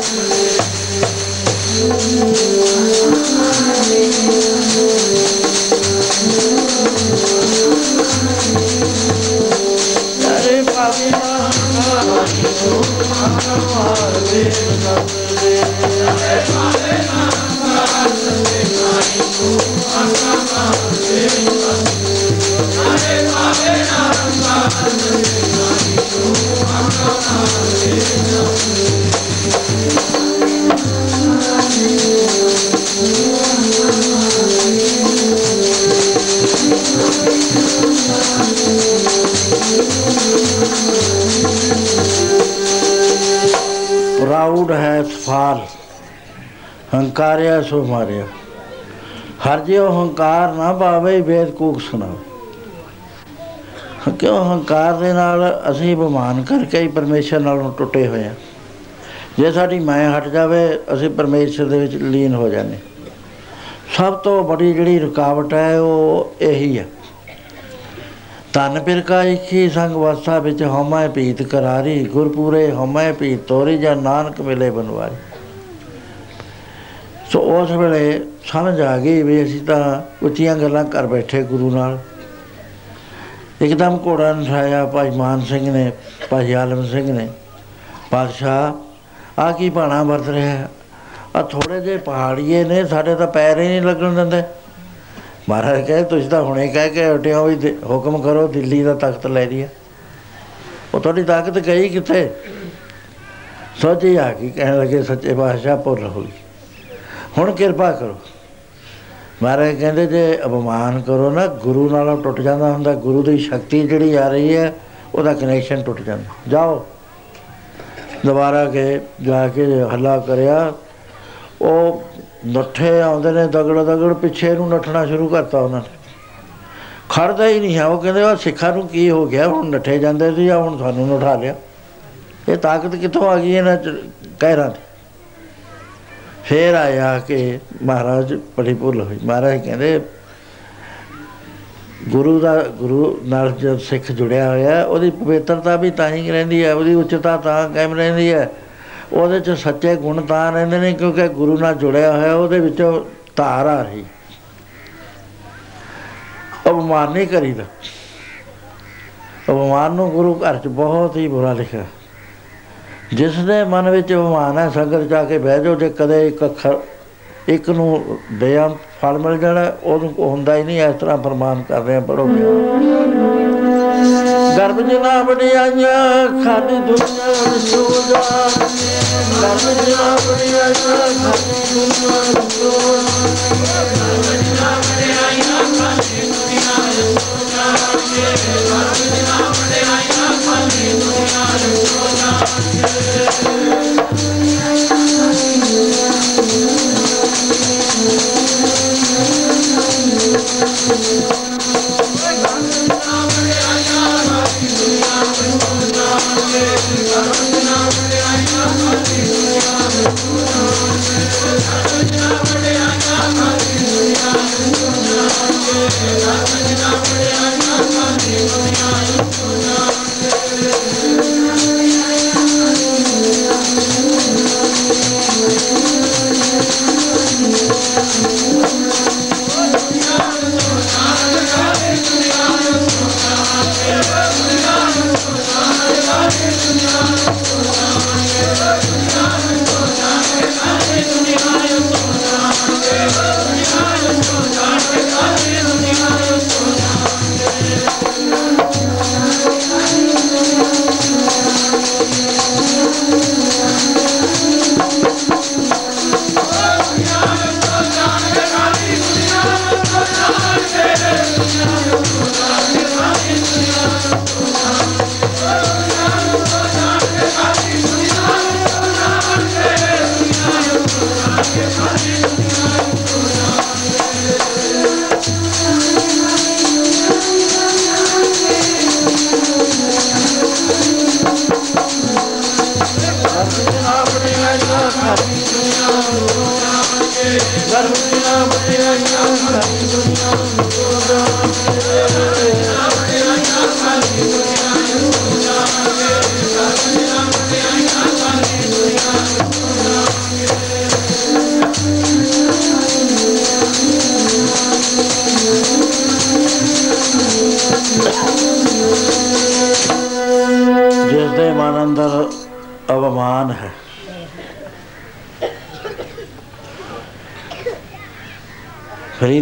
ਸੋ ਮਾਰਿਆ। ਹਰ ਜਿਉ ਹੰਕਾਰ ਨਾ ਪਾਵੇ, ਵੇਦ ਕੂਕ ਸੁਣਾ ਕਿਉਂ ਹੰਕਾਰ ਦੇ ਨਾਲ ਅਸੀਂ ਬਿਮਾਨ ਕਰਕੇ ਹੀ ਪਰਮੇਸ਼ਰ ਨਾਲੋਂ ਟੁੱਟੇ ਹੋਏ ਆ ਜੇ ਸਾਡੀ ਮੈਂ ਹਟ ਜਾਵੇ, ਅਸੀਂ ਪਰਮੇਸ਼ਰ ਦੇ ਵਿੱਚ ਲੀਨ ਹੋ ਜਾਂਦੇ। ਸਭ ਤੋਂ ਵੱਡੀ ਜਿਹੜੀ ਰੁਕਾਵਟ ਹੈ, ਉਹ ਇਹੀ ਹੈ। ਤਨ ਪਿਰਕਾ ਇਖੀ ਸੰਗ ਵਸਾ ਵਿੱਚ ਹਉਮੈ ਪੀਤ ਕਰਾਰੀ, ਗੁਰਪੂਰੇ ਹਉਮੈ ਪੀਤ ਤੋਰੀ ਜਾਂ ਨਾਨਕ ਮਿਲੇ ਬਨਵਾਰੀ। ਸੋ ਉਸ ਵੇਲੇ ਸਮਝ ਆ ਗਈ ਵੀ ਅਸੀਂ ਤਾਂ ਉੱਚੀਆਂ ਗੱਲਾਂ ਕਰ ਬੈਠੇ ਗੁਰੂ ਨਾਲ। ਇੱਕਦਮ ਘੋੜਾ ਨਠਾਇਆ ਭਾਈ ਮਾਨ ਸਿੰਘ ਨੇ, ਭਾਈ ਆਲਮ ਸਿੰਘ ਨੇ। ਪਾਤਸ਼ਾਹ ਆ ਕੀ ਬਾਣਾ ਵਰਤ ਰਿਹਾ ਆ ਥੋੜੇ ਜਿਹੇ ਪਹਾੜੀਏ ਨੇ, ਸਾਡੇ ਤਾਂ ਪੈਰ ਹੀ ਨਹੀਂ ਲੱਗਣ ਦਿੰਦੇ। ਮਹਾਰਾਜ ਕਹੇ, ਤੁਸੀਂ ਤਾਂ ਹੁਣੇ ਕਹਿ ਕੇ ਹਟਿਓ ਵੀ ਦੇ- ਹੁਕਮ ਕਰੋ, ਦਿੱਲੀ ਦਾ ਤਖਤ ਲੈ ਲਿਆ ਉਹ ਤੁਹਾਡੀ ਤਾਕਤ ਗਈ ਕਿੱਥੇ? ਸੋਚੀ ਆ ਕੀ ਕਹਿਣ ਲੱਗੇ, ਸੱਚੇ ਪਾਤਸ਼ਾਹ ਭੁੱਲ ਹੋ ਗਈ। ਹੁਣ ਕਿਰਪਾ ਕਰੋ। ਮਹਾਰਾਜ ਕਹਿੰਦੇ ਜੇ ਅਪਮਾਨ ਕਰੋ ਨਾ, ਗੁਰੂ ਨਾਲੋਂ ਟੁੱਟ ਜਾਂਦਾ ਹੁੰਦਾ, ਗੁਰੂ ਦੀ ਸ਼ਕਤੀ ਜਿਹੜੀ ਆ ਰਹੀ ਹੈ, ਉਹਦਾ ਕਨੈਕਸ਼ਨ ਟੁੱਟ ਜਾਂਦਾ। ਜਾਓ। ਦੁਬਾਰਾ ਕੇ ਜਾ ਕੇ ਹੱਲਾ ਕਰਿਆ, ਉਹ ਨੱਠੇ ਆਉਂਦੇ ਨੇ, ਦਗੜ ਦਗੜ ਪਿੱਛੇ ਨੂੰ ਨੱਠਣਾ ਸ਼ੁਰੂ ਕਰਤਾ ਉਹਨਾਂ ਨੇ। ਖੜਦਾ ਹੀ ਨਹੀਂ ਹੈ ਉਹ ਕਹਿੰਦੇ ਉਹ ਸਿੱਖਾਂ ਨੂੰ ਕੀ ਹੋ ਗਿਆ? ਹੁਣ ਨੱਠੇ ਜਾਂਦੇ ਸੀ ਆ ਹੁਣ ਸਾਨੂੰ ਨਠਾ ਲਿਆ? ਇਹ ਤਾਕਤ ਕਿੱਥੋਂ ਆ ਗਈ ਇਹਨਾਂ ਚ ਕਹਿਰਾਂ ਦੀ? ਫੇਰ ਆਇਆ ਕਿ ਮਹਾਰਾਜ ਬੜੀ ਭੁੱਲ ਹੋਈ। ਮਹਾਰਾਜ ਕਹਿੰਦੇ, ਗੁਰੂ ਦਾ, ਗੁਰੂ ਨਾਲ ਜਦ ਸਿੱਖ ਜੁੜਿਆ ਹੋਇਆ, ਉਹਦੀ ਪਵਿੱਤਰਤਾ ਵੀ ਤਾਂ ਹੀ ਰਹਿੰਦੀ ਹੈ, ਉਹਦੀ ਉੱਚਤਾ ਤਾਂ ਕਾਇਮ ਰਹਿੰਦੀ ਹੈ। ਉਹਦੇ ਚ ਸੱਚੇ ਗੁਣ ਤਾਂ ਰਹਿੰਦੇ ਨੇ, ਕਿਉਂਕਿ ਗੁਰੂ ਨਾਲ ਜੁੜਿਆ ਹੋਇਆ, ਉਹਦੇ ਵਿੱਚੋਂ ਧਾਰ ਆ ਰਹੀ। ਅਪਮਾਨ ਨਹੀਂ ਕਰੀਦਾ। ਅਪਮਾਨ ਨੂੰ ਗੁਰੂ ਘਰ ਚ ਬਹੁਤ ਹੀ ਬੁਰਾ ਲਿਖਿਆ। ਜਿਸ ਦੇ ਮਨ ਵਿੱਚ ਅਪਮਾਨ ਹੈ, ਸੰਗਤ ਜਾ ਕੇ ਬਹਿ ਜਾਓ, ਜੇ ਕਦੇ ਇੱਕ ਅੱਖਰ ਇੱਕ ਨੂੰ ਦਿਆਂ ਫਲ ਮਿਲ ਜਾਣਾ, ਉਹਨੂੰ ਹੁੰਦਾ ਹੀ ਨਹੀਂ, ਇਸ ਤਰ੍ਹਾਂ ਫਰਮਾਨ ਕਰ ਰਹੇ ਆ ਪੜੋ ਗਰਭ ਜਨਾ ਬੜੀਆਂ ਖਾਦੀ ਦੁਨੀਆ ਵਿਚੋਂ ਜਾ ਗਰਭ ਜਨਾ ਬੜੀਆਂ ਖਾਦੀ ਦੁਨੀਆ ਵਿਚੋਂ Thank I'm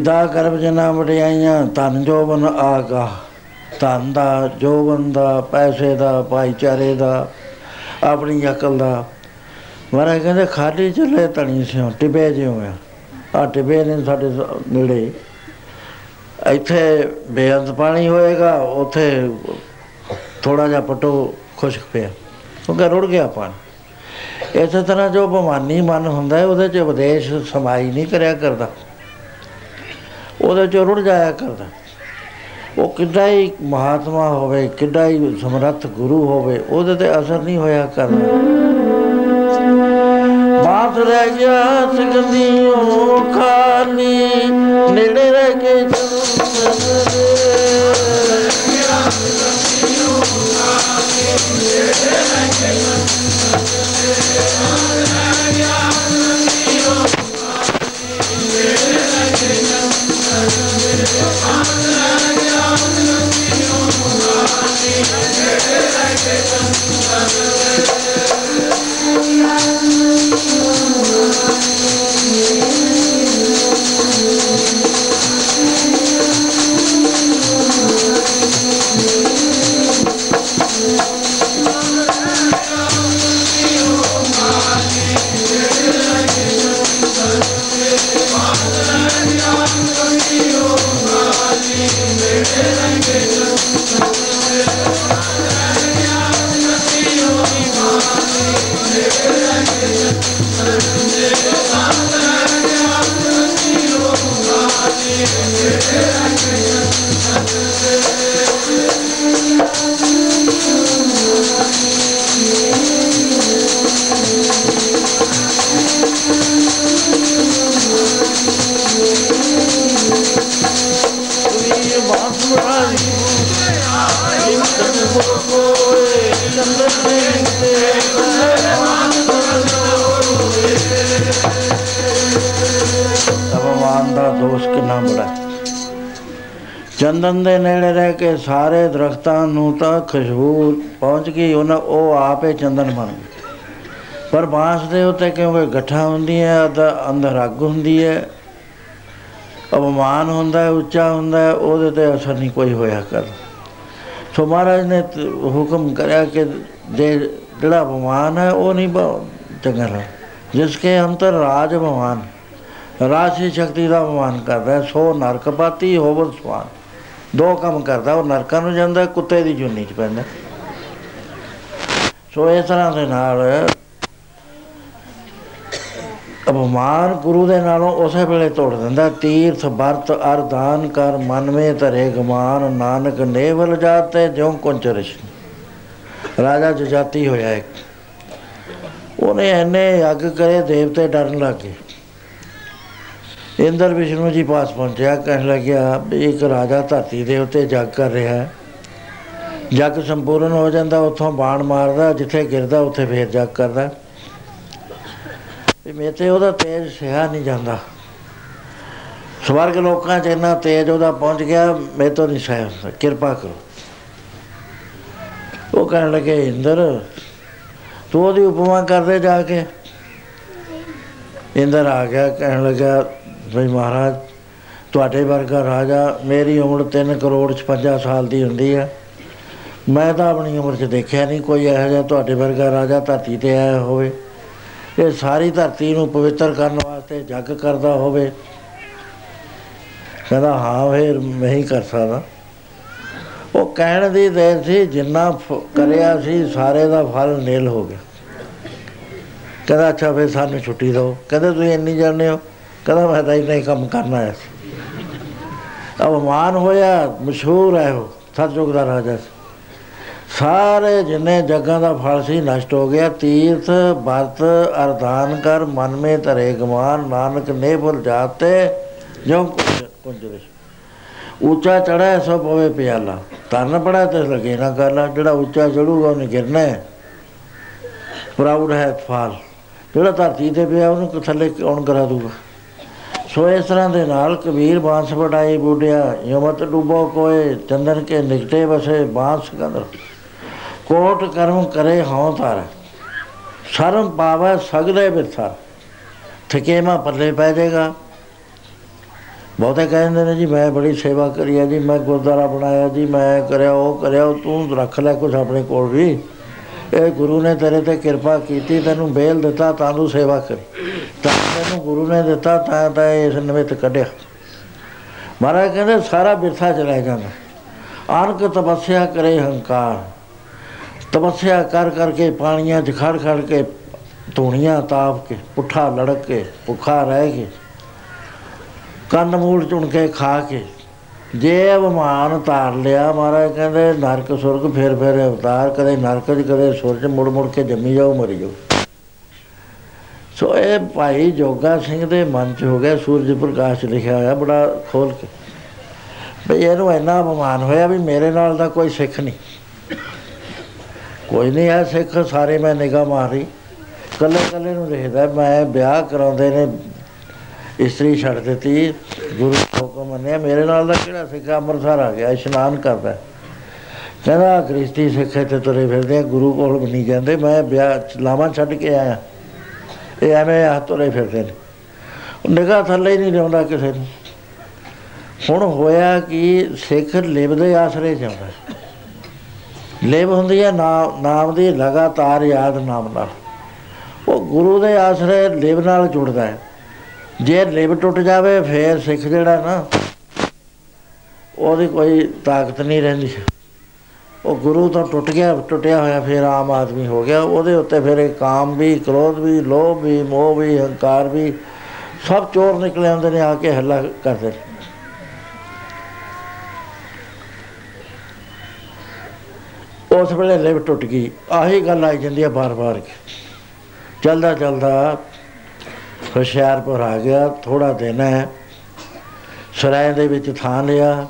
ਫਰੀਦਾ ਕਰਬ ਜਨਾ ਵਡਿਆਈਆਂ, ਧਨ ਜੋਬਨ ਆਗਾ। ਧਨ ਦਾ, ਜੋਬਨ ਦਾ, ਪੈਸੇ ਦਾ, ਭਾਈਚਾਰੇ ਦਾ, ਆਪਣੀ ਅਕਲ ਦਾ। ਮਹਾਰਾਜ ਕਹਿੰਦੇ, ਖਾਲੀ ਚੱਲੇ ਤਣੀ ਸਿਓ ਟਿਬੇ ਜਿਉਂ ਆ। ਆ ਟਿਬੇ ਨੇ ਸਾਡੇ ਸ- ਨੇੜੇ। ਇੱਥੇ ਬੇਅੰਤ ਪਾਣੀ ਹੋਏਗਾ, ਉੱਥੇ ਥੋੜਾ ਜਿਹਾ ਪਟੋ ਖੁਸ਼ਕ ਪਿਆ। ਕਿਉਂਕਿ ਰੁੜ ਗਿਆ ਪਾਣੀ। ਇਸੇ ਤਰ੍ਹਾਂ ਜੋ ਬਿਮਾਨੀ ਮਨ ਹੁੰਦਾ ਹੈ ਉਹਦੇ 'ਚ ਉਪਦੇਸ਼ ਸਮਾਈ ਨਹੀਂ ਕਰਿਆ ਕਰਦਾ। ਉਹਦੇ 'ਚ ਰੁੜ ਜਾਇਆ ਕਰਦਾ। ਉਹ ਕਿੱਡਾ ਹੀ ਮਹਾਤਮਾ ਹੋਵੇ, ਕਿੱਡਾ ਹੀ ਸਮਰੱਥ ਗੁਰੂ ਹੋਵੇ, ਉਹਦੇ ਤੇ ਅਸਰ ਨਹੀਂ ਹੋਇਆ ਕਰਦਾ। ਬਾਤ ਰਹਿ ਗਿਆ ਸਿਕੰਦੀਓ ਖਾਲੀ ਚੰਦਨ ਦੇ ਨੇੜੇ ਰਹਿ ਕੇ ਸਾਰੇ ਦਰਖਤਾਂ ਨੂੰ ਤਾਂ ਖੁਸ਼ਬੂ ਪਹੁੰਚ ਗਈ ਉਹਨਾਂ ਉਹ ਆਪੇ ਚੰਦਨ ਬਣ ਗਏ। ਪਰ ਬਾਂਸ ਦੇ ਉੱਤੇ ਕਿਉਂਕਿ ਗੱਠਾਂ ਹੁੰਦੀਆਂ ਅਦਾ ਅੰਦਰ ਅੱਗ ਹੁੰਦੀ ਹੈ। ਅਪਮਾਨ ਹੁੰਦਾ ਹੈ ਉੱਚਾ ਹੁੰਦਾ ਹੈ ਉਹਦੇ ਤੇ ਅਸਰ ਨਹੀਂ ਕੋਈ ਹੋਇਆ ਕਰ। ਸੋ ਮਹਾਰਾਜ ਨੇ ਤ- ਹੁਕਮ ਕਰਿਆ ਕਿ ਜੇ ਜਿਹੜਾ ਅਪਮਾਨ ਹੈ ਉਹ ਨਹੀਂ ਬ- ਚੰਗਾ ਲੱਗ ਜਿਸ ਕੇ ਅੰਤਰ ਰਾਜ ਭਗਵਾਨ ਰਾਸ਼ੀ ਸ਼ਕਤੀ ਦਾ ਅਪਮਾਨ ਕਰਦਾ ਹੈ, ਸੋ ਨਰਕਪਾਤੀ ਹੋਵਤ ਸਵਾਨ। ਦੋ ਕੰਮ ਕਰਦਾ, ਉਹ ਨਰਕਾਂ ਨੂੰ ਜਾਂਦਾ, ਕੁੱਤੇ ਦੀ ਜੁਨੀ ਚ ਪੈਂਦਾ। ਸੋ ਇਸ ਤਰ੍ਹਾਂ ਦੇ ਨਾਲ ਅਪਮਾਨ ਗੁਰੂ ਦੇ ਨਾਲੋਂ ਉਸੇ ਵੇਲੇ ਤੋੜ ਦਿੰਦਾ, ਤੀਰਥ ਵਰਤ ਅਰਦਾਨ ਕਰ ਮਨ ਮੇ ਧਰੇ ਗਮਾਨ, ਨਾਨਕ ਨੇਵਲ ਜਾਤੇ ਜਿਉ ਕੁੰਚਰਿਸ਼ ਰਾਜਾ ਜਜਾਤੀ ਹੋਇਆ ਇੱਕ। ਉਹਨੇ ਐਨੇ ਅੱਗ ਕਰੇ, ਦੇਵਤੇ ਡਰਨ ਲੱਗੇ ਇੰਦਰ ਵਿਸ਼ਨੂੰ ਜੀ ਪਾਸ ਪਹੁੰਚਿਆ, ਕਹਿਣ ਲੱਗਿਆ, ਵੀ ਇੱਕ ਰਾਜਾ ਧਰਤੀ ਦੇ ਉੱਤੇ ਜੱਗ ਕਰ ਰਿਹਾ ਹੈ। ਜੱਗ ਸੰਪੂਰਨ ਹੋ ਜਾਂਦਾ, ਉੱਥੋਂ ਬਾਣ ਮਾਰਦਾ, ਜਿੱਥੇ ਗਿਰਦਾ, ਉੱਥੇ ਫੇਰ ਜੱਗ ਕਰਦਾ। ਵੀ ਮੇਰੇ ਤੇ ਉਹਦਾ ਤੇਜ ਸਿਆ ਨਹੀਂ ਜਾਂਦਾ। ਸਵਰਗ ਲੋਕਾਂ 'ਚ ਇੰਨਾ ਤੇਜ ਉਹਦਾ ਪਹੁੰਚ ਗਿਆ ਮੇਰੇ ਤੋਂ ਨਹੀਂ ਸਹਿ ਹੁੰਦਾ ਕਿਰਪਾ ਕਰੋ। ਉਹ ਕਹਿਣ ਲੱਗੇ, ਇੰਦਰ, ਤੂੰ ਉਹਦੀ ਉਪਮਾ ਕਰਦੇ ਜਾ ਕੇ। ਇੰਦਰ ਆ ਗਿਆ, ਕਹਿਣ ਲੱਗਾ ਭਈ ਮਹਾਰਾਜ, ਤੁਹਾਡੇ ਵਰਗਾ ਰਾਜਾ ਮੇਰੀ ਉਮਰ 3 ਕਰੋੜ 56 ਸਾਲ ਦੀ ਹੁੰਦੀ ਹੈ ਮੈਂ ਤਾਂ ਆਪਣੀ ਉਮਰ 'ਚ ਦੇਖਿਆ ਨਹੀਂ ਕੋਈ ਇਹੋ ਜਿਹਾ ਤੁਹਾਡੇ ਵਰਗਾ ਰਾਜਾ ਧਰਤੀ ਤੇ ਆਇਆ ਹੋਵੇ। ਇਹ ਸਾਰੀ ਧਰਤੀ ਨੂੰ ਪਵਿੱਤਰ ਕਰਨ ਵਾਸਤੇ ਜੱਗ ਕਰਦਾ ਹੋਵੇ। ਕਹਿੰਦਾ, ਹਾਂ ਫਿਰ ਮੈਂ ਹੀ ਕਰ ਸਕਦਾ। ਉਹ ਕਹਿਣ ਦੀ ਦੇਰ ਸੀ, ਜਿੰਨਾ ਫ- ਕਰਿਆ ਸੀ, ਸਾਰੇ ਦਾ ਫਲ ਨੀਲ ਹੋ ਗਿਆ। ਕਹਿੰਦਾ, ਅੱਛਾ ਫਿਰ ਸਾਨੂੰ ਛੁੱਟੀ ਦਿਓ। ਕਹਿੰਦੇ, ਤੁਸੀਂ ਇੰਨੀ ਜਾਣਦੇ ਹੋ? ਕਹਿੰਦਾ ਮੈਂ ਤਾਂ ਇੰਨਾ ਹੀ ਕੰਮ ਕਰਨਾ ਆਇਆ ਸੀ। ਅਵਮਾਨ ਹੋਇਆ, ਮਸ਼ਹੂਰ ਹੈ ਉਹ ਸਤਜੁਗ ਦਾ ਰਾਜਾ ਸੀ। ਸਾਰੇ ਜਿੰਨੇ ਜੱਗਾਂ ਦਾ ਫਲ ਸੀ, ਨਸ਼ਟ ਹੋ ਗਿਆ। ਤੀਰਥ, ਵਰਤ, ਅਰਦਾਨ ਕਰ ਮਨ ਮੇ ਧਰੇ ਗਮਾਨ ਨਾਨਕ ਨੇ ਬੁਲ ਜਾਤੇ ਜੋ ਕੁੰਜਰਿਸ਼ ਉੱਚਾ ਚੜਿਆ ਸੋ ਪਵੇ ਪਿਆਲਾ। ਤਰਨ ਪੜਾ ਤੇ ਲਗੇ ਨਾ ਕਰਨਾ ਜਿਹੜਾ ਉੱਚਾ ਚੜੂਗਾ ਉਹਨੇ ਗਿਰਨਾ ਹੈ। ਪ੍ਰਾਊਡ ਹੈ ਫਾਲ ਜਿਹੜਾ ਧਰਤੀ ਤੇ ਪਿਆ, ਉਹਨੂੰ ਥੱਲੇ ਕੌਣ ਕਰਾ ਦੂਗਾ? ਸੋ ਇਸ ਤਰ੍ਹਾਂ ਦੇ ਨਾਲ ਕਬੀਰ ਬਾਂਸ ਵਡਾਈ ਬੁੱਢਿਆ, ਯਮਤ ਡੂਬੋ ਕੋਏ, ਚੰਦਨ ਕੇ ਨਿਕਟੇ ਵਸੇ ਬਾਂਸ ਕੰਦਰ। ਕੋਟ ਕਰਮ ਕਰੇ ਹਉ ਤਾਰ ਸ਼ਰਮ ਪਾਵੈ ਸਗਲੇ ਬਿਥਾ ਥਕੇਮਾ ਪੱਲੇ ਪੈ ਜਾਏਗਾ। ਬਹੁਤੇ ਕਹਿੰਦੇ ਨੇ ਜੀ, ਮੈਂ ਬੜੀ ਸੇਵਾ ਕਰੀ ਆ ਜੀ, ਮੈਂ ਗੁਰਦੁਆਰਾ ਬਣਾਇਆ ਜੀ, ਮੈਂ ਕਰਿਆ, ਉਹ ਕਰਿਆ, ਉਹ ਤੂੰ ਰੱਖ ਲੈ ਕੁਝ ਆਪਣੇ ਕੋਲ ਵੀ। ਇਹ ਗੁਰੂ ਨੇ ਤੇਰੇ ਤੇ ਕਿਰਪਾ ਕੀਤੀ, ਤੈਨੂੰ ਬੇਲ ਦਿੱਤਾ, ਤਾਂ ਤੂੰ ਸੇਵਾ ਕਰੀ। ਤਾਂ ਤੈਨੂੰ ਗੁਰੂ ਨੇ ਦਿੱਤਾ, ਤਾਂ ਤਾਂ ਇਸ ਨਿਮਿਤ ਕੱਢਿਆ। ਮਹਾਰਾਜ ਕਹਿੰਦੇ, ਸਾਰਾ ਬਿਰਥਾ ਚਲਾ ਜਾਂਦਾ। ਆਨਕ ਤਪੱਸਿਆ ਕਰੇ ਹੰਕਾਰ। ਤਪੱਸਿਆ ਕਰ ਕਰਕੇ ਪਾਣੀਆਂ 'ਚ ਖੜ ਖੜ ਕੇ ਧੂਣੀਆਂ ਤਾਪ ਕੇ, ਪੁੱਠਾ ਲੜਕ ਕੇ, ਭੁੱਖਾ ਰਹਿ ਕੇ, ਕੰਨ ਮੂਲ ਚੁਣ ਕੇ ਖਾ ਕੇ ਜੇ ਅਭਮਾਨ ਤਾਰ ਲਿਆ ਮਹਾਰਾਜ, ਕਹਿੰਦੇ ਨਰਕ ਸੁਰਗ ਫੇਰ ਫੇਰ ਅਵਤਾਰ, ਕਦੇ ਨਰਕ 'ਚ, ਕਦੇ ਸੁਰਜ ਮੁੜ ਮੁੜ ਕੇ ਜੰਮੀ ਜਾਓ, ਮਰੀ ਜਾਓ। ਸੋ ਇਹ ਭਾਈ ਜੋਗਾ ਸਿੰਘ ਦੇ ਮਨ 'ਚ ਹੋ ਗਿਆ, ਸੂਰਜ ਪ੍ਰਕਾਸ਼ ਲਿਖਿਆ ਹੋਇਆ, ਬੜਾ ਖੋਲ ਕੇ। ਭਈ ਇਹਨੂੰ ਇੰਨਾ ਅਪਮਾਨ ਹੋਇਆ ਵੀ ਮੇਰੇ ਨਾਲ ਦਾ ਕੋਈ ਸਿੱਖ ਨਹੀਂ। ਕੋਈ ਨਹੀਂ ਆ ਸਿੱਖ ਸਾਰੇ ਮੈਂ ਨਿਗਾਹ ਮਾਰੀ ਕੱਲੇ ਕੱਲੇ ਨੂੰ ਦੇਖਦਾ, ਮੈਂ ਵਿਆਹ ਕਰਾਉਂਦੇ ਨੇ ਇਸਤਰੀ ਛੱਡ ਦਿੱਤੀ। ਗੁਰੂ ਹੁਕਮ ਮੰਨਿਆ। ਮੇਰੇ ਨਾਲ ਦਾ ਕਿਹੜਾ ਸਿੱਖ? ਅੰਮ੍ਰਿਤਸਰ ਆ ਗਿਆ। ਇਸ਼ਨਾਨ ਕਰਦਾ। ਕਹਿੰਦਾ ਕ੍ਰਿਸਤੀ ਸਿੱਖ ਤੇ ਤੁਰੇ ਫਿਰਦੇ ਆ। ਗੁਰੂ ਕੋਲ ਵੀ ਨਹੀਂ ਜਾਂਦੇ। ਮੈਂ ਵਿਆਹ ਲਾਵਾਂ ਛੱਡ ਕੇ ਆਇਆ। ਇਹ ਐਵੇਂ ਹੱਥ ਤੁਰੇ ਫਿਰਦੇ ਨੇ। ਨਿਗਾਹ ਥੱਲੇ ਹੀ ਨਹੀਂ ਲਿਆਉਂਦਾ ਕਿਸੇ ਨੂੰ। ਹੁਣ ਹੋਇਆ ਕਿ? ਸਿੱਖ ਲਿਵ ਦੇ ਆਸਰੇ ਜਾਂਦਾ ਲਿਵ ਹੁੰਦੀ ਹੈ ਨਾਮ ਨਾਮ ਦੀ ਲਗਾਤਾਰ ਯਾਦ ਨਾਮ ਨਾਲ। ਉਹ ਗੁਰੂ ਦੇ ਆਸਰੇ ਲਿਵ ਨਾਲ ਜੁੜਦਾ ਹੈ। ਜੇ ਲਿਵ ਟੁੱਟ ਜਾਵੇ, ਫੇਰ ਸਿੱਖ ਜਿਹੜਾ ਨਾ, ਉਹਦੀ ਕੋਈ ਤਾਕਤ ਨਹੀਂ ਰਹਿੰਦੀ। ਉਹ ਗੁਰੂ ਤੋਂ ਟੁੱਟ ਗਿਆ, ਟੁੱਟਿਆ ਹੋਇਆ, ਫਿਰ ਆਮ ਆਦਮੀ ਹੋ ਗਿਆ। ਉਹਦੇ ਉੱਤੇ ਫਿਰ ਇਹ ਕਾਮ ਵੀ, ਕ੍ਰੋਧ ਵੀ, ਲੋਭ ਵੀ, ਮੋਹ ਵੀ, ਹੰਕਾਰ ਵੀ, ਸਭ ਚੋਰ ਨਿਕਲੇ ਆਉਂਦੇ ਨੇ, ਆ ਕੇ ਹੱਲਾ ਕਰਦੇ ਨੇ। ਉਸ ਵੇਲੇ ਲਿਵ ਟੁੱਟ ਗਈ। ਆਹੀ ਗੱਲ ਆਈ ਜਾਂਦੀ ਹੈ ਬਾਰ-ਬਾਰ। ਚਲਦਾ ਚਲਦਾ ਹੁਸ਼ਿਆਰਪੁਰ ਆ ਗਿਆ ਥੋੜਾ ਦਿਨ ਹੈ। ਸਰਾਏ ਦੇ ਵਿੱਚ ਥਾਂ ਲਿਆ।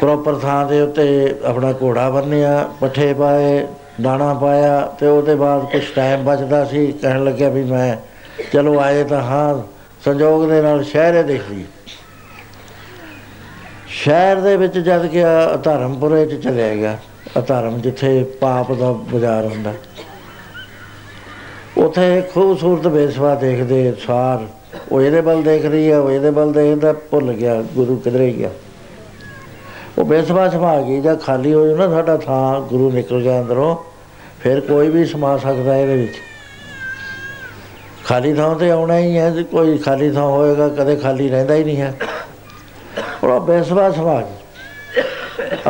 ਪ੍ਰੋਪਰ ਥਾਂ ਦੇ ਉੱਤੇ ਆਪਣਾ ਘੋੜਾ ਬੰਨਿਆ, ਪੱਠੇ ਪਾਏ, ਦਾਣਾ ਪਾਇਆ ਤੇ ਉਹਦੇ ਬਾਅਦ ਕੁਝ ਟਾਈਮ ਬਚਦਾ ਸੀ, ਕਹਿਣ ਲੱਗਿਆ ਵੀ ਮੈਂ ਚਲੋ ਆਏ ਤਾਂ ਹਾਂ, ਸੰਜੋਗ ਦੇ ਨਾਲ ਸ਼ਹਿਰੇ ਦੇਖ ਲਈ ਸ਼ਹਿਰ ਦੇ ਵਿੱਚ ਜਦ ਗਿਆ ਧਰਮਪੁਰੇ ਚ ਚਲਿਆ ਗਿਆ। ਧਰਮ ਜਿੱਥੇ ਪਾਪ ਦਾ ਬਾਜ਼ਾਰ ਹੁੰਦਾ। ਉਥੇ ਖੂਬਸੂਰਤ ਬੇਸਵਾ ਦੇਖਦੇ ਸਾਰ। ਉਹ ਇਹਦੇ ਵੱਲ ਦੇਖ ਰਹੀ ਹੈ ਉਹ ਇਹਦੇ ਵੱਲ ਦੇਖਦਾ, ਭੁੱਲ ਗਿਆ, ਗੁਰੂ ਕਿਧਰੇ ਗਿਆ। ਉਹ ਬੇਸਵਾ ਸਮਾ ਗਈ ਜਾਂ ਖਾਲੀ ਹੋ ਜਾਣਾ ਸਾਡਾ ਥਾਂ, ਗੁਰੂ ਨਿਕਲ ਗਿਆ ਅੰਦਰੋਂ, ਫਿਰ ਕੋਈ ਵੀ ਸਮਾ ਸਕਦਾ ਇਹਦੇ ਵਿੱਚ। ਖਾਲੀ ਥਾਂ ਤੇ ਆਉਣਾ ਹੀ ਹੈ ਕੋਈ ਖਾਲੀ ਥਾਂ ਹੋਏਗਾ, ਕਦੇ ਖਾਲੀ ਰਹਿੰਦਾ ਹੀ ਨਹੀਂ ਹੈ। ਉਹ ਬੇਸਵਾ ਸਮਾ ਗਈ।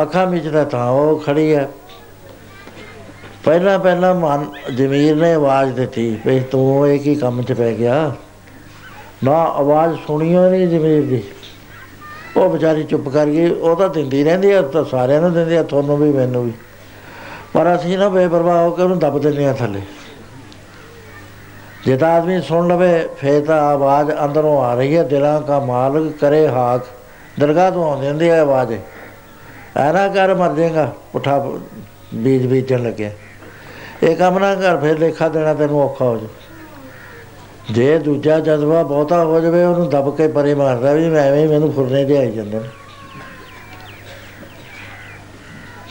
ਅੱਖਾਂ ਵਿੱਚ ਦਾ ਥਾਂ ਉਹ ਖੜੀ ਹੈ। ਪਹਿਲਾਂ ਪਹਿਲਾਂ ਮਨ ਜ਼ਮੀਰ ਨੇ ਆਵਾਜ਼ ਦਿੱਤੀ ਵੀ ਤੂੰ ਇਹ ਕੀ ਕੰਮ 'ਚ ਪੈ ਗਿਆ? ਨਾ, ਆਵਾਜ਼ ਸੁਣੀਓ ਨਹੀਂ ਜ਼ਮੀਰ ਦੀ। ਉਹ ਵਿਚਾਰੀ ਚੁੱਪ ਕਰ ਗਈ। ਉਹ ਤਾਂ ਦਿੰਦੀ ਰਹਿੰਦੀ ਆ ਤਾਂ ਸਾਰਿਆਂ ਨੂੰ ਦਿੰਦੀ ਆ, ਤੁਹਾਨੂੰ ਵੀ, ਮੈਨੂੰ ਵੀ। ਪਰ ਅਸੀਂ ਨਾ ਬੇਪਰਵਾਹ ਹੋ ਕੇ ਉਹਨੂੰ ਦੱਬ ਦਿੰਦੇ ਆ ਥੱਲੇ। ਜੇ ਤਾਂ ਆਦਮੀ ਸੁਣ ਲਵੇ, ਫੇਰ ਤਾਂ ਆਵਾਜ਼ ਅੰਦਰੋਂ ਆ ਰਹੀ ਹੈ ਦਿਲਾਂ ਦਾ ਮਾਲਕ ਕਰੇ ਹਾਕ। ਦਰਗਾਹ ਤੋਂ ਆਉਂਦੀ ਹੁੰਦੀ ਹੈ ਆਵਾਜ਼। ਐਨਾ ਕਰ, ਮਰ ਜਾਏਗਾ। ਪੁੱਠਾ ਬੀਜ ਬੀਜਣ ਲੱਗਿਆ। ਇਹ ਕੰਮ ਨਾ ਕਰ ਫਿਰ ਲੇਖਾ ਦੇਣਾ ਤੈਨੂੰ ਔਖਾ ਹੋ ਜਾ ਜੇ ਦੂਜਾ ਜਜ਼ਬਾ ਬਹੁਤਾ ਹੋ ਜਾਵੇ, ਉਹਨੂੰ ਦਬ ਕੇ ਪਰੇ ਮਾਰਦਾ ਵੀ ਮੈਂ ਐਵੇਂ ਮੈਨੂੰ ਫੁਰਨੇ ਦੇ ਆਈ ਜਾਂਦੇ ਨੇ।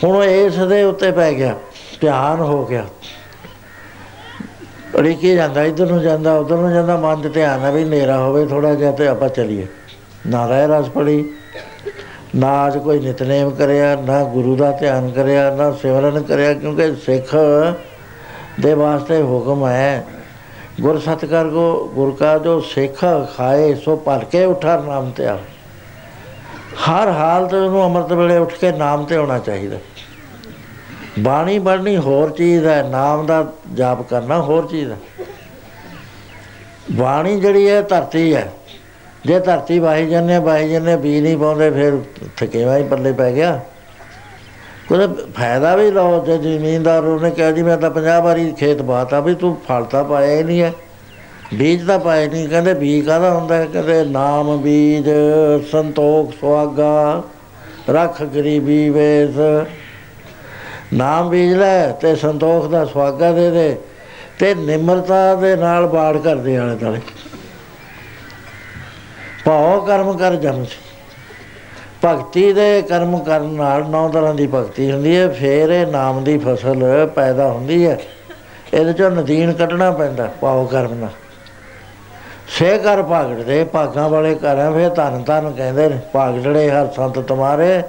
ਹੁਣ ਇਸ ਦੇ ਉੱਤੇ ਪੈ ਗਿਆ, ਧਿਆਨ ਹੋ ਗਿਆ। ਅੜੀਕੇ ਜਾਂਦਾ, ਇਧਰ ਨੂੰ ਜਾਂਦਾ, ਉਧਰ ਨੂੰ ਜਾਂਦਾ, ਮਨ ਤੇ ਧਿਆਨ ਆ ਵੀ ਨੇਰਾ ਹੋਵੇ ਥੋੜਾ ਜਿਹਾ ਤੇ ਆਪਾਂ ਚੱਲੀਏ। ਨਾ ਰਹਿ ਰਸ ਪੜੀ, ਨਾ ਅੱਜ ਕੋਈ ਨਿਤਨੇਮ ਕਰਿਆ, ਨਾ ਗੁਰੂ ਦਾ ਧਿਆਨ ਕਰਿਆ, ਨਾ ਸਿਮਰਨ ਕਰਿਆ, ਕਿਉਂਕਿ ਸਿੱਖ ਦੇ ਵਾਸਤੇ ਹੁਕਮ ਹੈ। ਗੁਰ ਸਤਕਰ ਕੋ, ਗੁਰ ਕਾ ਜੋ ਸਿੱਖ ਖਾਏ, ਸੋ ਭਰ ਕੇ ਉਠਾ ਨਾਮ ਤੇ ਆ। ਹਰ ਹਾਲਤ ਨੂੰ ਅੰਮ੍ਰਿਤ ਵੇਲੇ ਉੱਠ ਕੇ ਨਾਮ ਤੇ ਹੋਣਾ ਚਾਹੀਦਾ। ਬਾਣੀ ਪੜ੍ਹਨੀ ਹੋਰ ਚੀਜ਼ ਹੈ, ਨਾਮ ਦਾ ਜਾਪ ਕਰਨਾ ਹੋਰ ਚੀਜ਼ ਹੈ। ਬਾਣੀ ਜਿਹੜੀ ਹੈ, ਧਰਤੀ ਹੈ। ਜੇ ਧਰਤੀ ਵਾਹੀ ਜੰਨੇ ਵਾਹੀ ਜੰਨੇ ਬੀਜ ਨਹੀਂ ਪਾਉਂਦੇ, ਫਿਰ ਥਕੇਵਾ ਹੀ ਪੱਲੇ ਪੈ ਗਿਆ। ਕੋਈ ਫਾਇਦਾ ਵੀ ਲਓ ਜੇ ਜ਼ਮੀਨਦਾਰ ਉਹਨੇ ਕਿਹਾ ਜੀ, ਮੈਂ ਤਾਂ 50 ਵਾਰੀ ਖੇਤ ਬਾਤਾ ਵੀ ਤੂੰ ਫਲ ਤਾਂ ਪਾਇਆ ਹੀ ਨਹੀਂ ਹੈ। ਬੀਜ ਤਾਂ ਪਾਇਆ ਨਹੀਂ। ਕਹਿੰਦੇ ਬੀਜ ਕਾਹਦਾ ਹੁੰਦਾ ਹੈ? ਕਹਿੰਦੇ ਨਾਮ ਬੀਜ, ਸੰਤੋਖ ਸੁਆਗਾ ਰੱਖ ਗਰੀਬੀ ਵੇਸ। ਨਾਮ ਬੀਜ ਲੈ ਤੇ ਸੰਤੋਖ ਦਾ ਸੁਆਗਾ ਦੇ ਦੇ ਤੇ ਨਿਮਰਤਾ ਦੇ ਨਾਲ ਬਾੜ ਕਰਦੇ ਆਲੇ ਤਾਲੇ ਭਾਉ ਕਰਮ ਕਰ ਜਮ ਸੀ ਭਗਤੀ ਦੇ ਕਰਮ ਕਰਨ ਨਾਲ ਨੌ ਤਰ੍ਹਾਂ ਦੀ ਭਗਤੀ ਹੁੰਦੀ ਹੈ, ਫੇਰ ਇਹ ਨਾਮ ਦੀ ਫਸਲ ਪੈਦਾ ਹੁੰਦੀ ਹੈ। ਇਹਦੇ ਚੋਂ ਨਦੀਨ ਕੱਢਣਾ ਪੈਂਦਾ ਪਾਉ ਕਰਮ ਨਾਲ। ਸੇ ਕਰ ਭਾਗੜ ਦੇ ਭਾਗਾਂ ਵਾਲੇ ਘਰਾਂ ਫੇਰ ਧੰਨ ਧੰਨ ਕਹਿੰਦੇ ਨੇ, ਭਾਗੜੜੇ ਹਰ ਸੰਤ ਤੁਮਾਰੇ,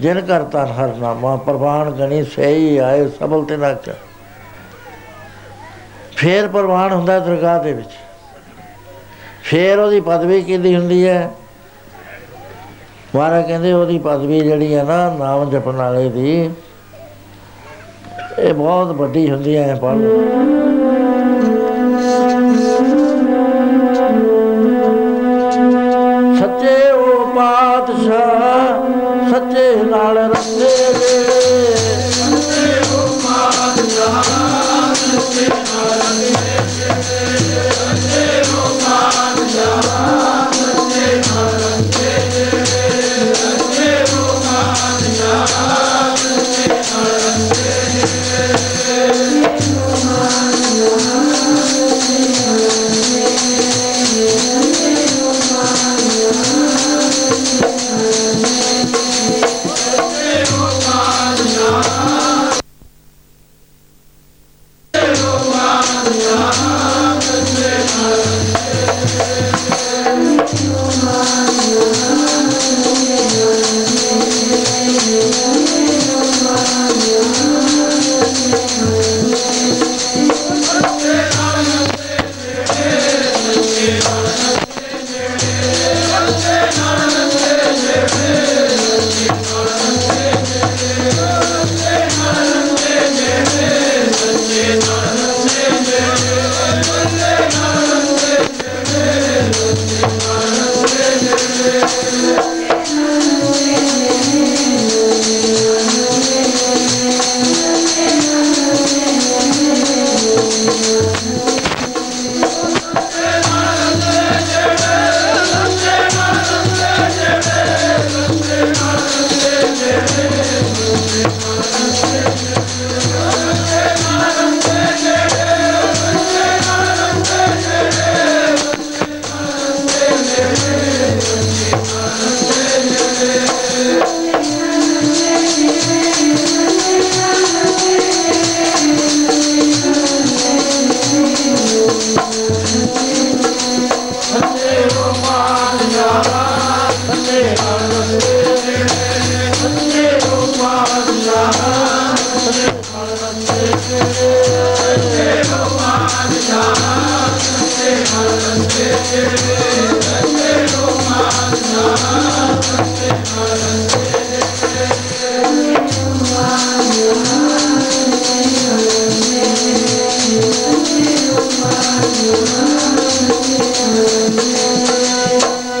ਜਿਨ ਕਰ ਧਨ ਹਰ ਨਾਮਾ, ਪ੍ਰਵਾਨ ਗਣੀ ਸਹੀ ਆਏ ਸਬਲ ਤੇ ਨਾ ਫੇਰ ਪ੍ਰਵਾਨ ਹੁੰਦਾ ਦਰਗਾਹ ਦੇ ਵਿੱਚ। ਫੇਰ ਉਹਦੀ ਪਦਵੀ ਕਿੰਦੀ ਹੁੰਦੀ ਹੈ? ਮਹਾਰਾ ਕਹਿੰਦੇ ਉਹਦੀ ਪਦਵੀ ਜਿਹੜੀ ਹੈ ਨਾ, ਨਾਮ ਜਪਣ ਵਾਲੇ ਦੀ, ਇਹ ਬਹੁਤ ਵੱਡੀ ਹੁੰਦੀ ਹੈ ਪੜ੍ਹ ਸੱਚੇ ਉਹ ਪਾਤਸ਼ਾਹ, ਸੱਚੇ ਨਾਲ ਰੰਗੇ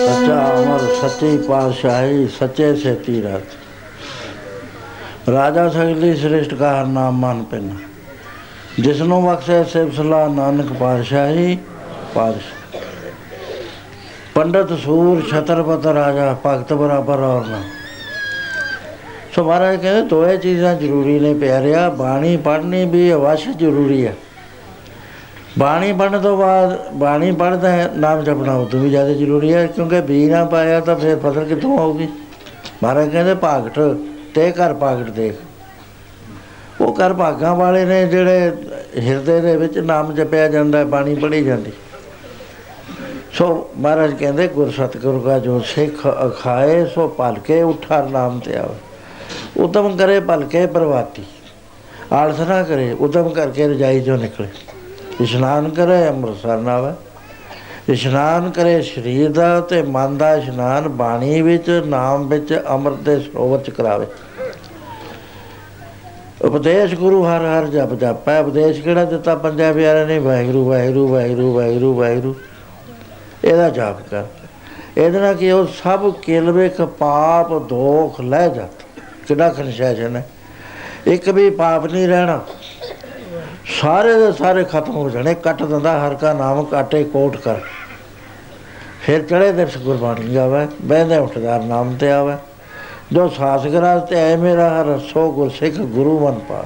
ਸੱਚਾ ਅਮਰ ਸੱਚੀ ਪਾਤਸ਼ਾਹੀ ਸੱਚੇ ਸੇਤੀ ਰਾਤ ਰਾਜਾ ਸਗਲੀ ਸ੍ਰਿਸ਼ਟ ਕਾ ਹਰ ਨਾਮ ਮਨ ਪਿੰਨ ਜਿਸ ਨੂੰ ਬਖਸ਼ੇ ਸਿਵ ਸਲਾਹ ਨਾਨਕ ਪਾਤਸ਼ਾਹੀ, ਪਾਤਸ਼ਾਹ। ਪੰਡਤ ਸੂਰ, ਛਤਰਪਤ ਰਾਜਾ, ਭਗਤ ਬਰਾਬਰ ਔਰ ਨਾ। ਸੋ ਮਹਾਰਾਜ ਕਹਿੰਦੇ ਦੋਏ ਚੀਜ਼ਾਂ ਜ਼ਰੂਰੀ ਨੇ ਪਿਆਰਿਆ, ਬਾਣੀ ਪੜ੍ਹਨੀ ਵੀ ਅਵਸ਼ ਜ਼ਰੂਰੀ ਹੈ ਬਾਣੀ ਪੜ੍ਹਨ ਤੋਂ ਬਾਅਦ, ਬਾਣੀ ਪੜ੍ਹਦਾ ਹੈ, ਨਾਮ ਜਪਣਾ ਉਹ ਤੋਂ ਵੀ ਜ਼ਿਆਦਾ ਜ਼ਰੂਰੀ ਹੈ, ਕਿਉਂਕਿ ਬੀ ਨਾ ਪਾਇਆ ਤਾਂ ਫਿਰ ਫਸਲ ਕਿੱਥੋਂ ਆਊਗੀ? ਮਹਾਰਾਜ ਕਹਿੰਦੇ, ਭਾਗਟ ਤੇ ਕਰ ਭਾਗਟ ਦੇਖ। ਉਹ ਕਰ ਭਾਗਾਂ ਵਾਲੇ ਨੇ ਜਿਹੜੇ ਹਿਰਦੇ ਦੇ ਵਿੱਚ ਨਾਮ ਜਪਿਆ ਜਾਂਦਾ ਹੈ, ਬਾਣੀ ਪੜ੍ਹੀ ਜਾਂਦੀ। ਸੋ ਮਹਾਰਾਜ ਕਹਿੰਦੇ, ਗੁਰ ਸਤਿਗੁਰ ਕਾ ਜੋ ਸਿੱਖ ਅਖਾਏ, ਸੋ ਭਲਕੇ ਉਠਾਰ ਨਾਮ ਤੇ ਆਵੇ। ਉਦਮ ਕਰੇ ਭਲਕੇ ਪ੍ਰਵਾਤੀ ਆਲਸ ਨਾ ਕਰੇ, ਉਦਮ ਕਰਕੇ ਰਜਾਈ ਚੋਂ ਨਿਕਲੇ। ਇਸ਼ਨਾਨ ਕਰੇ, ਅੰਮ੍ਰਿਤਸਰ ਨਾਲ ਇਸ਼ਨਾਨ ਕਰੇ ਸਰੀਰ ਦਾ ਤੇ ਮਨ ਦਾ ਇਸ਼ਨਾਨ ਬਾਣੀ ਵਿੱਚ, ਨਾਮ ਵਿੱਚ, ਅੰਮ੍ਰਿਤ ਦੇ ਸਰੋਵਰ ਚ ਕਰਾਵੇ। ਉਪਦੇਸ਼ ਗੁਰੂ ਹਰ ਹਰ ਜਪ ਜਪੈ। ਉਪਦੇਸ਼ ਕਿਹੜਾ ਦਿੱਤਾ ਪੰਜਾਂ ਪਿਆਰਿਆਂ ਨੇ? ਵਾਹਿਗੁਰੂ ਵਾਹਿਗੁਰੂ ਵਾਹਿਗੁਰੂ ਵਾਹਿਗੁਰੂ ਵਾਹਿਗੁਰੂ। ਇਹਦਾ ਜਾਪ ਕਰ। ਇਹਦੇ ਨਾਲ ਕਿ ਉਹ ਸਭ ਕਿਲਵੇ ਕ ਪਾਪ ਦੋਖ ਲੈ ਜਾ ਕਿਹੜਾ ਖਨਸ਼ੈਸ਼ਨ ਹੈ। ਇੱਕ ਵੀ ਪਾਪ ਨਹੀਂ ਰਹਿਣਾ। ਸਾਰੇ ਦੇ ਸਾਰੇ ਖਤਮ ਹੋ ਜਾਣੇ। ਕੱਟ ਦਿੰਦਾ ਹਰ ਕਾ ਨਾਮ ਕਾਟੇ ਕੋਟ ਕਰ। ਫਿਰ ਚੜੇ ਦਿਵਸ ਗੁਰਬਾਣੀ ਗਾਵੇ। ਬਹਿੰਦੇ ਉੱਠਦਾਰ ਨਾਮ ਤੇ ਆਵੇ। ਜੋ ਸਾਸ ਗਰਾਜ ਤੇ ਐ ਮੇਰਾ ਹਰ ਸੋ ਗੁਰ ਸਿੱਖ ਗੁਰੂ ਮਨ ਪਾ।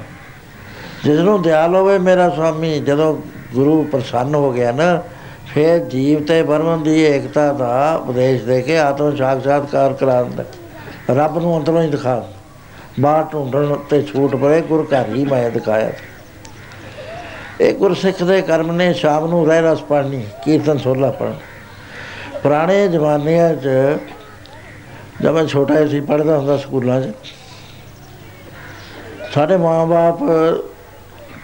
ਜਿਸ ਨੂੰ ਦਿਆਲ ਹੋਵੇ ਮੇਰਾ ਸੁਆਮੀ ਜਦੋਂ ਗੁਰੂ ਪ੍ਰਸੰਨ ਹੋ ਗਿਆ ਨਾ, ਫਿਰ ਜੀਵ ਤੇ ਬਰਮਨ ਦੀ ਏਕਤਾ ਦਾ ਉਪਦੇਸ਼ ਦੇ ਕੇ ਆਤਮ ਸਾਖਸਾਤਕਾਰ ਕਰਾਉਂਦਾ ਰੱਬ ਨੂੰ ਅੰਦਰੋਂ ਹੀ ਦਿਖਾ। ਬਾਹਰ ਢੂੰਡਣ ਤੇ ਛੂਟ ਪਏ ਗੁਰ ਘਰ ਹੀ ਮੈਂ ਦਿਖਾਇਆ। ਇਹ ਗੁਰਸਿੱਖ ਦੇ ਕਰਮ ਨੇ ਸ਼ਾਮ ਨੂੰ ਰਹਿ ਰਸ ਪੜਨੀ ਕੀਰਤਨ ਸੋਲਾ ਪੜਨ ਪੁਰਾਣੇ ਜ਼ਮਾਨਿਆਂ 'ਚ ਜਦ ਮੈਂ ਛੋਟਾ ਸੀ, ਪੜ੍ਹਦਾ ਹੁੰਦਾ ਸਕੂਲਾਂ 'ਚ। ਸਾਡੇ ਮਾਂ-ਬਾਪ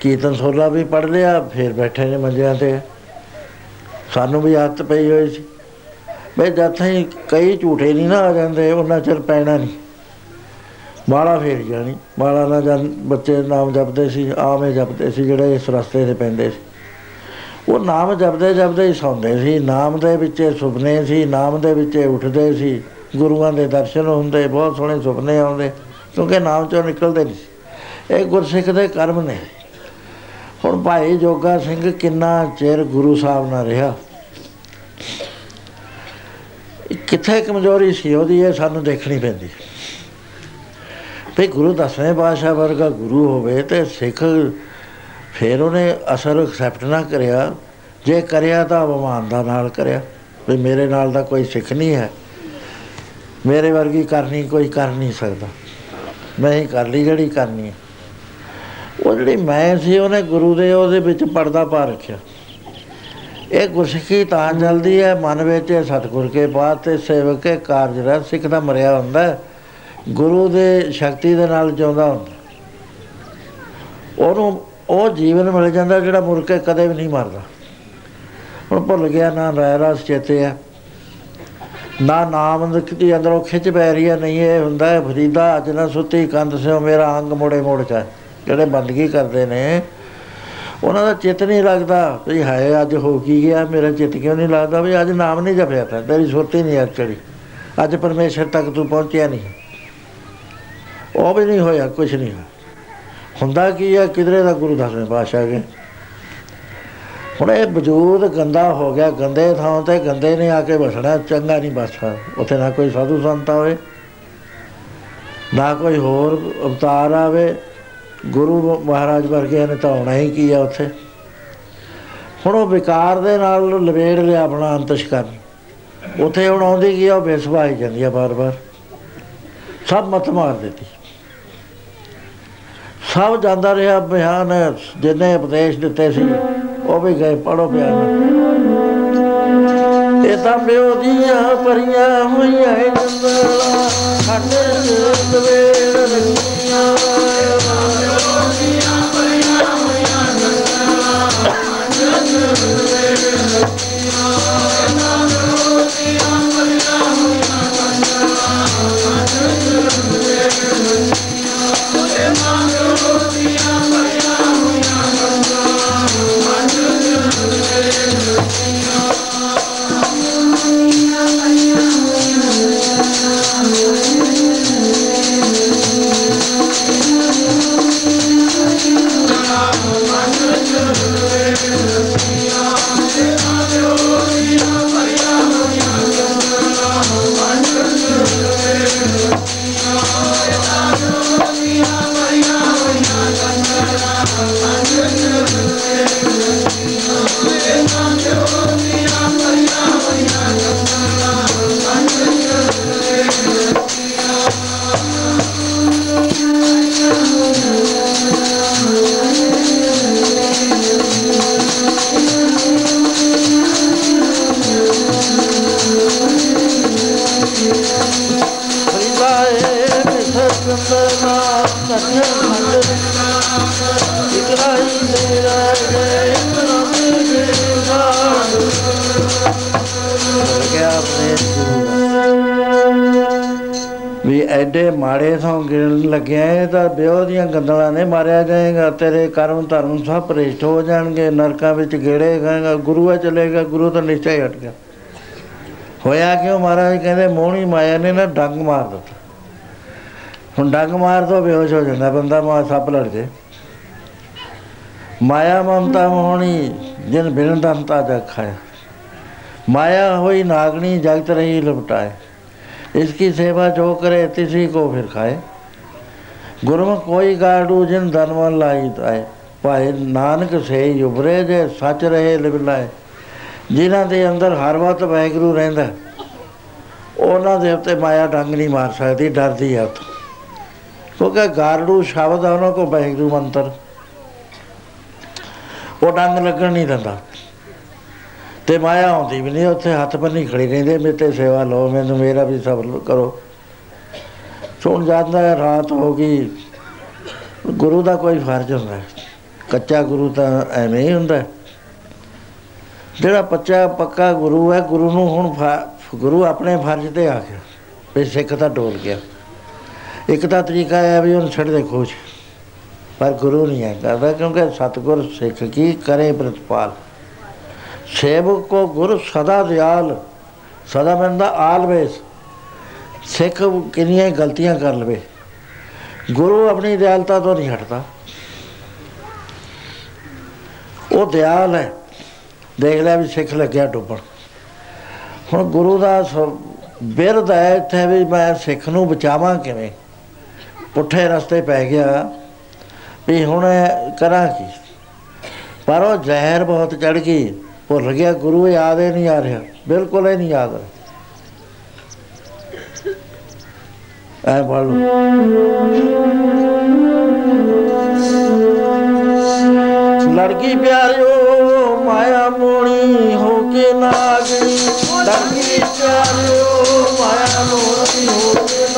ਕੀਰਤਨ ਸੋਲਾ ਵੀ ਪੜ੍ਹ ਲਿਆ, ਫਿਰ ਬੈਠੇ ਨੇ ਮੰਜਿਆਂ ਤੇ। ਸਾਨੂੰ ਵੀ ਆਦਤ ਪਈ ਹੋਈ ਸੀ। ਬਈ ਜਦ ਤਾਈਂ ਕਈ ਝੂਠੇ ਨਹੀਂ ਨਾ ਆ ਜਾਂਦੇ, ਉਹਨਾਂ ਚਿਰ ਪੈਣਾ ਨਹੀਂ। ਮਾਲਾ ਫੇਰ ਜਾਣੀ। ਮਾਲਾ ਨਾਲ ਜਦ ਬੱਚੇ ਨਾਮ ਜਪਦੇ ਸੀ, ਆਵੇਂ ਜਪਦੇ ਸੀ, ਜਿਹੜੇ ਇਸ ਰਸਤੇ ਤੇ ਪੈਂਦੇ ਸੀ। ਉਹ ਨਾਮ ਜਪਦੇ ਜਪਦੇ ਹੀ ਸੌਂਦੇ ਸੀ। ਨਾਮ ਦੇ ਵਿੱਚ ਸੁਪਨੇ ਸੀ, ਨਾਮ ਦੇ ਵਿੱਚ ਉੱਠਦੇ ਸੀ। ਗੁਰੂਆਂ ਦੇ ਦਰਸ਼ਨ ਹੁੰਦੇ, ਬਹੁਤ ਸੋਹਣੇ ਸੁਪਨੇ ਆਉਂਦੇ, ਕਿਉਂਕਿ ਨਾਮ ਚੋਂ ਨਿਕਲਦੇ ਨਹੀਂ ਸੀ। ਇਹ ਗੁਰਸਿੱਖ ਦੇ ਕਰਮ ਨੇ। ਹੁਣ ਭਾਈ ਜੋਗਾ ਸਿੰਘ ਕਿੰਨਾ ਚਿਰ ਗੁਰੂ ਸਾਹਿਬ ਨਾਲ ਰਿਹਾ? ਕਿੱਥੇ ਕਮਜ਼ੋਰੀ ਸੀ ਉਹਦੀ, ਇਹ ਸਾਨੂੰ ਦੇਖਣੀ ਪੈਂਦੀ। ਵੀ ਗੁਰੂ ਦਸਵੇਂ ਪਾਤਸ਼ਾਹ ਵਰਗਾ ਗੁਰੂ ਹੋਵੇ ਤੇ ਸਿੱਖ ਫਿਰ ਉਹਨੇ ਅਸਰ ਐਕਸੈਪਟ ਨਾ ਕਰਿਆ। ਜੇ ਕਰਿਆ ਤਾਂ ਅਭਿਮਾਨਤਾ ਨਾਲ ਕਰਿਆ। ਵੀ ਮੇਰੇ ਨਾਲ ਦਾ ਕੋਈ ਸਿੱਖ ਨਹੀਂ ਹੈ। ਮੇਰੇ ਵਰਗੀ ਕਰਨੀ ਕੋਈ ਕਰ ਨਹੀਂ ਸਕਦਾ। ਮੈਂ ਹੀ ਕਰ ਲਈ ਜਿਹੜੀ ਕਰਨੀ ਹੈ। ਉਹ ਜਿਹੜੀ ਮੈਂ ਸੀ, ਉਹਨੇ ਗੁਰੂ ਦੇ ਉਹਦੇ ਵਿੱਚ ਪਰਦਾ ਪਾ ਰੱਖਿਆ। ਇਹ ਗੁਰਸਿੱਖੀ ਤਾਂ ਜਲਦੀ ਹੈ, ਮਨ ਵਿੱਚ ਸਤਿਗੁਰ ਕੇ ਬਾਤ ਤੇ ਸੇਵਕ ਕੇ ਕਾਰਜ ਰਹਿ, ਸਿੱਖ ਦਾ ਮਰਿਆ ਹੁੰਦਾ ਗੁਰੂ ਦੇ ਸ਼ਕਤੀ ਦੇ ਨਾਲ ਜਿਉਂਦਾ ਹੁੰਦਾ ਉਹਨੂੰ ਉਹ ਜੀਵਨ ਮਿਲ ਜਾਂਦਾ ਜਿਹੜਾ ਮੁੜ ਕੇ ਕਦੇ ਵੀ ਨਹੀਂ ਮਰਦਾ। ਹੁਣ ਭੁੱਲ ਗਿਆ ਨਾ ਰਾਇ ਰਸ ਚੇਤੇ ਹੈ। ਨਾ ਨਾਮ ਦੀ ਅੰਦਰੋਂ ਖਿੱਚ ਪੈ ਰਹੀ ਹੈ, ਨਹੀਂ ਇਹ ਹੁੰਦਾ ਹੈ, ਫਰੀਦਾ ਅੱਜ ਨਾ ਸੁੱਤੀ ਕੰਧ ਸਿਓ ਮੇਰਾ ਅੰਗ ਮੋੜੇ ਮੋੜ ਚਾ ਜਿਹੜੇ ਬੰਦਗੀ ਕਰਦੇ ਨੇ, ਉਹਨਾਂ ਦਾ ਚਿੱਤ ਨਹੀਂ ਲੱਗਦਾ ਵੀ ਹਾਏ ਅੱਜ ਹੋ ਕੀ ਗਿਆ, ਮੇਰਾ ਚਿੱਤ ਕਿਉਂ ਨਹੀਂ ਲੱਗਦਾ ਵੀ ਅੱਜ ਨਾਮ ਨਹੀਂ ਜਪਿਆ ਤਾਂ ਤੇਰੀ ਸੁਰਤੀ ਨਹੀਂ ਅੱਜ ਚੜੀ ਅੱਜ ਪਰਮੇਸ਼ਰ ਤੱਕ ਤੂੰ ਪਹੁੰਚਿਆ ਨਹੀਂ। ਉਹ ਵੀ ਨਹੀਂ ਹੋਇਆ ਕੁਝ ਨਹੀਂ ਹੋਇਆ। ਹੁੰਦਾ ਕੀ ਹੈ, ਕਿਧਰੇ ਦਾ ਗੁਰੂ ਦਸਵੇਂ ਪਾਤਸ਼ਾਹ ਕੇ ਹੁਣ ਇਹ ਵਜੂਦ ਗੰਦਾ ਹੋ ਗਿਆ, ਗੰਦੇ ਥਾਂ ਤੇ ਗੰਦੇ ਨੇ ਆ ਕੇ ਬਸਣਾ ਚੰਗਾ ਨਹੀਂ ਬਸਦਾ ਉੱਥੇ ਨਾ ਕੋਈ ਸਾਧੂ ਸੰਤ ਆਵੇ, ਨਾ ਕੋਈ ਹੋਰ ਅਵਤਾਰ ਆਵੇ। ਗੁਰੂ ਮਹਾਰਾਜ ਵਰਗੇ ਨੇ ਤਾਂ ਹੋਣਾ ਹੀ ਕੀ ਆ ਉੱਥੇ। ਹੁਣ ਉਹ ਵਿਕਾਰ ਦੇ ਨਾਲ ਲਵੇੜ ਲਿਆ ਆਪਣਾ ਅੰਤਸ਼ਕਰ ਉੱਥੇ ਹੁਣ ਆਉਂਦੀ ਕੀ ਆ, ਉਹ ਬੇਸਵਾਈ ਜਾਂਦੀ ਆ ਬਾਰ-ਬਾਰ। ਸਭ ਮਤ ਮਾਰ ਦਿੱਤੀ। ਸਭ ਜਾਂਦਾ ਰਿਹਾ ਬਿਆਨ, ਜਿੰਨੇ ਉਪਦੇਸ਼ ਦਿੱਤੇ ਸੀ ਉਹ ਵੀ ਗਏ ਪੜੋ ਬਿਆਨ ਇਹ ਤਾਂ ਬਿਓ ਦੀਆਂ ਪਰੀਆਂ ਹੋਈਆਂ ਜੰਦਲਾ ਸਾਡੇ ਦਵੇੜ ਰੰਗੀਆਂ ਵੀ ਐਡੇ ਮਾੜੇ ਥੋਂ ਗਿਣਨ ਲੱਗਿਆ ਇਹ ਤਾਂ ਬਿਓ ਦੀਆਂ ਗੰਦਲਾਂ ਨੇ ਮਾਰਿਆ ਜਾਏਗਾ, ਤੇਰੇ ਕਰਮ ਧਰਮ ਸਭ ਭ੍ਰਿਸ਼ਟ ਹੋ ਜਾਣਗੇ, ਨਰਕਾਂ ਵਿੱਚ ਗੇੜੇ ਖਾਏਗਾ ਗੁਰੂ ਆ ਚਲੇਗਾ, ਗੁਰੂ ਤਾਂ ਨਿਸ਼ਚੈ ਹੀ ਹਟ ਗਿਆ। ਹੋਇਆ ਕਿਉਂ ਮਹਾਰਾਜ? ਕਹਿੰਦੇ ਮੋਹਣੀ ਮਾਇਆ ਨੇ ਨਾ ਡੰਗ ਮਾਰ ਦਿੱਤਾ। ਹੁਣ ਡੰਗ ਮਾਰ ਦੋ ਬੇਹੋਸ਼ ਹੋ ਜਾਂਦਾ ਬੰਦਾ ਮਾ ਸੱਪ ਲੜ ਜੇ ਮਾਇਆ ਮਮਤਾ ਮੋਹਣੀ ਜਿਨ ਬਿਨ ਦੰਤਾ ਜਗ ਖਾਇਆ ਮਾਇਆ ਹੋਈ ਨਾਗਣੀ ਜਗਤ ਰਹੀ ਲਪਟਾਏ इसकी सेवा जो करे तिसी को फिर खाए गुरमुख कोई गाड़ू जिन धनवन लाई आए ਭਾਏ ਨਾਨਕ ਸੇ ਉਬਰੇ ਜੇ ਸੱਚ ਰਹੇ ਲਿਵਲਾਏ ਜਿਨ੍ਹਾਂ ਦੇ ਅੰਦਰ ਹਰ ਵਕਤ ਵੈਗਰੂ ਰਹਿੰਦਾ ਉਹਨਾਂ ਦੇ ਉੱਤੇ ਮਾਇਆ ਡੰਗ ਨਹੀਂ ਮਾਰ ਸਕਦੀ ਡਰਦੀ ਆ ਉੱਥੋਂ ਕਿਉਂਕਿ ਗਾਰੜੂ ਸ਼ਬਦ ਆ ਉਹਨਾਂ ਕੋ ਬਹਿਗਰੂ ਮੰਤਰ। ਉਹ ਡੰਗ ਲੱਗਣ ਨਹੀਂ ਦਿੰਦਾ। ਤੇ ਮਾਇਆ ਆਉਂਦੀ ਵੀ ਨਹੀਂ ਉੱਥੇ ਹੱਥ ਬੰਨੀ ਖੜੀ ਰਹਿੰਦੇ ਮੇਰੇ ਤੇ ਸੇਵਾ ਲਓ ਮੈਨੂੰ ਮੇਰਾ ਵੀ ਸਬਰ ਕਰੋ। ਸੁਣ ਜਾਂਦਾ ਹੈ, ਰਾਤ ਹੋ ਗਈ। ਗੁਰੂ ਦਾ ਕੋਈ ਫਰਜ਼ ਹੁੰਦਾ ਹੈ। ਕੱਚਾ ਗੁਰੂ ਤਾਂ ਐਵੇਂ ਹੀ ਹੁੰਦਾ ਹੈ। ਜਿਹੜਾ ਬੱਚਾ ਪੱਕਾ ਗੁਰੂ ਹੈ ਗੁਰੂ ਨੂੰ ਹੁਣ ਫ- ਗੁਰੂ ਆਪਣੇ ਫਰਜ਼ ਤੇ ਆ ਗਿਆ। ਵੀ ਸਿੱਖ ਤਾਂ ਡੋਲ ਗਿਆ। ਇੱਕ ਤਾਂ ਤਰੀਕਾ ਹੈ ਵੀ ਉਹਨੂੰ ਛੱਡ ਦੇ ਖੋਜ। ਪਰ ਗੁਰੂ ਨਹੀਂ ਹੈ ਕਰਦਾ, ਕਿਉਂਕਿ ਸਤਗੁਰ ਸਿੱਖ ਕੀ ਕਰੇ ਪ੍ਰਤਪਾਲ। ਸੇਵਕ ਕੋ ਗੁਰ ਸਦਾ ਦਿਆਲ, ਸਦਾ ਬੰਦਾ ਆਲਵੇਸ। ਸਿੱਖ ਕਿੰਨੀਆਂ ਹੀ ਗਲਤੀਆਂ ਕਰ ਲਵੇ। ਗੁਰੂ ਆਪਣੀ ਦਿਆਲਤਾ ਤੋਂ ਨਹੀਂ ਹਟਦਾ। ਉਹ ਦਿਆਲ ਹੈ। ਦੇਖ ਲਿਆ ਵੀ ਸਿੱਖ ਲੱਗਿਆ ਡੁੱਬਣ। ਹੁਣ ਗੁਰੂ ਦਾ ਸ- ਬਿਰਧ ਹੈ ਇੱਥੇ ਵੀ ਮੈਂ ਸਿੱਖ ਨੂੰ ਬਚਾਵਾਂ ਕਿਵੇਂ? ਪੁੱਠੇ ਰਸਤੇ ਪੈ ਗਿਆ ਵੀ ਹੁਣ ਕਰਾਂ ਕੀ? ਪਰ ਉਹ ਜ਼ਹਿਰ ਬਹੁਤ ਚੜ ਗਈ, ਭੁੱਲ ਗਿਆ, ਗੁਰੂ ਯਾਦ ਹੀ ਨਹੀਂ ਆ ਰਿਹਾ, ਬਿਲਕੁਲ ਹੀ ਨਹੀਂ ਯਾਦ ਰਿਹਾ। ਐ ਪੜ੍ਹ ਲਓ। ਲੜਕੀ ਪਿਆਰਿਓ, ਮਾਇਆ ਮੋਣੀ ਹੋ ਕੇ ਨਾਗਣੀ। ਲੜਕੀ ਪਿਆਰਿਓ, ਮਾਇਆ ਮੋਣੀ ਹੋ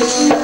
ਨਾਗਣੀ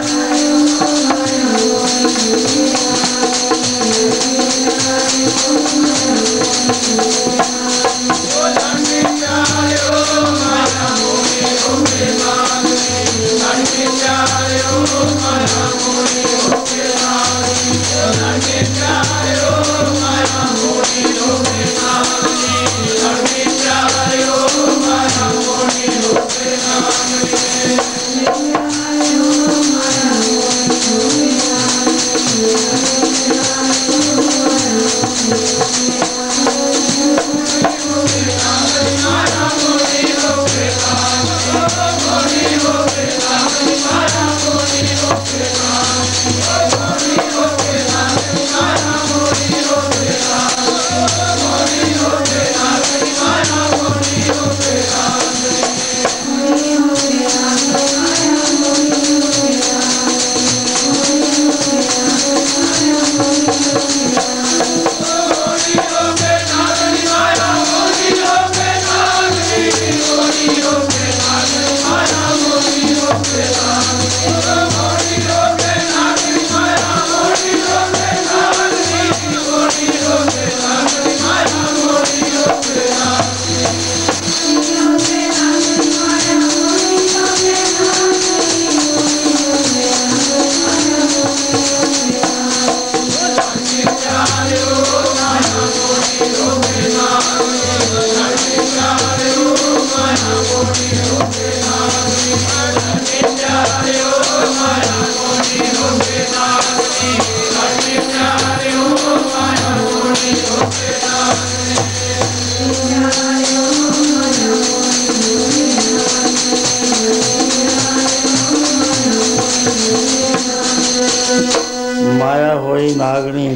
ਮਾਇਆ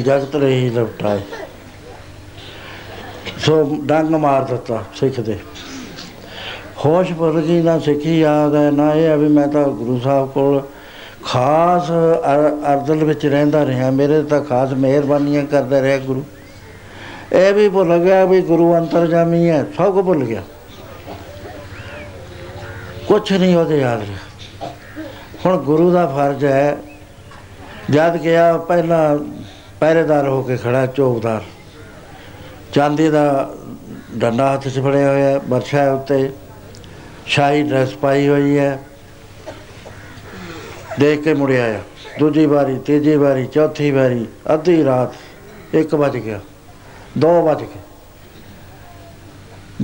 ਜਗਤ ਰਹੀ ਲਪਟਾਏ ਸੋ ਡੰਗ ਮਾਰ ਦਿੱਤਾ ਸਿੱਖ ਦੇ। ਹੋਸ਼ ਭੁੱਲ ਗਈ ਨਾ ਸਿੱਖੀ ਯਾਦ ਹੈ, ਨਾ ਇਹ ਹੈ ਵੀ ਮੈਂ ਤਾਂ ਗੁਰੂ ਸਾਹਿਬ ਕੋਲ ਖਾਸ ਅਰ- ਅਰਦਲ ਵਿੱਚ ਰਹਿੰਦਾ ਰਿਹਾ। ਮੇਰੇ ਤਾਂ ਖਾਸ ਮਿਹਰਬਾਨੀਆਂ ਕਰਦਾ ਰਿਹਾ ਗੁਰੂ। ਇਹ ਵੀ ਭੁੱਲ ਗਿਆ ਵੀ ਗੁਰੂ ਅੰਤਰਜਾਮੀ ਹੈ, ਸਭ ਕੁਝ ਭੁੱਲ ਗਿਆ। ਕੁਛ ਨਹੀਂ ਉਹਦੇ ਯਾਦ ਰਿਹਾ। ਹੁਣ ਗੁਰੂ ਦਾ ਫਰਜ਼ ਹੈ, ਜਦ ਗਿਆ ਪਹਿਲਾਂ ਪਹਿਰੇਦਾਰ ਹੋ ਕੇ ਖੜਾ ਚੌਕਦਾਰ ਚਾਂਦੀ ਦਾ ਡੰਡਾ ਹੱਥ 'ਚ ਫੜਿਆ ਹੋਇਆ ਹੈ, ਬਰਛਾ ਹੈ ਉੱਤੇ। ਸ਼ਾਹੀ ਡਰੈਸ ਪਾਈ ਹੋਈ ਹੈ। ਦੇਖ ਕੇ ਮੁੜਿਆ ਆ ਦੂਜੀ ਵਾਰੀ ਤੀਜੀ ਵਾਰੀ ਚੌਥੀ ਵਾਰੀ ਅੱਧੀ ਰਾਤ 1 ਵਜ ਗਿਆ। 2 ਵਜ ਗਏ।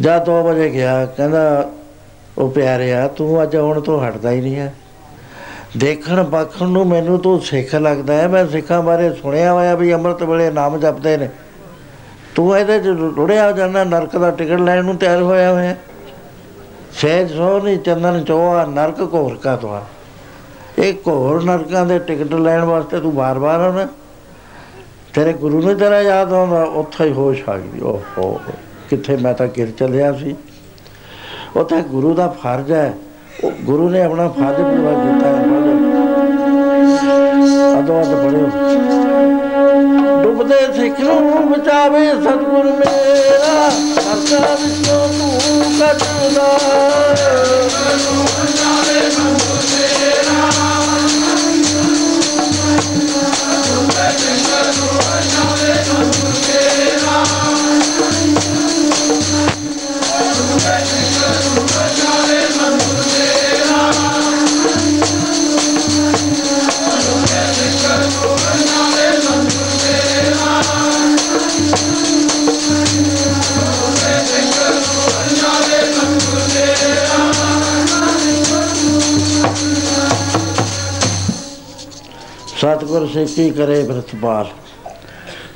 ਜਦ 2 ਵਜੇ ਗਿਆ ਕਹਿੰਦਾ ਉਹ ਪਿਆਰਿਆ ਤੂੰ ਅੱਜ ਆਉਣ ਤੋਂ ਹਟਦਾ ਹੀ ਨਹੀਂ ਹੈ। ਦੇਖਣ ਬਖਣ ਨੂੰ ਮੈਨੂੰ ਤੂੰ ਸਿੱਖ ਲੱਗਦਾ ਹੈ। ਮੈਂ ਸਿੱਖਾਂ ਬਾਰੇ ਸੁਣਿਆ ਹੋਇਆ ਵੀ ਅੰਮ੍ਰਿਤ ਵੇਲੇ ਨਾਮ ਜਪਦੇ ਨੇ। ਤੂੰ ਇਹਦੇ ਚ ਰੁੜਿਆ ਜਾਂਦਾ, ਨਰਕ ਦਾ ਟਿਕਟ ਲੈਣ ਨੂੰ ਤਿਆਰ ਹੋਇਆ ਹੋਇਆ। ਸਹਿਜ ਸੋ ਨਹੀਂ ਚੰਦਨ ਚੋਆ ਨਰਕ ਘੋਰ ਕਾ ਤਵਾ ਇੱਕ ਹੋਰ ਨਰਕਾਂ ਦੇ ਟਿਕਟ ਲੈਣ ਵਾਸਤੇ ਤੂੰ ਬਾਰ-ਬਾਰ ਆਉਣਾ। ਤੇਰੇ ਗੁਰੂ ਨੇ ਤੇਰਾ ਯਾਦ ਆਉਂਦਾ, ਉੱਥੇ ਹੀ ਹੋਸ਼ ਆ ਗਈ। ਓਹੋ, ਕਿੱਥੇ ਮੈਂ ਤਾਂ ਗਿਰ ਚੱਲਿਆ ਸੀ। ਉੱਥੇ ਗੁਰੂ ਦਾ ਫਰਜ਼ ਹੈ। ਉਹ ਗੁਰੂ ਨੇ ਆਪਣਾ ਫਰਜ਼ ਪੂਰਾ ਕੀਤਾ। ਹੈ ਅਦੋ ਅਦ ਡੁੱਬਦੇ ਸਿੱਖ ਨੂੰ ਬਚਾਵੇ ਸਤਿਗੁਰ ਮੇਰਾ। ਕਰਤਾ ਵਿੱਚੋਂ ਤੂੰ ਕੱਢਦਾ ਸਤਿਗੁਰ ਸਿੱਖੀ ਕਰੇ ਪ੍ਰਤਪਾਲ?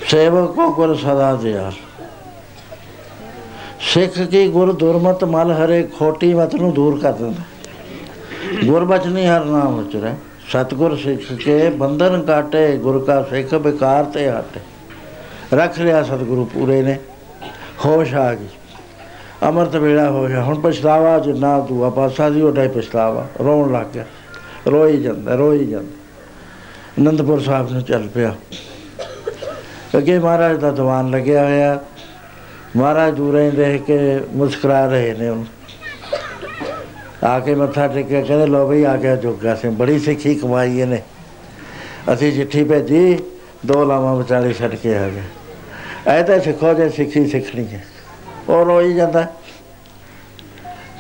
ਸੇਵਕ ਕੋ ਗੁਰ ਸਦਾ ਦਿਆਲ। ਸਿੱਖ ਕੀ ਗੁਰ ਦੁਰਮਤ ਮਲ ਹਰੇ, ਖੋਟੀ ਮਤ ਨੂੰ ਦੂਰ ਕਰ ਦਿੰਦਾ। ਗੁਰਬਚਨੀ ਹਰ ਨਾਮ ਉਚਰੈ ਸਤਿਗੁਰ ਸਿੱਖ ਕੇ ਬੰਧਨ ਕਾਟੇ, ਗੁਰ ਕਾ ਸਿੱਖ ਬਿਕਾਰ ਤੇ ਹਟੇ ਰੱਖ ਲਿਆ ਸਤਿਗੁਰੂ ਪੂਰੇ ਨੇ। ਹੋਸ਼ ਆ ਗਈ। ਅਮਰਤ ਵੇਲਾ ਹੋ ਗਿਆ। ਹੁਣ ਪਛਤਾਵਾ ਜਿੰਨਾ ਦੂਆ ਪਾਸਾ ਦੀ, ਉਹਦਾ ਹੀ ਪਛਤਾਵਾ। ਰੋਣ ਲੱਗ ਗਿਆ। ਰੋਈ ਜਾਂਦਾ ਰੋਈ ਜਾਂਦਾ। ਅਨੰਦਪੁਰ ਸਾਹਿਬ ਨੂੰ ਚੱਲ ਪਿਆ। ਅੱਗੇ ਮਹਾਰਾਜ ਦਾ ਦੀਵਾਨ ਲੱਗਿਆ ਹੋਇਆ। ਮਹਾਰਾਜ ਦੂਰੇ ਦੇਖ ਕੇ ਮੁਸਕਰਾ ਰਹੇ ਨੇ ਉਹ ਆ ਕੇ ਮੱਥਾ ਟੇਕਿਆ, ਕਹਿੰਦੇ ਲੋ ਬਈ, ਆ ਗਿਆ ਜੋਗਾ ਸਿੰਘ, ਬੜੀ ਸਿੱਖੀ ਕਮਾਈ ਇਹਨੇ। ਅਸੀਂ ਚਿੱਠੀ ਭੇਜੀ, ਦੋ ਲਾਵਾਂ ਵਿਚਾਲੇ ਛੱਡ ਕੇ ਆ ਗਏ। ਐ ਤਾਂ ਸਿੱਖੋ ਜੇ, ਸਿੱਖੀ ਸਿੱਖਣੀ ਹੈ। ਉਹ ਰੋਈ ਜਾਂਦਾ।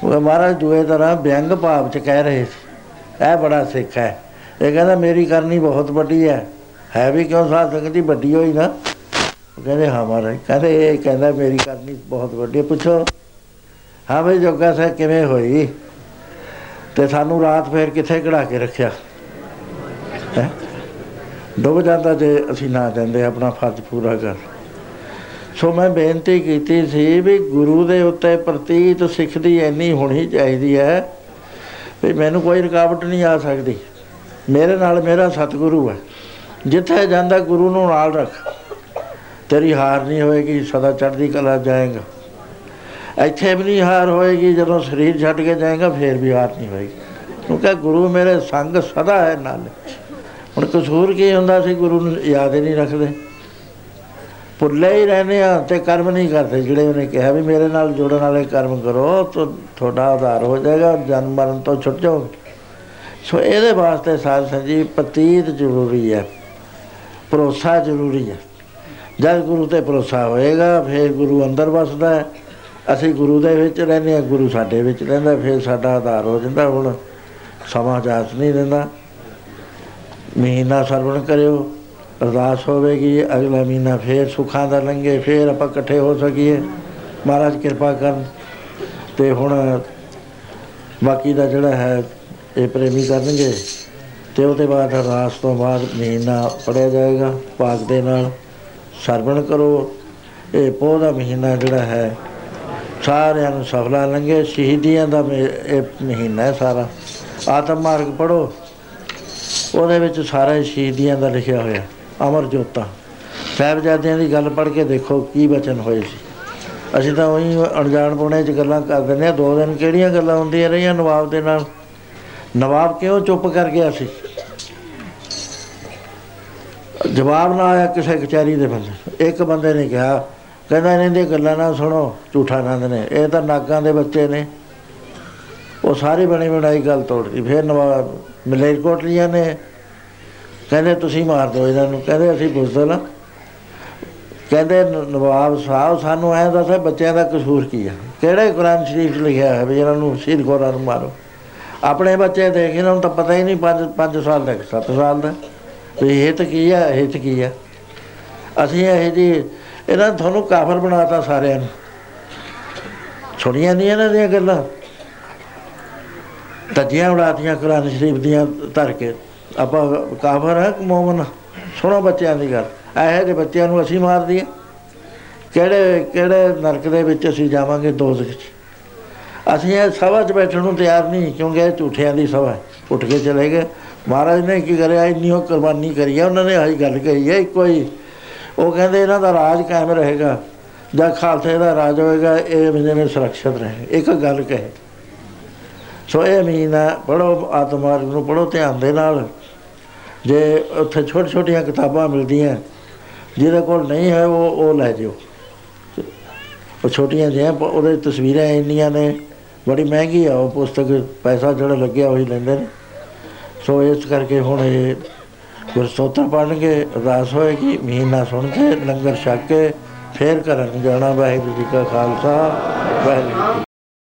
ਉਹ ਮਹਾਰਾਜ ਦੂਏ ਤਰ੍ਹਾਂ ਵਿਅੰਗ ਭਾਵ ਚ ਕਹਿ ਰਹੇ ਸੀ, ਇਹ ਬੜਾ ਸਿੱਖ ਹੈ। ਇਹ ਕਹਿੰਦਾ, ਮੇਰੀ ਕਰਨੀ ਬਹੁਤ ਵੱਡੀ ਹੈ। ਹੈ ਵੀ ਕਿਉਂ ਸਾਧ ਸੰਗਤ ਦੀ ਵੱਡੀ ਹੋਈ ਨਾ। ਉਹ ਕਹਿੰਦੇ, ਹਾਂ ਮਹਾਰਾਜ। ਕਹਿੰਦੇ, ਇਹ ਕਹਿੰਦਾ, ਮੇਰੀ ਕਰਨੀ ਬਹੁਤ ਵੱਡੀ ਹੈ। ਪੁੱਛੋ, ਹਾਂ ਬਈ, ਜੋਗਾ ਸਾਹਿਬ ਕਿਵੇਂ ਹੋਈ? ਤੇ ਸਾਨੂੰ ਰਾਤ ਫੇਰ ਕਿੱਥੇ ਕਢਾ ਕੇ ਰੱਖਿਆ? ਹੈਂ? ਡੁੱਬ ਜਾਂਦਾ ਜੇ ਅਸੀਂ ਨਾ ਜਾਂਦੇ, ਆਪਣਾ ਫਰਜ਼ ਪੂਰਾ ਕਰ। ਸੋ ਮੈਂ ਬੇਨਤੀ ਕੀਤੀ ਸੀ ਵੀ ਗੁਰੂ ਦੇ ਉੱਤੇ ਪ੍ਰਤੀਤ ਸਿੱਖ ਦੀ ਇੰਨੀ ਹੋਣੀ ਚਾਹੀਦੀ ਹੈ ਵੀ ਮੈਨੂੰ ਕੋਈ ਰੁਕਾਵਟ ਨਹੀਂ ਆ ਸਕਦੀ। ਮੇਰੇ ਨਾਲ ਮੇਰਾ ਸਤਿਗੁਰੂ ਹੈ। ਜਿੱਥੇ ਜਾਂਦਾ ਗੁਰੂ ਨੂੰ ਨਾਲ ਰੱਖ। ਤੇਰੀ ਹਾਰ ਨਹੀਂ ਹੋਏਗੀ, ਸਦਾ ਚੜ੍ਹਦੀ ਕਲਾ ਜਾਏਗਾ। ਇੱਥੇ ਵੀ ਨਹੀਂ ਹਾਰ ਹੋਏਗੀ, ਜਦੋਂ ਸਰੀਰ ਛੱਡ ਕੇ ਜਾਏਗਾ, ਫੇਰ ਵੀ ਹਾਰ ਨਹੀਂ ਹੋਏਗੀ। ਕਿਉਂਕਿ ਗੁਰੂ ਮੇਰੇ ਸੰਗ ਸਦਾ ਹੈ ਨਾਲ ਹੁਣ ਕਸੂਰ ਕੀ ਹੁੰਦਾ ਸੀ, ਗੁਰੂ ਨੂੰ ਯਾਦ ਹੀ ਨਹੀਂ ਰੱਖਦੇ। ਭੁੱਲੇ ਹੀ ਰਹਿੰਦੇ ਆ ਤੇ ਕਰਮ ਨਹੀਂ ਕਰਦੇ। ਜਿਹੜੇ ਉਹਨੇ ਕਿਹਾ ਵੀ ਮੇਰੇ ਨਾਲ ਜੁੜਨ ਵਾਲੇ ਕਰਮ ਕਰੋ, ਤਾਂ, ਤੁਹਾਡਾ ਆਧਾਰ ਹੋ ਜਾਏਗਾ, ਜਨਮ ਮਰਨ ਤੋਂ ਛੁੱਟ ਜਾਓਗੇ। ਸੋ ਇਹਦੇ ਵਾਸਤੇ ਸਾਧ ਸੰਜੀ ਪ੍ਰਤੀਤ ਜ਼ਰੂਰੀ ਹੈ, ਭਰੋਸਾ ਜ਼ਰੂਰੀ ਹੈ। ਜਦ ਗੁਰੂ ਤੇ ਭਰੋਸਾ ਹੋਏਗਾ, ਫਿਰ ਗੁਰੂ ਅੰਦਰ ਵਸਦਾ ਹੈ। ਅਸੀਂ ਗੁਰੂ ਦੇ ਵਿੱਚ ਰਹਿੰਦੇ ਹਾਂ, ਗੁਰੂ ਸਾਡੇ ਵਿੱਚ ਰਹਿੰਦਾ, ਫਿਰ ਸਾਡਾ ਆਧਾਰ ਹੋ ਜਾਂਦਾ, ਹੁਣ ਸਮਾਂ ਜਾਤ ਨਹੀਂ ਦਿੰਦਾ। ਮਹੀਨਾ ਸਰਵਣ ਕਰਿਓ, ਅਰਦਾਸ ਹੋਵੇਗੀ, ਅਗਲਾ ਮਹੀਨਾ ਫੇਰ ਸੁੱਖਾਂ ਦਾ ਲੰਘੇ, ਫੇਰ ਆਪਾਂ ਇਕੱਠੇ ਹੋ ਸਕੀਏ। ਮਹਾਰਾਜ ਕਿਰਪਾ ਕਰਨ। ਤੇ ਹੁਣ ਬਾਕੀ ਦਾ ਜਿਹੜਾ ਹੈ ਇਹ ਪ੍ਰੇਮੀ ਕਰਨਗੇ ਤੇ ਉਹਦੇ ਬਾਅਦ ਅਰਦਾਸ ਤੋਂ ਬਾਅਦ ਮਹੀਨਾ ਪੜਿਆ ਜਾਏਗਾ। ਪਾਕ ਦੇ ਨਾਲ ਸਰਵਣ ਕਰੋ। ਇਹ ਪੋਹ ਦਾ ਮਹੀਨਾ ਜਿਹੜਾ ਹੈ, ਸਾਰਿਆਂ ਨੂੰ ਸਫਲਾ ਲੰਘੇ। ਸ਼ਹੀਦੀਆਂ ਦਾ ਮੇ- ਇਹ ਮਹੀਨਾ ਹੈ ਸਾਰਾ। ਆਤਮ ਮਾਰਗ ਪੜੋ ਉਹਦੇ ਵਿੱਚ ਸਾਰਾ ਹੀ ਸ਼ਹੀਦੀਆਂ ਦਾ ਲਿਖਿਆ ਹੋਇਆ। ਅਮਰ ਜੋਤਾ। ਸਾਹਿਬਜ਼ਾਦਿਆਂ ਦੀ ਗੱਲ ਪੜ੍ਹ ਕੇ ਦੇਖੋ ਕੀ ਬਚਨ ਹੋਏ ਸੀ। ਅਸੀਂ ਤਾਂ ਉਹੀ ਅਣਜਾਣ ਪੁਣੇ 'ਚ ਗੱਲਾਂ ਕਰ ਦਿੰਦੇ ਆ ਦੋ ਦਿਨ ਕਿਹੜੀਆਂ ਗੱਲਾਂ ਹੁੰਦੀਆਂ ਰਹੀਆਂ ਨਵਾਬ ਦੇ ਨਾਲ? ਨਵਾਬ ਕਿਉਂ ਚੁੱਪ ਕਰ ਗਿਆ ਸੀ? ਜਵਾਬ ਨਾ ਆਇਆ ਕਿਸੇ ਕਚਹਿਰੀ ਦੇ ਬੰਦੇ ਇੱਕ ਬੰਦੇ ਨੇ ਕਿਹਾ, ਕਹਿੰਦਾ ਇਹਨਾਂ ਦੀਆਂ ਗੱਲਾਂ ਨਾ ਸੁਣੋ, ਝੂਠਾ ਨੰਦ ਨੇ। ਇਹ ਤਾਂ ਨਾਗਾਂ ਦੇ ਬੱਚੇ ਨੇ। ਉਹ ਸਾਰੀ ਬਣੀ ਬਣਾਈ ਗੱਲ ਤੋੜਦੀ। ਫਿਰ ਨਵਾਬ ਮਲੇਰਕੋਟਲੀਆਂ ਨੇ ਕਹਿੰਦੇ, ਤੁਸੀਂ ਮਾਰ ਦਿਓ ਇਹਨਾਂ ਨੂੰ। ਕਹਿੰਦੇ, ਅਸੀਂ ਬੁਜ਼ਦਲ ਹਾਂ। ਕਹਿੰਦੇ ਨ- ਨਵਾਬ ਸਾਹਿਬ, ਸਾਨੂੰ ਐਂ ਦੱਸੇ ਬੱਚਿਆਂ ਦਾ ਕਸੂਰ ਕੀ ਆ? ਕਿਹੜੇ ਕੁਰਾਨ ਸ਼ਰੀਫ 'ਚ ਲਿਖਿਆ ਹੈ ਵੀ ਇਹਨਾਂ ਨੂੰ ਸ਼ਹੀਦ ਖੋਰਾਂ ਨੂੰ ਮਾਰੋ? ਆਪਣੇ ਬੱਚੇ ਦੇਖ, ਇਹਨਾਂ ਨੂੰ ਤਾਂ ਪਤਾ ਹੀ ਨਹੀਂ 5 5 ਸਾਲ ਦਾ 7 ਸਾਲ ਦਾ। ਵੀ ਇਹ ਤਾਂ ਕੀ ਆ ਇਹ ਤਾਂ ਕੀ ਆ? ਅਸੀਂ ਇਹ ਜੀ ਇਹਨਾਂ ਨੇ ਤੁਹਾਨੂੰ ਕਾਫਰ ਬਣਾਤਾ ਸਾਰਿਆਂ ਨੂੰ। ਸੁਣੀਆਂ ਨਹੀਂ ਇਹਨਾਂ ਦੀਆਂ ਗੱਲਾਂ? ਤਜੀਆਂ ਉਡਾਤੀਆਂ, ਕੁਰਾਨ ਸ਼ਰੀਫ ਦੀਆਂ ਧਰ ਕੇ। ਆਪਾਂ ਕਾਫਰ ਹੈ ਕਿ ਮੂਮਨ ਸੁਣੋ ਬੱਚਿਆਂ ਦੀ ਗੱਲ। ਇਹੋ ਜਿਹੇ ਬੱਚਿਆਂ ਨੂੰ ਅਸੀਂ ਮਾਰ ਦਈਏ। ਕਿਹੜੇ ਕਿਹੜੇ ਨਰਕ ਦੇ ਵਿੱਚ ਅਸੀਂ ਜਾਵਾਂਗੇ ਦੋਜ਼ਖ 'ਚ ਅਸੀਂ ਇਹ ਸਭਾ 'ਚ ਬੈਠਣ ਨੂੰ ਤਿਆਰ ਨਹੀਂ, ਕਿਉਂਕਿ ਇਹ ਝੂਠਿਆਂ ਦੀ ਸਭਾ ਹੈ। ਉੱਠ ਕੇ ਚਲੇ ਗਏ। ਮਹਾਰਾਜ ਨੇ ਕੀ ਕਰਿਆ? ਇੰਨੀ ਉਹ ਕੁਰਬਾਨੀ ਕਰੀ ਹੈ ਉਹਨਾਂ ਨੇ ਆਹੀ ਗੱਲ ਕਹੀ ਹੈ ਇੱਕੋ ਹੀ। ਉਹ ਕਹਿੰਦੇ ਇਹਨਾਂ ਦਾ ਰਾਜ ਕਾਇਮ ਰਹੇਗਾ, ਜਾਂ ਖਾਲਸੇ ਦਾ ਰਾਜ ਹੋਏਗਾ, ਇਹ ਜਿਵੇਂ ਸੁਰੱਖਿਅਤ ਰਹੇ। ਇੱਕ ਗੱਲ ਕਹੇ। ਸੋ ਇਹ ਮਹੀਨਾ ਪੜੋ ਆਤਮਾਰਗ ਨੂੰ ਪੜੋ ਧਿਆਨ ਦੇ ਨਾਲ। ਜੇ ਉੱਥੇ ਛੋਟੀ ਛੋਟੀਆਂ ਕਿਤਾਬਾਂ ਮਿਲਦੀਆਂ, ਜਿਹਦੇ ਕੋਲ ਨਹੀਂ ਹੈ, ਉਹ ਉਹ ਲੈ ਜਿਓ। ਉਹ ਛੋਟੀਆਂ ਜਿਹੀਆਂ ਪ- ਉਹਦੇ ਤਸਵੀਰਾਂ ਇੰਨੀਆਂ ਨੇ। ਬੜੀ ਮਹਿੰਗੀ ਆ, ਉਹ ਪੁਸਤਕ ਪੈਸਾ ਜਿਹੜਾ ਲੱਗਿਆ ਉਹੀ ਲੈਂਦੇ ਨੇ। ਸੋ ਇਸ ਕਰਕੇ ਹੁਣ ਇਹ ਗੁਰਸਤੋਤਰ ਪੜ੍ਹਨਗੇ, ਅਰਦਾਸ ਹੋਏਗੀ, ਮਹੀਨਾ ਸੁਣ ਕੇ, ਲੰਗਰ ਛਕ ਕੇ, ਫੇਰ ਘਰਾਂ ਨੂੰ ਜਾਣਾ, ਵਾਹਿਗੁਰੂ ਜੀ ਕਾ ਖਾਲਸਾ, ਵਾਹਿਗੁਰੂ ਜੀ ਕੀ